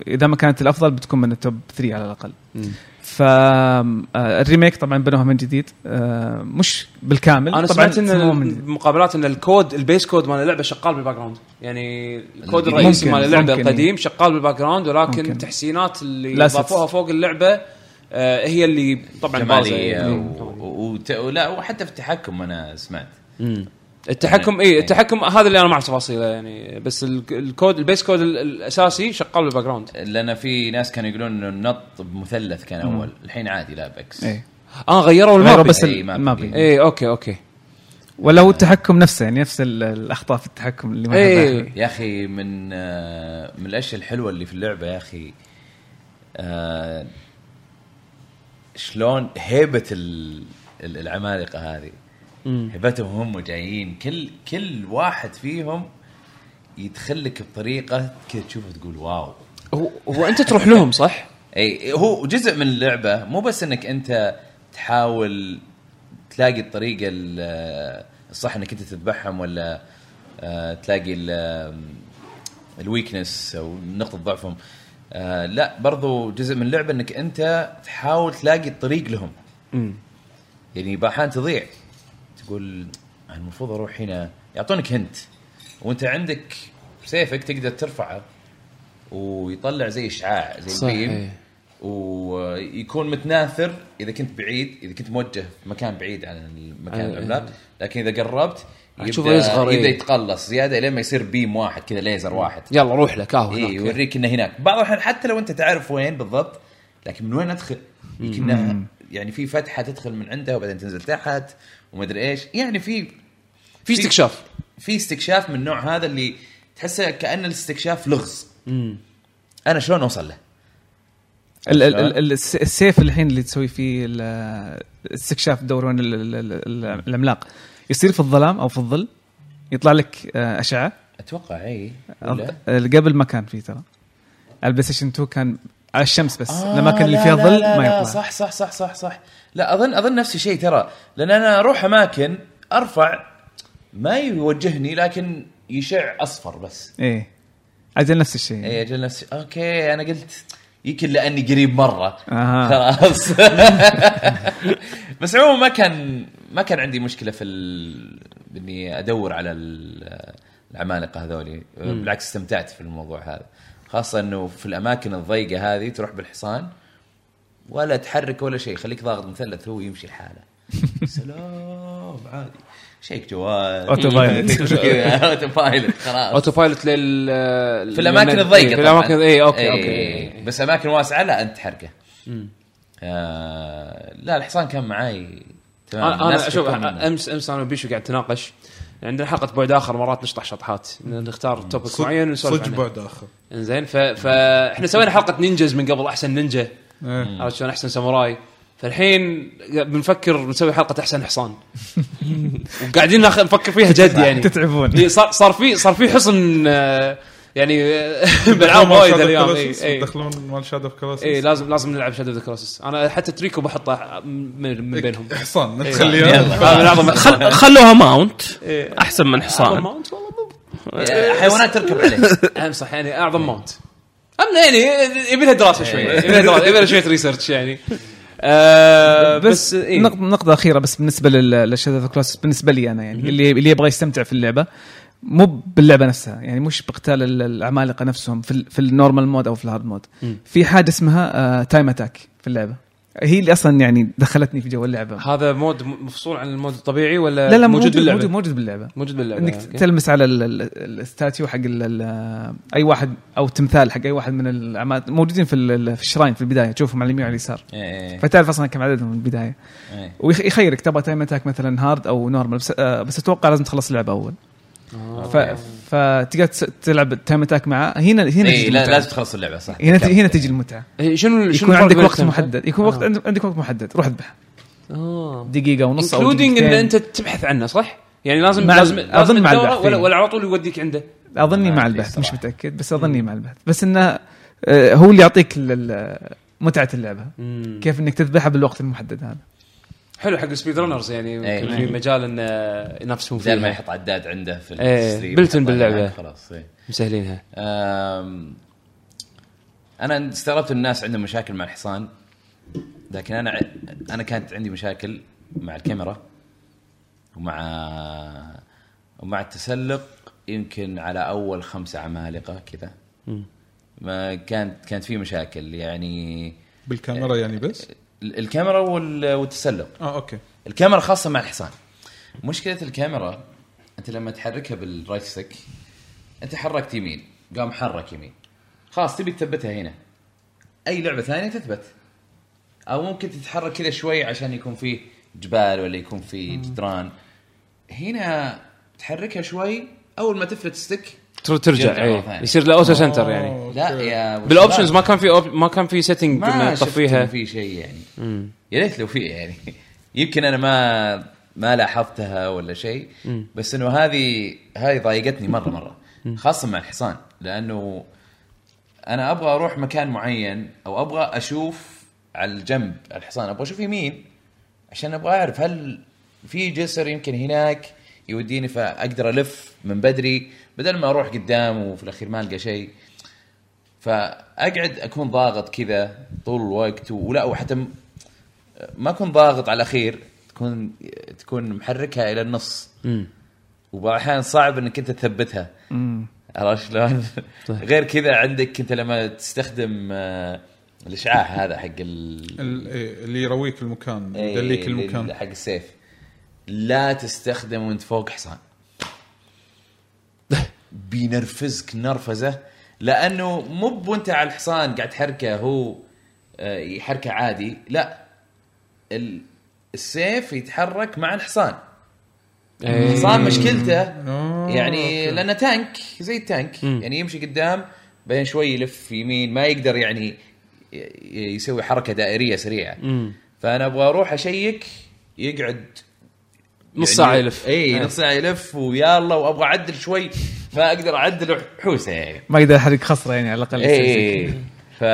إذا ما كانت الأفضل بتكون من ال top 3 على الأقل. فال remake طبعا بنوها من جديد آه، مش بالكامل أنا طبعا سمعت إن. المقابلات إن ال code ال base code مال اللعبة شغال بال background يعني الكود الرئيسي مال اللعبة ممكن. القديم شغال بال background ولكن ممكن. التحسينات اللي لا ضافوها ست. فوق اللعبة آه، هي اللي طبعا جمالية يعني. و- و- وت- ولا وحتى في التحكم أنا سمعت مم. التحكم يعني- اي التحكم هذا اللي أنا ما أعرف تفاصيله يعني بس ال- ال code ال base code ال- الأساسي شغال بال background. لأن في ناس كانوا يقولون إنه النط بمثلث كان أول. الحين عادي لا بوكس إيه. آه غيروا غيروا ال mapping بس إيه، ال mapping اي okay okay. ولا هو التحكم نفسه يعني نفس ال- الأخطاء في التحكم اللي ما إيه. حبها. يا أخي من آه، من الأشياء الحلوة اللي في اللعبة يا أخي آه، شلون هيبة ال- ال- العمالقة هذه. هيبتهم هم جايين. كل كل واحد فيهم يدخل لك بطريقة كذا تشوفه تقول wow. هو, هو أنت تروح لهم صح؟ (laughs) إي هو جزء من اللعبة. مو بس إنك أنت تحاول تلاقي الطريقة ال- الصح إنك أنت تذبحهم ولا آه، تلاقي ال- ال weakness أو نقطة ضعفهم. آه، لا برضو جزء من اللعبة إنك أنت تحاول تلاقي الطريق لهم. يعني بأحيان تضيع. تقول المفروض أروح هنا. يعطونك hint وأنت عندك سيفك تقدر ترفعه ويطلع زي إشعاع زي صح، ال beam. إيه. ويكون متناثر إذا كنت بعيد إذا كنت موجه في مكان بعيد عن المكان إيه. العملاق. لكن إذا قربت تشوفه يبدأ يصغر، يبدأ إيه. يتقلص زيادة لين ما يصير beam واحد كذا ليزر واحد. يلا روح لك اهو اي هناك. يوريك إنه هناك. بعض الأحيان حتى لو أنت تعرف وين بالضبط لكن من وين أدخل؟ يمكن يعني في فتحة تدخل من عندها وبعدين تنزل تحت ومدري إيش. يعني في في استكشاف. في استكشاف من النوع هذا اللي تحسه كأن الاستكشاف لغز. أنا شلون أوصل له؟ ال- ال- ال- الس- السيف الحين اللي تسوي فيه استكشاف ال- العملاق يصير في الظلام أو في الظل يطلع لك آه، أشعة. أتوقع إي. قبل ما كان فيه ترى. البلاي ستيشن 2 كان على الشمس بس آه، الاماكن اللي فيها ظل ما يطلع. صح صح صح صح صح. لا أظن أظن نفس الشيء ترى لأن أنا أروح أماكن أرفع ما يوجهني لكن يشع أصفر بس. إيه أجل نفس الشيء. اي أجل نفس شي okay أنا قلت يمكن لأني قريب مرة. أها. خلاص. (laughs) بس عموما ما كان ما كان عندي مشكلة في ال... اني أدور على ال- العمالقة هذولي. بالعكس استمتعت في الموضوع هذا. خاصة إنه في الأماكن الضيقة هذه تروح بالحصان ولا تحرك ولا شيء خليك ضاغط مثلث هو يمشي لحاله. (laughs) سلام عادي. check جوال. autopilot. autopilot خلاص. autopilot لل في الأماكن الضيقة في. الأماكن اي okay إيه، okay. بس أماكن واسعة لا أنت تحركه. آه لا الحصان كان معاي تمام. أنا شوف. أمس أمس أنا وبيشو قاعد نتناقش. عندنا حلقة بعد آخر مرات نشطح شطحات. نختار توبك معين ونسولف صدق بعد آخر. إنزين. فاحنا سوينا حلقة نينجز من قبل أحسن نينجا. إيه. عرفت شلون؟ أحسن ساموراي. فالحين بنفكر نسوي حلقة أحسن حصان. (laughs) وقاعدين نفكر فيها جد يعني. تتعبون. صار صار في صار في حصن آه، يعني (laughs) (laughs) بالعاب وايد إي إي. يدخلون مال شادو اوف كلاسس إي لازم لازم نلعب شادو ذا كروسس أنا حتى تريكو بحطه من, من بينهم. حصان إيه. من اعظم خل خلوها ماونت. إيه. أحسن من حصان. ماونت؟ والله مو حيوانات تركب عليه (laughs) امسح يعني أعظم ماونت. أم يعني يبي لها دراسة شوي يبي لها دراسه يبي لها شوية research يعني. آه بس, بس إيه. نقطة, أخيرة بس بالنسبة لل Shadow Colossus بالنسبة لي أنا يعني اللي اللي يبغى يستمتع في اللعبة. مو باللعبة نفسها يعني مش بقتال ال- العمالقة نفسهم في, في ال normal mode أو في ال hard mode في حاجة اسمها آه time attack في اللعبة. هي اللي أصلا يعني دخلتني في جو اللعبة. هذا mode مفصول عن ال mode الطبيعي ولا لا لا موجود, باللعبة؟ موجود, موجود باللعبة. موجود باللعبة إنك okay. تلمس على ال- ال- ال statue حق ال- أي واحد أو تمثال حق أي واحد من العمالقة موجودين في في ال shrine في البداية. تشوفهم على اليمين وعلى اليسار. إيه، فتعرف أصلا كم عددهم من البداية. إيه. ويخيرك تبغى time attack مثلا hard أو normal بس, آه بس أتوقع لازم تخلص اللعبة أول. ف... فتقدر تلعب ال time attack معاه هنا هنا تجي لا. لازم تخلص اللعبة صح. هنا ت- هنا تجي المتعة. إيه، شنو شنو يكون عندك وقت؟ محدد. يكون وقت آه. عندك وقت محدد. روح اذبح. آه. دقيقة ونص أو including إن. أنت تبحث عنه صح؟ يعني لازم مع- لازم لازم مع البحث، ولا إيه. ولا على طول يوديك عنده. أظني مع البحث مش. متأكد بس أظني مع البحث. بس إنه آه، هو اللي يعطيك متعة اللعبة. كيف إنك تذبحها بالوقت المحدد هذا. حلو حق ال speedrunners يعني إيه. يمكن في مجال إن ينافسون بدل ما يحط عداد عنده في إيه، ال stream built-in. هناك، خلاص إيه. مسهلينها. أنا استغربت الناس عندهم مشاكل مع الحصان لكن أنا أنا كانت عندي مشاكل مع الكاميرا ومع ومع التسلق يمكن على أول خمسة عمالقة كذا. ما كانت كانت في مشاكل يعني. بالكاميرا يعني بس؟ الكاميرا وال- والتسلق. آه okay. الكاميرا خاصة مع الحصان. مشكلة الكاميرا أنت لما تحركها بال right stick أنت حركت يمين قام حرك يمين. خلاص تبي تثبتها هنا. أي لعبة ثانية تثبت. أو ممكن تتحرك كذا شوي عشان يكون فيه جبال ولا يكون فيه جدران. هنا تحركها شوي أول ما تفلت stick ترجع اي ثانية. يصير له auto center يعني. لا يا بال options. ما كان في op... ما كان في setting ما تطفيها في شيء يعني. يا ريت لو في يعني. (laughs) يمكن أنا ما ما لاحظتها ولا شيء بس إنه هذه هذه ضايقتني مرة مرة. خاصة مع الحصان لأنه أنا أبغى أروح مكان معين أو أبغى أشوف على الجنب الحصان أبغى أشوف يمين عشان أبغى أعرف هل في جسر يمكن هناك يوديني فأقدر ألف من بدري بدل ما أروح قدام وفي الأخير ما ألقى شيء فأقعد أكون ضاغط كذا طول الوقت ولا وحتى ما أكون ضاغط على الأخير تكون تكون محركها إلى النص. وبعض الاحيان صعب إنك أنت تثبتها. عرفت شلون؟ (laughs) غير كذا عندك أنت لما تستخدم آه، الإشعاع هذا حق ال... إيه، اللي يرويك المكان إيه، يدليك المكان. حق السيف. لا تستخدم وأنت فوق حصان. بينرفزك نرفزة. لأنه مو وانت على الحصان قاعد تحركه هو آه، يحركه عادي. لا ال- السيف يتحرك مع الحصان. الحصان مشكلته يعني لأنه تانك زي التانك. يعني يمشي قدام بعدين شوي يلف يمين ما يقدر يعني يسوي حركة دائرية سريعة. فأنا أبغى أروح أشيك يقعد نص ساعة يلف. اي إيه. نص ساعة يلف ويلا وأبغى أعدل شوي. ما أقدر اعدل حوسه يعني. ما يقدر يحرك خصره يعني على الأقل اي ف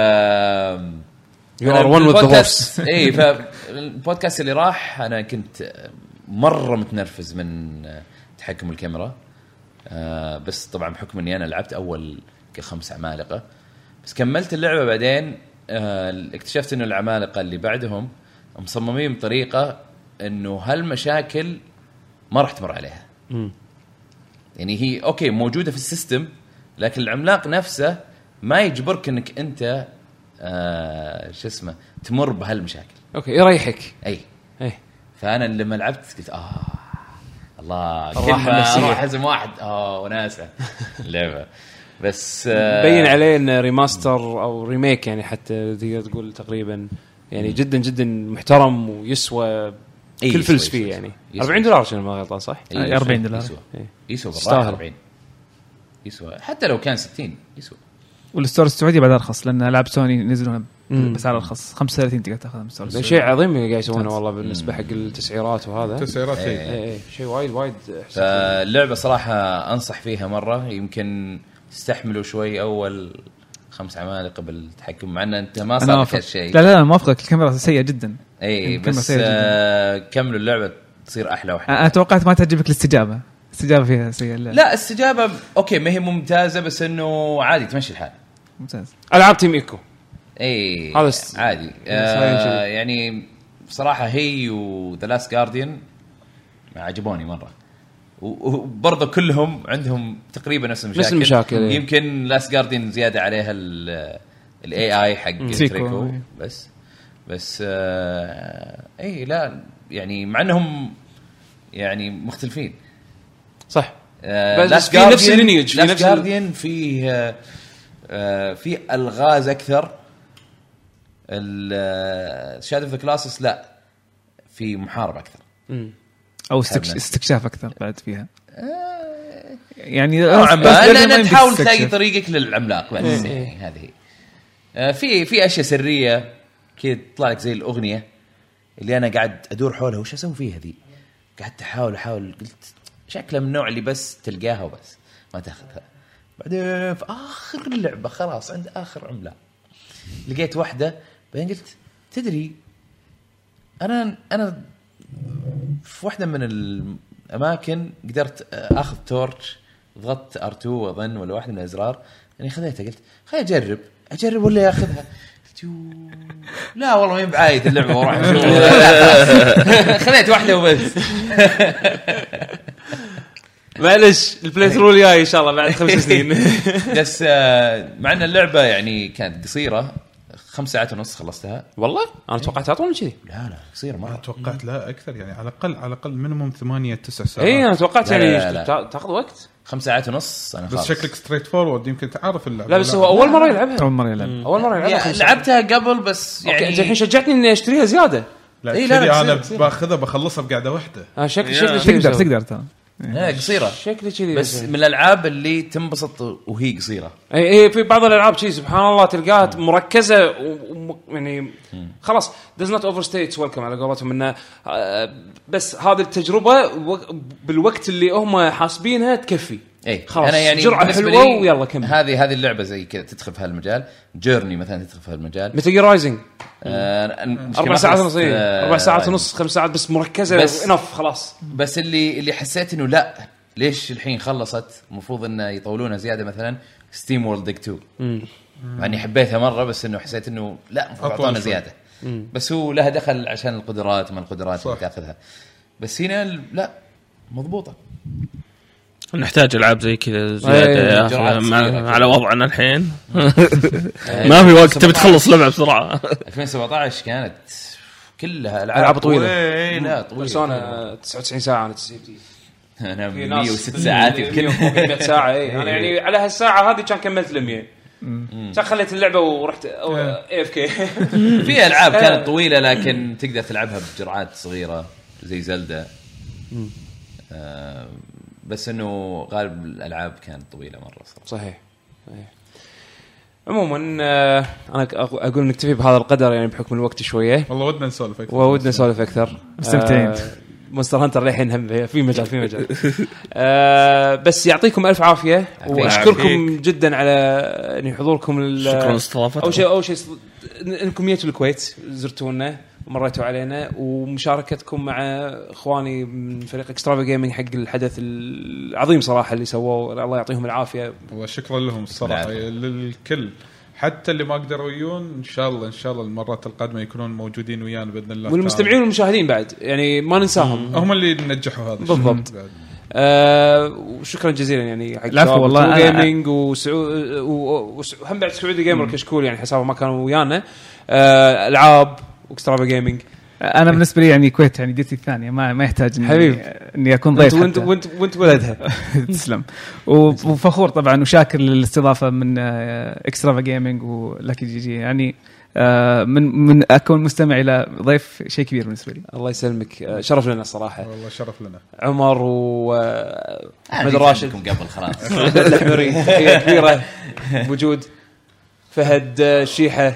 one with the horse. (laughs) اي فالبودكاست اللي راح أنا كنت مرة متنرفز من تحكم الكاميرا. آه، بس طبعا بحكم إني أنا لعبت أول كخمس عمالقة. بس كملت اللعبة بعدين آه، اكتشفت إنه العمالقة اللي بعدهم مصممين بطريقة إنه هالمشاكل ما راح تمر عليها. يعني هي okay موجودة في ال system لكن العملاق نفسه ما يجبرك إنك أنت آه شو اسمه تمر بهالمشاكل. okay يريحك. أي. أي. فأنا لما لعبت قلت آه الله النفسية. أروح اهزم واحد. آه وناسة. (laughs) اللعبه بس آه بين عليه انه remaster أو remake يعني حتى تقدر تقول تقريبا يعني جدا جدا محترم ويسوى إيه، كل فلس فيه. يعني يسوى. 40 دولار عشان ما غلطان صح؟ إيه، أي 40 دولار. يسوى إيه. يسوى. بالراحة 40 يسوى حتى لو كان 60 يسوى وال store السعودي بعد أرخص لأن العاب سوني نزلوها بسعر أرخص 35 تقدر تاخذها من ال store شيء عظيم اللي قاعد يسوونه والله بالنسبة حق التسعيرات وهذا تسعيرات إيه. إيه. اي اي شيء وايد وايد. فاللعبه صراحة أنصح فيها مرة يمكن تستحملوا شوي أول خمس عمالقة بالتحكم مع إن أنت ما صار لك هالشيء. لا لا لا موافقك الكاميرا سيئة جدا. اي بس. آه كملوا اللعبة تصير أحلى وأحلى. أنا توقعت ما تعجبك الاستجابة. الاستجابة فيها سيئة لا, لا استجابة okay ما هي ممتازة بس إنه عادي تمشي الحال. ممتاز. ألعاب Team Ico. اي هذا عادي. آه. يعني بصراحة هي وذا Last Guardian عجبوني مرة. وبرضه كلهم عندهم تقريبا نفس المشاكل. المشاكل، إيه. يمكن Last Guardian زيادة عليها ال AI حق تريكو، إيه. بس. بس آه اي لا يعني مع إنهم يعني مختلفين. صح. آه، بس في نفس ال lineage، في نفس Guardian فيه آه، آه، في ألغاز أكثر. Shadow of the Colossus لا في محاربه أكثر. أو استكش... استكشاف أكثر بعد فيها يعني نوعا ما لأن تحاول تلاقي. طريقك للعملاق بس يعني هذه. آه، في في أشياء سرية كذا تطلع لك زي الأغنية اللي أنا قاعد أدور حولها وش أسوي فيها ذي؟ قعدت احاول أحاول قلت شكلها من النوع اللي بس تلقاها وبس ما تاخذها بعدين في آخر اللعبه خلاص عند آخر عملاق لقيت واحدة بعدين قلت تدري أنا أنا في واحدة من الأماكن قدرت أخذ تورش ضغطت ار2 اظن ولا واحدة من الأزرار. يعني خذيتها قلت خليني أجرب. أجرب ولا أخذها؟ قلت يو لا والله ما بعايد اللعبة أشوف. (laughs) خذيت واحدة وبس. (laughs) معلش ال playthrough الجاي إن شاء الله بعد خمس (laughs) سنين. بس آه، مع إن اللعبة يعني كانت قصيرة خمس ساعات ونص خلصتها. والله؟ أنا توقعت أطول من كذي. لا لا أنا مرة. توقعت لا أكثر يعني على الاقل على الأقل minimum ثمانية تسع ساعات. اي أنا توقعت لا، يعني لا، لا. تا- تاخذ وقت. خمس ساعات ونص أنا بس خلاص. شكلك straight forward يمكن تعرف اللعبة. لا بس هو أول مرة يلعبها. أول مرة يلعب. أول مرة يلعبها. يعني. لعبتها قبل بس يعني انت الحين شجعتني إني أشتريها زيادة. لا, إيه، إيه لا، لا، لا أنا. باخذها بخلصها بقعدة واحدة. آه شكلي شكلي كذي تقدر. تقدر ترى. لا قصيرة. شكلي كذي بس بسوي. من الألعاب اللي تنبسط وهي قصيرة. إي إي في بعض الألعاب شيء سبحان الله تلقاها مركزة يعني خلاص does not overstay its welcome على قولتهم إنه آه، بس هذه التجربة بالوقت اللي هم حاسبينها تكفي. اي خلاص، أنا يعني حلوة لي ويلا كمل. هذه هذه اللعبة زي كذا تدخل في هالمجال. Journey مثلا تدخل في هالمجال. Metal Gear Rising آه أربع ساعات ونص إيه. آه، أربع ساعات ونص خمس ساعات بس مركزة بس- enough خلاص. بس اللي اللي حسيت إنه لا ليش الحين خلصت؟ المفروض إنه يطولونها زيادة مثلا SteamWorld Dig 2 مع اني حبيتها مرة بس إنه حسيت إنه لا المفروض أعطونا. زيادة. بس هو لها دخل عشان القدرات ما القدرات اللي. تاخذها. بس هنا لا مضبوطة. نحتاج ألعاب زي كذا زيادة إيه، مع- كذا. على وضعنا الحين. (laughs) ما في وقت تبي تخلص لعبة بسرعة. 2017 كانت كلها ألعاب طويلة. طويلة. طويلة. بيرسونا 99 ساعة أنا تسيب أنا في ناس 106 ساعات يمكن. 100 ساعة اي أنا يعني على هالساعة هذه كان كملت ال 100 كان خليت اللعبة ورحت AFK في ألعاب (laughs) كانت طويلة لكن تقدر تلعبها بجرعات صغيرة زي Zelda بس إنه غالب الألعاب كانت طويلة مرة صراحة. صحيح صحيح. عموما آه، أنا أقول نكتفي بهذا القدر يعني بحكم الوقت شوية. والله ودنا نسولف أكثر. ودنا نسولف أكثر. مستمتعين. Monster Hunter للحين هم في مجال في مجال. آه بس يعطيكم ألف عافية. وأشكركم جدا على يعني حضوركم شكرا لاستضافتكم. أول شيء أول شيء إنكم جيتوا الكويت زرتونا. ومريتوا علينا ومشاركتكم مع إخواني من فريق Extrava Gaming حق الحدث العظيم صراحة اللي سووه الله يعطيهم العافية وشكرا لهم الصراحة نعم. للكل حتى اللي ما قدروا يجون إن شاء الله إن شاء الله المرات القادمة يكونون موجودين ويانا بإذن الله والمستمعين والمشاهدين بعد يعني ما ننساهم. هم اللي نجحوا هذا الشيء. بالضبط. بعد. آه وشكرا جزيلا يعني حق العفو والله، جيمنج وسعود وهم بعد سعودي جيمر كشكول يعني حسابه ما كانوا ويانا آه ألعاب وإكسترافا جيمنج أنا بالنسبة لي يعني الكويت يعني ديرتي الثانية ما ما يحتاج اني حبيب. إني أكون ضيف وانت. وانت وأنت ولدها (laughs) تسلم. و- وفخور طبعا وشاكر للاستضافة من آه، إكسترافا جيمنج ولكي جي جي. يعني آه، من من أكون مستمع إلى ضيف شيء كبير بالنسبة لي. الله يسلمك. آه، شرف لنا الصراحه والله شرف لنا. عمر واحمد أنا راشد قبل خلاص. (laughs) الحمري تحية كبيرة. بوجود فهد شيحه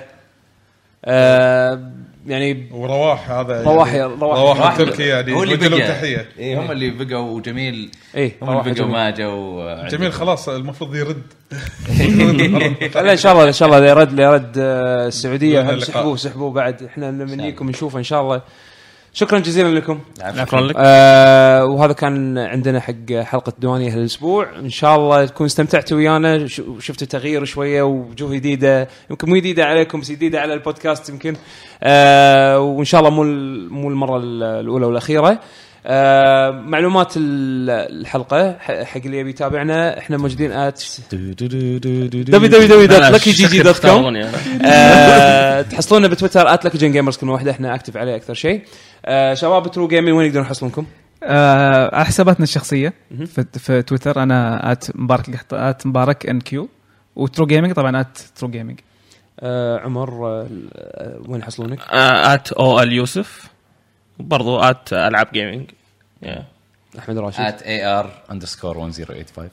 آه، يعني ورواح هذا رواح- يعني رواح. رواح التركي يعني هو اللي بقى. تحية. إيه هم اللي بقوا وجميل. إيه هم اللي بقوا جميل. ما جو جميل خلاص المفروض يرد. (laughs) لا إن شاء الله إن شاء الله يرد ليرد آه، السعودية. سحبوه سحبوه بعد. إحنا نمنيكم نشوفه إن شاء الله شكرا جزيلا لكم. شكرا لك. آه وهذا كان عندنا حق حلقة دوانيه هالأسبوع. إن شاء الله تكون استمتعتوا ويانا. ش- وشفتوا تغيير شوية ووجوه جديدة. يمكن مو جديدة عليكم بس جديدة على البودكاست يمكن. آه وإن شاء الله مو ال- مو المرة ال- الأولى والأخيرة. آه معلومات ال- الحلقة حق اللي يبي يتابعنا. إحنا موجودين ات www.luckygg.com آه، تحصلونا بتويتر @luckygen gamers كلمه واحدة. إحنا active عليه أكثر شيء. آه، شباب True Gaming وين يقدرون يحصلونكم؟ على حساباتنا الشخصية في, في تويتر. أنا at مبارك at مبارك NQ و True Gaming طبعا at True Gaming آه عمر آه وين يحصلونك؟ at O ال يوسف وبرضو at العاب gaming أحمد راشد. at A R underscore 1085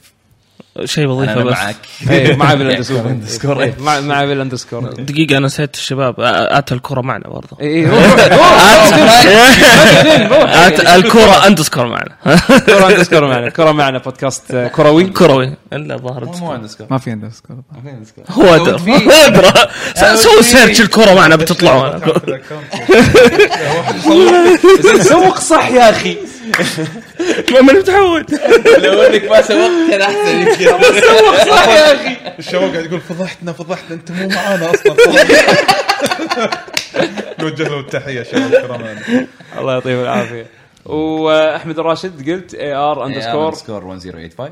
شيء وظيفه بس معك إيه مع بالاندرسكور اندرسكور. إيه، مع مع بالاندرسكور دقيقه أنا نسيت الشباب ات الكره معنا روح ات الكره اندسكور معنا كرة اندرسكور معنا كرة معنا بودكاست آه، كروي كروي الا ظاهر مو اندرسكور ما في اندرسكور هو ادرى ادرى سووا سيرش الكره معنا بتطلعوا زين سوق صح يا أخي ما متعود. لو انك ما سوقت كان أحسن (laughs) يمكن صح يا أخي. الشباب قاعد يقول فضحتنا فضحتنا انت مو معانا أصلا. (laughs) نوجه له التحية شباب كرام الله يعطيهم العافية. وأحمد الراشد قلت A R underscore underscore 1085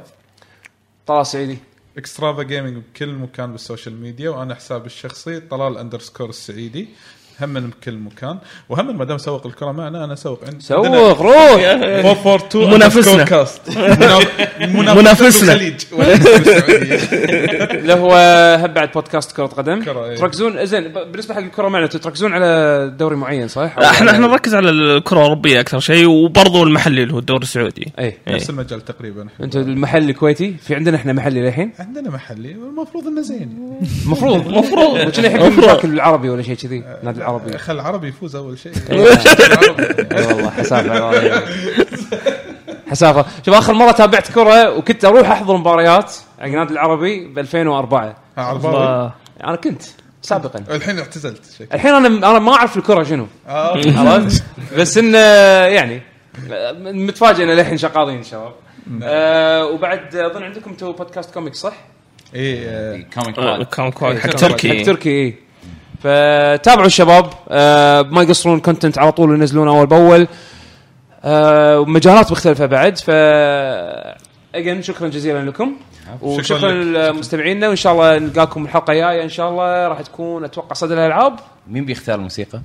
طلال سعيدي. Extrava Gaming بكل مكان بال social media وأنا حسابي الشخصي طلال underscore السعيدي. هم من بكل مكان وهم ما دام سوق الكرة معنا أنا اسوق عندي. سوق روح! 442 (laughs) منافسنا. (laughs) منافسنا. منافسنا. اللي (laughs) هو هم بعد بودكاست كرة قدم. إيه. تركزون زين ب- بالنسبة حق الكرة معنا تركزون على دوري معين صح؟ إحنا إحنا نركز على الكرة الأوروبية أكثر شيء وبرضو المحلي اللي هو الدوري السعودي. اي نفس المجال تقريبا. أنتم المحل الكويتي؟ في عندنا إحنا محلي للحين؟ عندنا محلي والمفروض إنه زين. المفروض المفروض وكنا يحب العربي ولا شيء كذي النادي العربي خل العربي يفوز أول شيء. (laughs) اي (laughs) والله حساب حسافة. شوف آخر مرة تابعت كرة وكنت أروح أحضر مباريات على النادي العربي ب 2004 ها، عرباوي آه، أنا كنت سابقا. الحين اعتزلت شكل الحين أنا أنا ما أعرف الكرة شنو. آه. (laughs) عرفت؟ بس انه يعني متفاجئ إن للحين شغالين شباب. آه وبعد أظن عندكم تو بودكاست comic صح؟ اي آه، comic آه، كان كويس حق حق تركي. تركي اي فتابعوا الشباب آه ما يقصرون content على طول ينزلون أول بأول آه ومجالات مختلفة بعد ف again شكرا جزيلا لكم وشكرا. لمستمعينا وإن شاء الله نلقاكم الحلقة الجاية إن شاء الله راح تكون أتوقع صدى الألعاب مين بيختار الموسيقى؟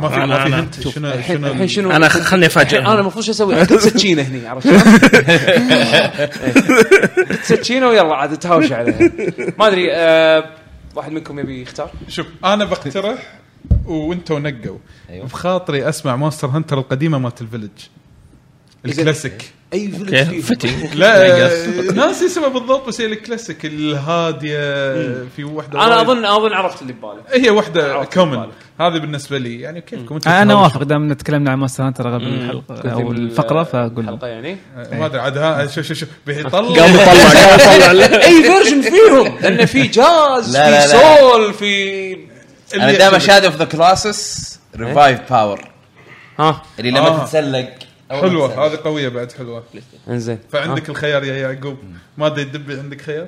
ما في أنا- ما في أنا. hint شنو الحين شنو الحين شنو أنا خلني الحين أنا افاجئ المفروض شو أسوي؟ (laughs) أحط سكينه هني عرفت (laughs) شلون؟ سكينه ويلا عاد تهاوش عليها ما أدري آه واحد منكم يبي يختار؟ شوف أنا بقترح وانتوا نقوا أيوه. بخاطري أسمع Monster Hunter القديمة مالت ال village ال classic. أي village فيه. فتي لا ناسي اسمها بالضبط بس هي الكلاسيك الهادية في وحدة أنا اظن أظن عرفت اللي ببالك. هي وحدة common. هذه بالنسبة لي يعني كيفكم أنتم أنا. وافق دام تكلمنا عن مونستر هانتر قبل الحلقة أو الفقرة فأقول. الحلقة يعني؟ ما أدري عاد ها شوف شوف شوف بيطلع. قام يطلع (laughs) أي فيرجن فيهم؟ لأن في جاز في. سول في أنا دائما. شادو اوف ذا كلاسس ريفايف باور ها. اللي لما آه. تتسلق. حلوة. هذه قوية بعد حلوة. إنزين. فعندك الخيار يا يعقوب. ما أدري دبي عندك خيار؟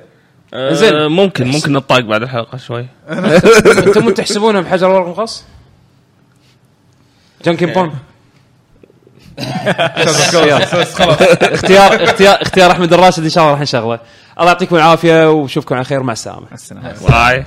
زين. آه، ممكن ممكن نطاق بعد الحلقة شوي. (laughs) أنتم تحسبونها بحجر ورق مقص؟ جانكن (laughs) بون اختيار اختيار اختيار أحمد الراشد إن شاء الله راح نشغله الله. يعطيكم العافية وأشوفكم على خير مع السلامة. السلامة. باي.